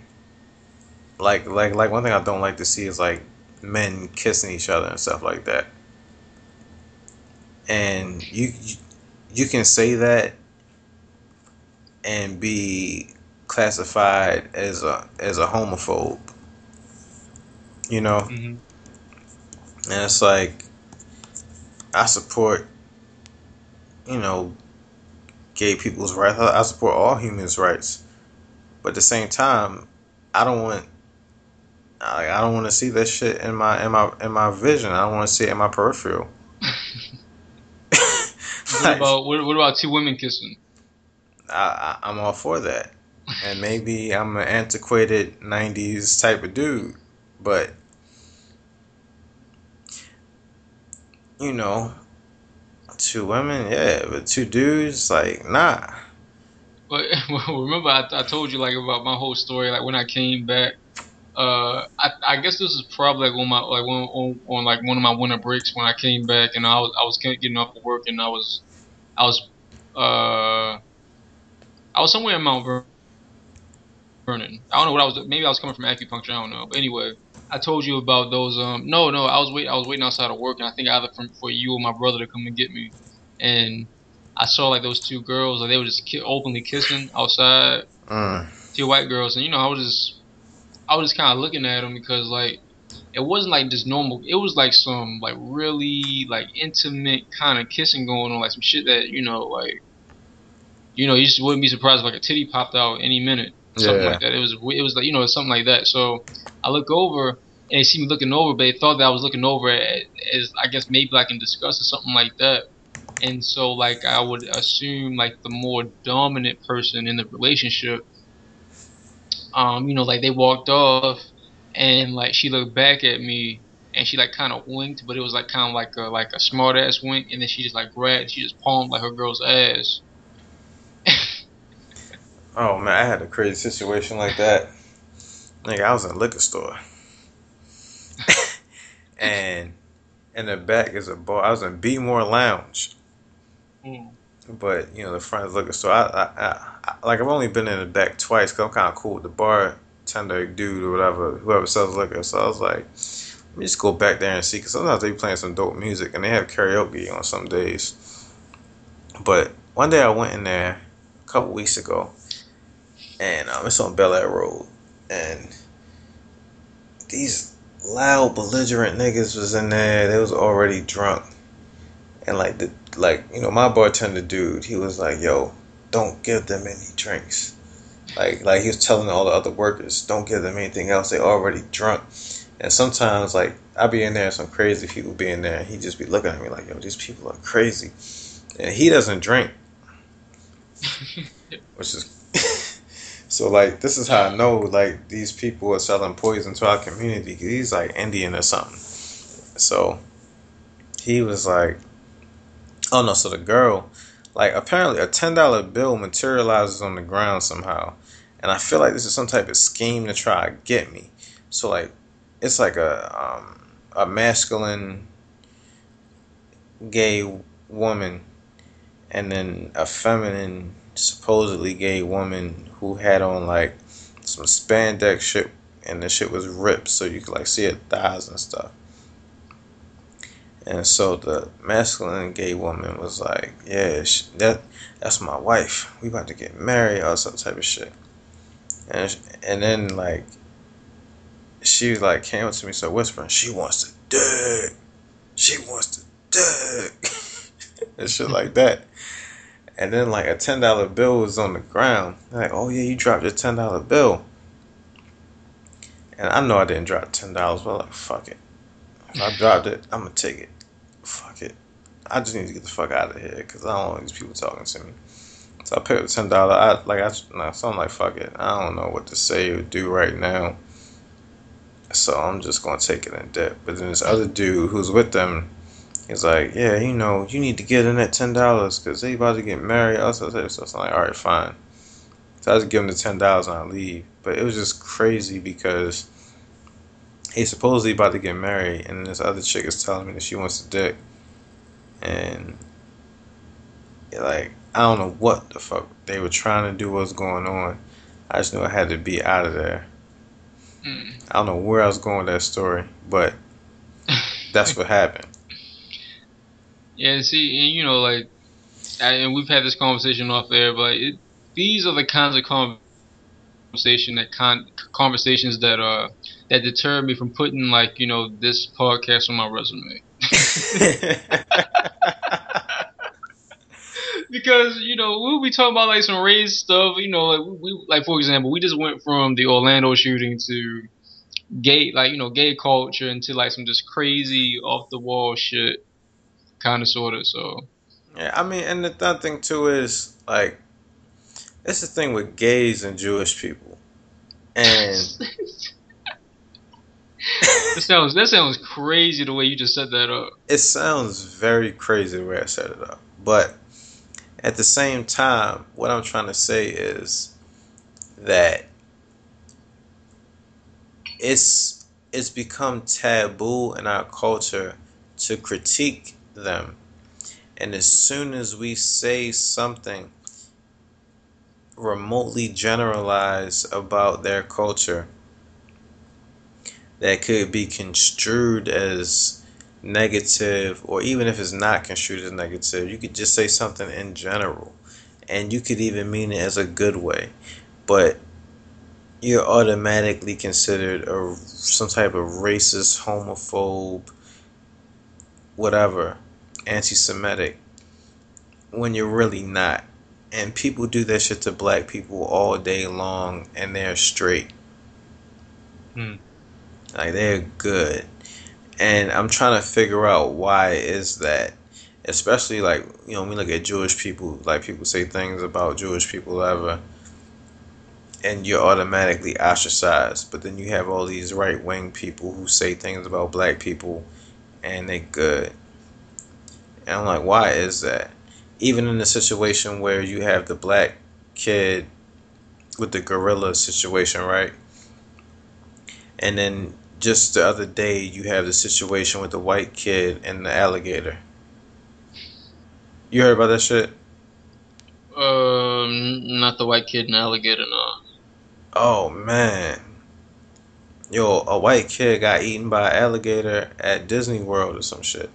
like like like one thing i don't like to see is like men kissing each other and stuff like that and you you, you can say that and be classified as a as a homophobe. You know, Mm-hmm. and it's like I support, you know, gay people's rights. I I support all humans' rights, but at the same time, I don't want. I I don't want to see that shit in my in my in my vision. I don't want to see it in my peripheral. *laughs* *laughs* What about what, what about two women kissing? I, I, I'm all for that. And maybe I'm an antiquated 90s type of dude. But, you know, two women, yeah. But two dudes, like, nah. But *laughs* remember, I, I told you like about my whole story. Like when I came back, uh, I, I guess this is probably like on my like on, on, on like one of my winter breaks when I came back and I was I was getting off of work and I was I was uh I was somewhere in Mount Vernon. I don't know what I was. Maybe I was coming from acupuncture. I don't know. But anyway, I told you about those. Um, no, no, I was wait. I was waiting outside of work, and I think either from for you or my brother to come and get me, and I saw like those two girls, like they were just ki- openly kissing outside Mm. two white girls, and you know, I was just, I was just kind of looking at them because like, it wasn't like just normal. It was like some like really like intimate kind of kissing going on, like some shit that you know, like, you know, you just wouldn't be surprised if like a titty popped out any minute, something Yeah. like that. It was, it was like you know, something like that. So I look over and they see me looking over, but they thought that I was looking over as, as I guess maybe like in disgust or something like that. And so like I would assume like the more dominant person in the relationship, um, you know, like they walked off, and like she looked back at me and she like kind of winked, but it was like kind of like a like a smart ass wink, and then she just like grabbed, she just palmed like her girl's ass. Oh man, I had a crazy situation like that. Nigga, I was in a liquor store. *laughs* and in the back is a bar. I was in Beatmore Lounge. Mm. But, you know, the front is liquor store. I, I, I, I, like, I've only been in the back twice because I'm kind of cool with the bartender dude or whatever, whoever sells liquor. So I was like, let me just go back there and see. Because sometimes they playing some dope music and they have karaoke on some days. But one day I went in there a couple weeks ago and um, it's on Bel Air Road, and these loud, belligerent niggas was in there. They was already drunk, and like the like you know my bartender dude, he was like, "Yo, don't give them any drinks." Like like he was telling all the other workers, "Don't give them anything else. They already drunk." And sometimes like I be in there, some crazy people be in there, and he just be looking at me like, "Yo, these people are crazy," and he doesn't drink, *laughs* which is. So like this is how I know like these people are selling poison to our community. He's like Indian or something. So he was like, oh no. So the girl, like apparently a ten dollar bill materializes on the ground somehow, and I feel like this is some type of scheme to try to get me. So like it's like a um, a masculine gay woman, and then a feminine supposedly gay woman who had on like some spandex shit and the shit was ripped so you could like see her thighs and stuff. And so the masculine gay woman was like, "Yeah, that that's my wife. We about to get married or some type of shit." And and then like she like came up to me so whispering, "She wants to dick. She wants to dick." *laughs* and shit like that. And then like a ten dollar bill was on the ground. like, oh yeah, you dropped your ten dollar bill. And I know I didn't drop ten dollars, but like, fuck it. If I dropped it, I'm gonna take it. Fuck it. I just need to get the fuck out of here because I don't want these people talking to me. So I picked up ten dollar. I like I so I'm like fuck it. I don't know what to say or do right now. So I'm just gonna take it in debt. But then this other dude who's with them He's like, yeah, you know, you need to get in that ten dollars because they about to get married. So I'm like, all right, fine. So I just give him the ten dollars and I leave. But it was just crazy because he's supposedly about to get married, and this other chick is telling me that she wants a dick, and like I don't know what the fuck they were trying to do, what's going on. I just knew I had to be out of there. Mm. I don't know where I was going with that story, but *laughs* that's what happened. Yeah, see, and you know, like, and we've had this conversation off air, but it, these are the kinds of conversation that con- conversations that uh that deter me from putting like you know this podcast on my resume. *laughs* because you know we'll be talking about like some race stuff. You know, like we like for example, we just went from the Orlando shooting to gay, like you know, gay culture into like some just crazy off the wall shit kind of, sort of. So. Yeah, I mean, and the other thing too is like, it's the thing with gays and Jewish people, and. *laughs* that sounds that sounds crazy the way you just set that up. It sounds very crazy the way I set it up, but at the same time, what I'm trying to say is that it's it's become taboo in our culture to critique them. And as soon as we say something remotely generalized about their culture that could be construed as negative, or even if it's not construed as negative, you could just say something in general. And you could even mean it as a good way. But you're automatically considered a some type of racist, homophobe, whatever anti-Semitic when you're really not. And people do that shit to black people all day long, and they're straight. Hmm. Like they're good. And I'm trying to figure out why is that. Especially like, you know, when we look at Jewish people, like people say things about Jewish people ever and you're automatically ostracized. But then you have all these right wing people who say things about black people and they good. And I'm like, why is that? Even in the situation where you have the black kid with the gorilla situation, right? And then just the other day, you have the situation with the white kid and the alligator. You heard about that shit? Um, not the white kid and alligator, no. Oh man. Yo, a white kid got eaten by an alligator at Disney World or some shit.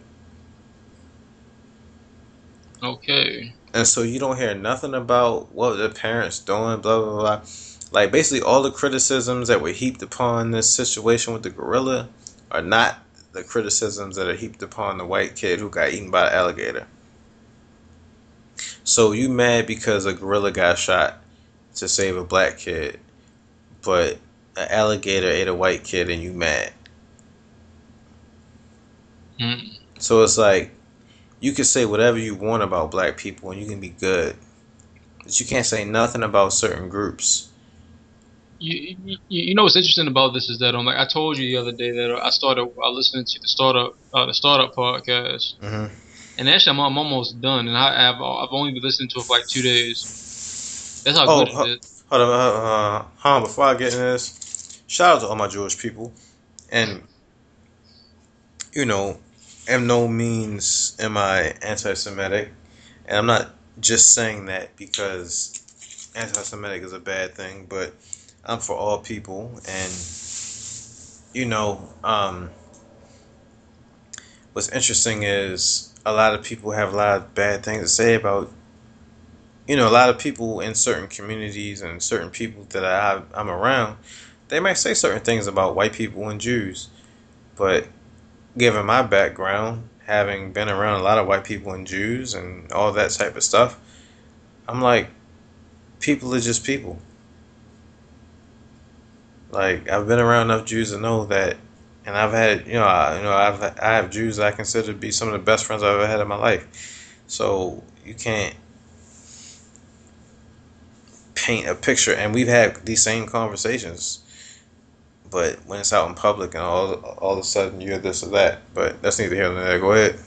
Okay. And so you don't hear nothing about what the parents doing, blah blah blah. Like basically all the criticisms that were heaped upon this situation with the gorilla are not the criticisms that are heaped upon the white kid who got eaten by an alligator. So you mad because a gorilla got shot to save a black kid, but an alligator ate a white kid and you mad. Hmm. So it's like you can say whatever you want about black people and you can be good. But you can't say nothing about certain groups. You, you, you know what's interesting about this is that um, like I told you the other day that I started uh, listening to the startup uh, the startup podcast, Mm-hmm. and actually I'm, I'm almost done, and I, I've I've only been listening to it for like two days. That's how Oh, good huh. it is. Hold on, uh, uh, hold on, before I get into this, shout out to all my Jewish people. And, you know, in no means am I anti Semitic. And I'm not just saying that because anti Semitic is a bad thing, but I'm for all people. And, you know, um, what's interesting is a lot of people have a lot of bad things to say about you know, a lot of people in certain communities and certain people that I, I'm around, they might say certain things about white people and Jews. But given my background, having been around a lot of white people and Jews and all that type of stuff, I'm like, people are just people. Like I've been around enough Jews to know that, and I've had, you know, I, you know, I've I have Jews that I consider to be some of the best friends I've ever had in my life. So you can't paint a picture and we've had these same conversations but when it's out in public and all all of a sudden you're this or that but that's neither here nor there go ahead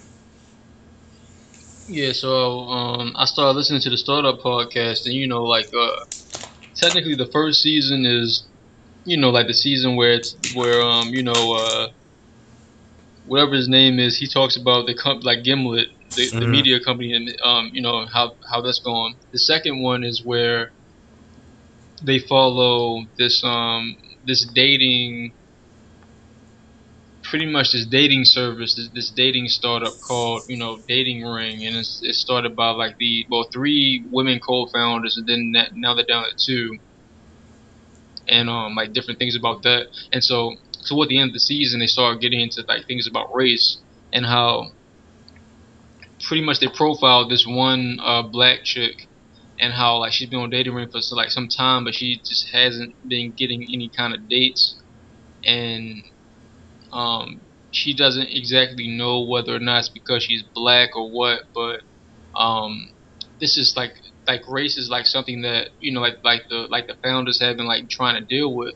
Yeah, so um, I started listening to the startup podcast, and you know, like uh, technically the first season is, you know, like the season where it's where um, you know, uh, whatever his name is, he talks about the comp like Gimlet, the, the Mhm. media company, and um, you know how how that's going. The second one is where they follow this um this dating pretty much this dating service, this, this dating startup called, you know, Dating Ring, and it's, it's started by like the well three women co-founders, and then that, now they're down to two, and um like different things about that, and so toward the end of the season they started getting into like things about race and how pretty much they profiled this one uh, black chick and how like she's been on dating ring for so, like some time, but she just hasn't been getting any kind of dates, and um, she doesn't exactly know whether or not it's because she's black or what, but um, this is like like race is like something that you know like like the like the founders have been like trying to deal with,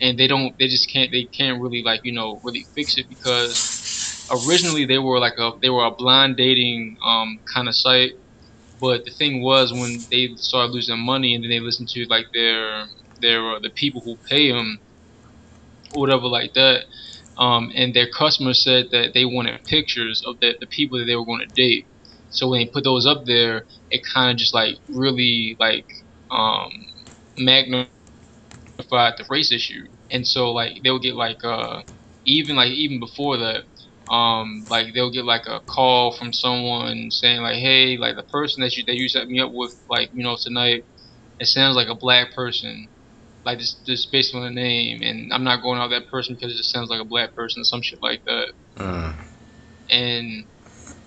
and they don't they just can't they can't really like you know really fix it because originally they were like a they were a blind dating um kind of site, but the thing was when they started losing money and then they listened to like their their uh, the people who pay them or whatever like that um, and their customers said that they wanted pictures of the, the people that they were going to date. So when they put those up there, it kind of just like really like um, magnified the race issue. And so like they would get like uh, even like even before that, um, like they'll get like a call from someone saying like, hey, like the person that you that you set me up with, like you know tonight, it sounds like a black person like just just based on the name, and I'm not going out that person because it just sounds like a black person or some shit like that. mm. And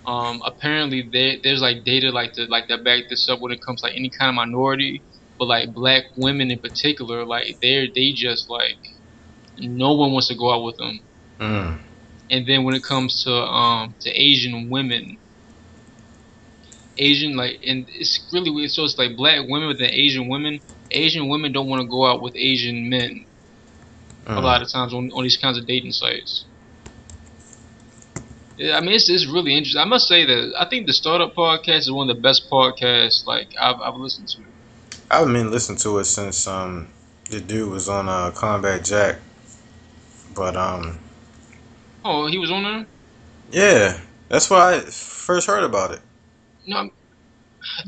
um, apparently there, there's like data like to like that back this up when it comes to like any kind of minority, but like black women in particular, like they're they just like no one wants to go out with them. Mm. And then when it comes to um to Asian women, Asian like and it's really weird. So it's like black women with the Asian women. Asian women don't want to go out with Asian men a Mm. lot of times on, on these kinds of dating sites. Yeah, I mean it's, it's really interesting. I must say that I think the Startup Podcast is one of the best podcasts like I've I've listened to. I've been listening to it since um the dude was on uh Combat Jack. But um Oh, he was on there. yeah, that's why I first heard about it. No, I'm,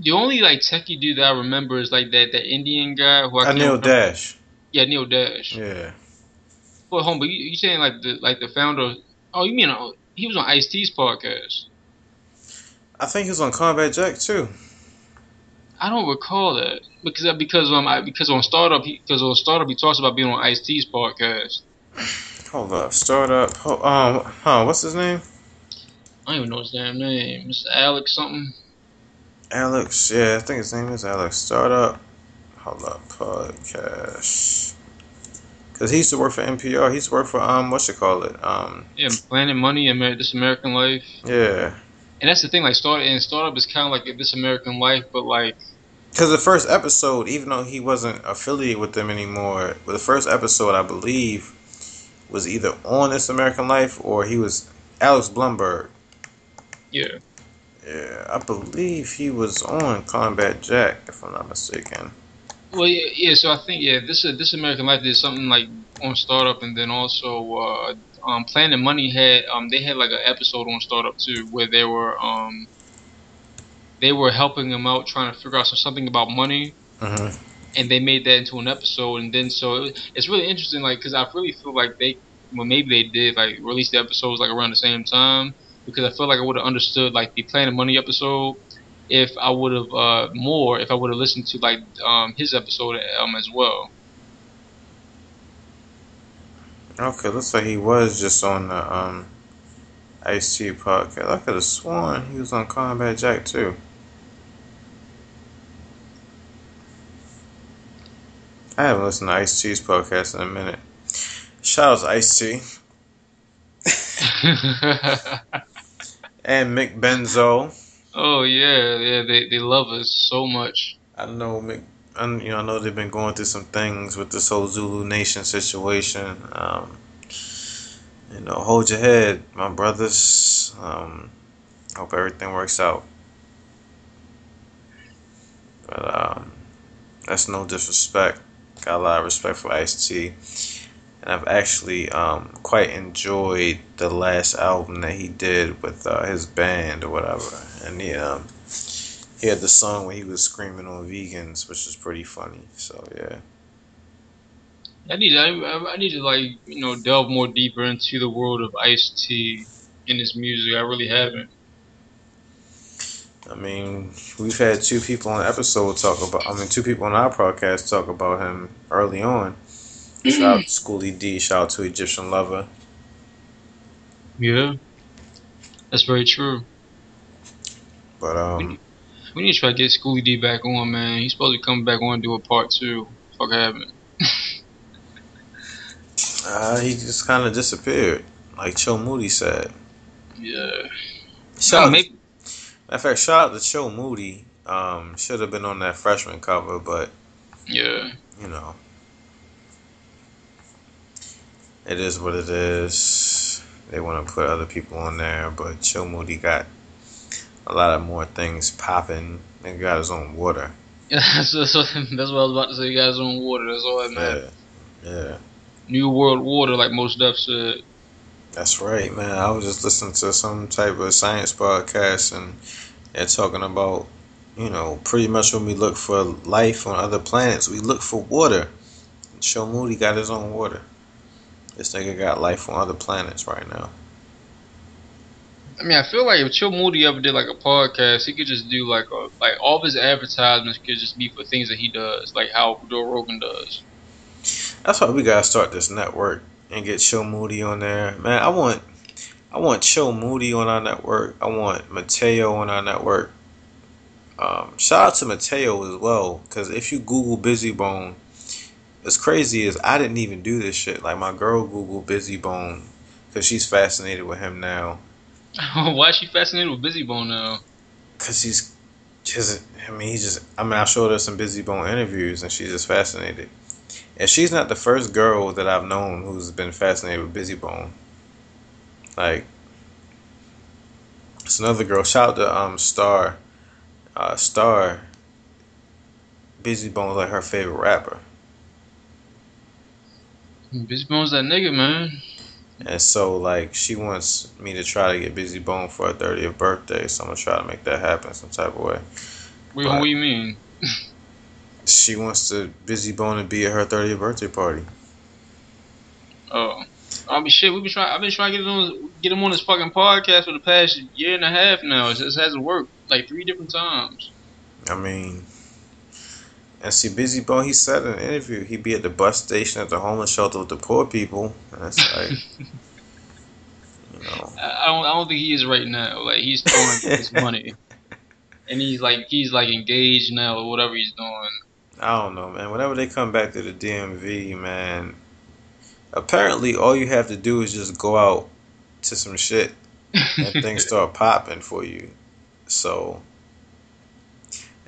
the only like techie dude that I remember is like that that Indian guy who I Anil remember- Dash. Yeah, Neil Dash. Yeah. Well, home, but you, you saying like the like the founder? Oh, you mean uh, he was on Ice T's podcast? I think he was on Combat Jack too. I don't recall that because uh, because um I, because on startup he, because on startup he talks about being on Ice T's podcast. Hold up. Startup. Ho- um huh, what's his name? I don't even know his damn name. It's Alex something. Alex. Yeah, I think his name is Alex. Startup. Hold up. Podcast. Cause he used to work for NPR. He used to work for um, what you call it? Um, Yeah, Planet Money, Amer- This American Life, yeah. and that's the thing. Like start and startup is kind of like This American Life, but like Because the first episode, even though he wasn't affiliated with them anymore, but the first episode, I believe, was either on This American Life or he was Alex Blumberg. yeah. Yeah, I believe he was on Combat Jack, if I'm not mistaken. Well, yeah, yeah. So I think yeah, this is This American Life did something like on startup, and then also uh, um, Planet Money had um they had like an episode on startup too, where they were um they were helping him out trying to figure out some, something about money, hmm and they made that into an episode, and then so it, it's really interesting, like because I really feel like they well maybe they did like release the episodes like around the same time because I feel like I would have understood like the Planet Money episode if I would have uh more if I would have listened to like um his episode um as well. Okay, looks like he was just on the um, Ice T podcast. I could have sworn he was on Combat Jack too. I haven't listened to Ice T's podcast in a minute. Shout out to Ice T *laughs* and Mick Benzo. oh yeah, yeah, they they love us so much. I know Mick. I, you know, I know they've been going through some things with this whole Zulu Nation situation. Um, you know, hold your head, my brothers. Um, hope everything works out. But um, that's no disrespect. Got a lot of respect for Ice T, and I've actually um, quite enjoyed the last album that he did with uh, his band or whatever. And he um, he had the song where he was screaming on vegans, which is pretty funny. So yeah. I need I, I need to like you know delve more deeper into the world of Ice T in his music. I really haven't. I mean, we've had two people on the episode talk about. I mean, two people on our podcast talk about him early on. Shout out to *clears throat* Schoolly D. Shout out to Egyptian Lover. Yeah, that's very true. But um, We need to try to get Schoolly D back on, man. He's supposed to come back on and do a part two. Fuck happened. *laughs* uh, he just kind of disappeared, like Chill Moody said. Yeah. Shout out, maybe. Matter of fact, shout out to Chill Moody. Um, should have been on that freshman cover, but Yeah. you know, it is what it is. They want to put other people on there, but Chill Moody got a lot of more things popping. Nigga got his own water. *laughs* that's, that's, what, that's what I was about to say. You guys own water. That's all that Yeah, matters. yeah, New World Water, like Mos Def said. That's right, man. I was just listening to some type of science podcast, and they're talking about, you know, pretty much when we look for life on other planets, we look for water. Chill Moody got his own water. This nigga got life on other planets right now. I mean, I feel like if Chill Moody ever did like a podcast, he could just do like a, like all of his advertisements could just be for things that he does, like how Joe Rogan does. That's why we gotta start this network and get Chill Moody on there, man. I want, I want Chill Moody on our network. I want Mateo on our network. Um, shout out to Mateo as well, because if you Google Bizzy Bone, what's crazy as I didn't even do this shit. Like my girl Google Bizzy Bone because she's fascinated with him now. *laughs* Why is she fascinated with Bizzy Bone now? Cause he's just, I mean, he just, I mean, I showed her some Bizzy Bone interviews and she's just fascinated. And she's not the first girl that I've known who's been fascinated with Bizzy Bone. Like, it's another girl. Shout out to um Star, uh, Star. Bizzy Bone's like her favorite rapper. Bizzy Bone's that nigga, man. And so, like, she wants me to try to get Bizzy Bone for her 30th birthday. So I'm gonna try to make that happen some type of way. Wait, But- what do you mean? She wants to Bizzy Bone to be at her 30th birthday party. Oh, I mean, shit. We been trying. I've been trying to get him on, get him on this fucking podcast for the past year and a half now. It just hasn't worked like three different times. I mean, and see, Bizzy Bone, he said in an interview he'd be at the bus station at the homeless shelter with the poor people. And it's *laughs* like, you know, I I don't. I don't think he is right now. Like he's throwing his *laughs* money, and he's like he's like engaged now or whatever he's doing. I don't know, man. Whenever they come back to the DMV, man, apparently all you have to do is just go out to some shit and *laughs* things start popping for you. So,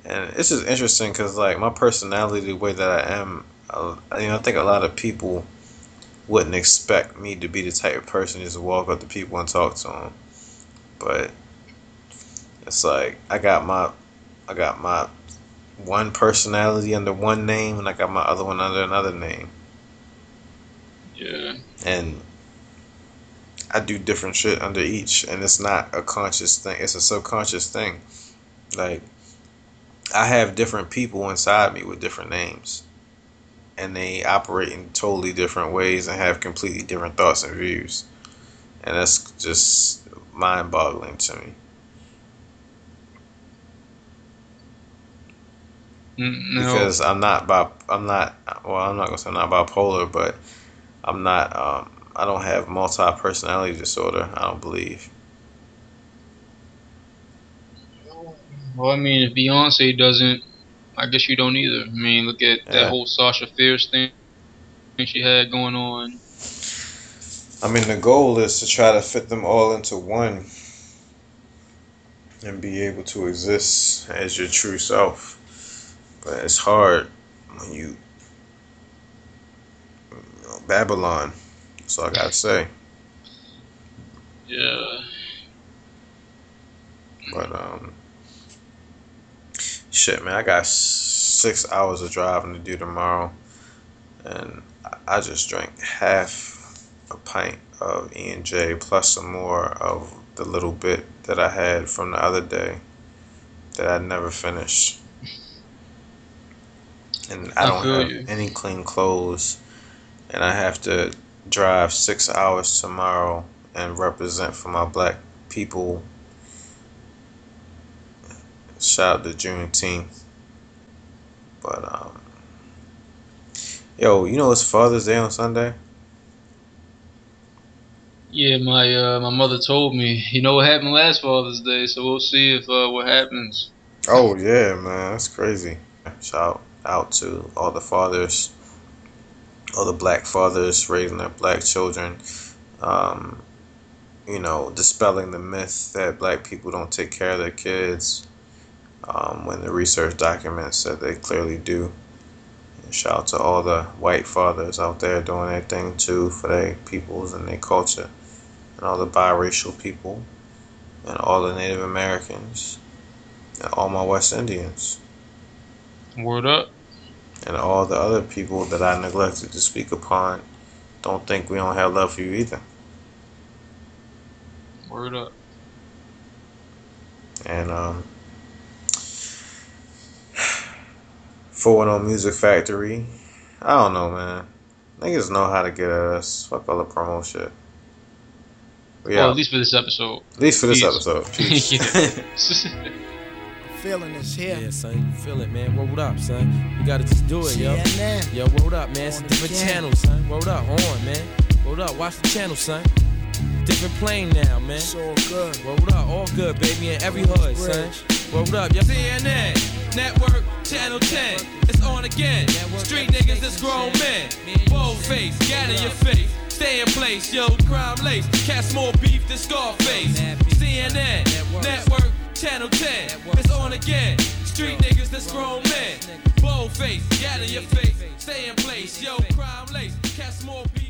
and it's just interesting because, like, my personality, the way that I am, uh, you know, I think a lot of people wouldn't expect me to be the type of person just to walk up to people and talk to them. But it's like I got my, I got my one personality under one name, and I got my other one under another name, Yeah. and I do different shit under each, and it's not a conscious thing; it's a subconscious thing. Like I have different people inside me with different names, and they operate in totally different ways and have completely different thoughts and views, and that's just mind-boggling to me. No. because I'm not bi- I'm not well I'm not gonna say I'm not bipolar but I'm not um I don't have multi personality disorder I don't believe Well, I mean, if Beyonce doesn't, I guess you don't either. I mean, look at Yeah. that whole Sasha Fierce thing she had going on. I mean the goal is to try to fit them all into one and be able to exist as your true self but it's hard when you, you know, Babylon that's all I gotta say Yeah. But um, shit, man, I got six hours of driving to do tomorrow, and I- I just drank half a pint of E and J plus some more of the little bit that I had from the other day that I never finished. And I I don't have you. any clean clothes, and I have to drive six hours tomorrow and represent for my black people Shout out to Juneteenth. But um Yo, you know it's Father's Day on Sunday? Yeah, my uh, my mother told me. You know what happened last Father's Day, so we'll see if uh, what happens. Oh yeah, man, that's crazy. Shout out to all the fathers, all the black fathers raising their black children. Um, you know, dispelling the myth that black people don't take care of their kids. Um, when the research documents said they clearly do. And shout out to all the white fathers out there doing their thing too for their peoples and their culture, and all the biracial people, and all the Native Americans and all my West Indians Word up. And all the other people that I neglected to speak upon don't think we don't have love for you either. Word up. And um Forward on Music Factory. I don't know man. Niggas know how to get at us. Fuck all the promo shit. Yeah. Well, at least for this episode. At least for this Peace. episode. *laughs* *laughs* *laughs* Feeling is here. Yeah, son, you feel it, man. Word up, son. You gotta just do it, yo. Yo, word up, man. It's a different again. channel, son. Word up, on, man. Word up, watch the channel, son. Different plane now, man. It's all good. Word up, all good, baby, in every hood, son. Word up, yeah. CNN, Network, Channel 10. It's on again. Street niggas, it's grown men. Bold face, gat in your face. Stay in place, yo, crime lace. Cats more beef than Scarface. CNN, Network, Channel 10. It's on again. Street niggas, that's grown men. Bold face, gat in your face. Stay in place, yo, crime lace. Cats more beef.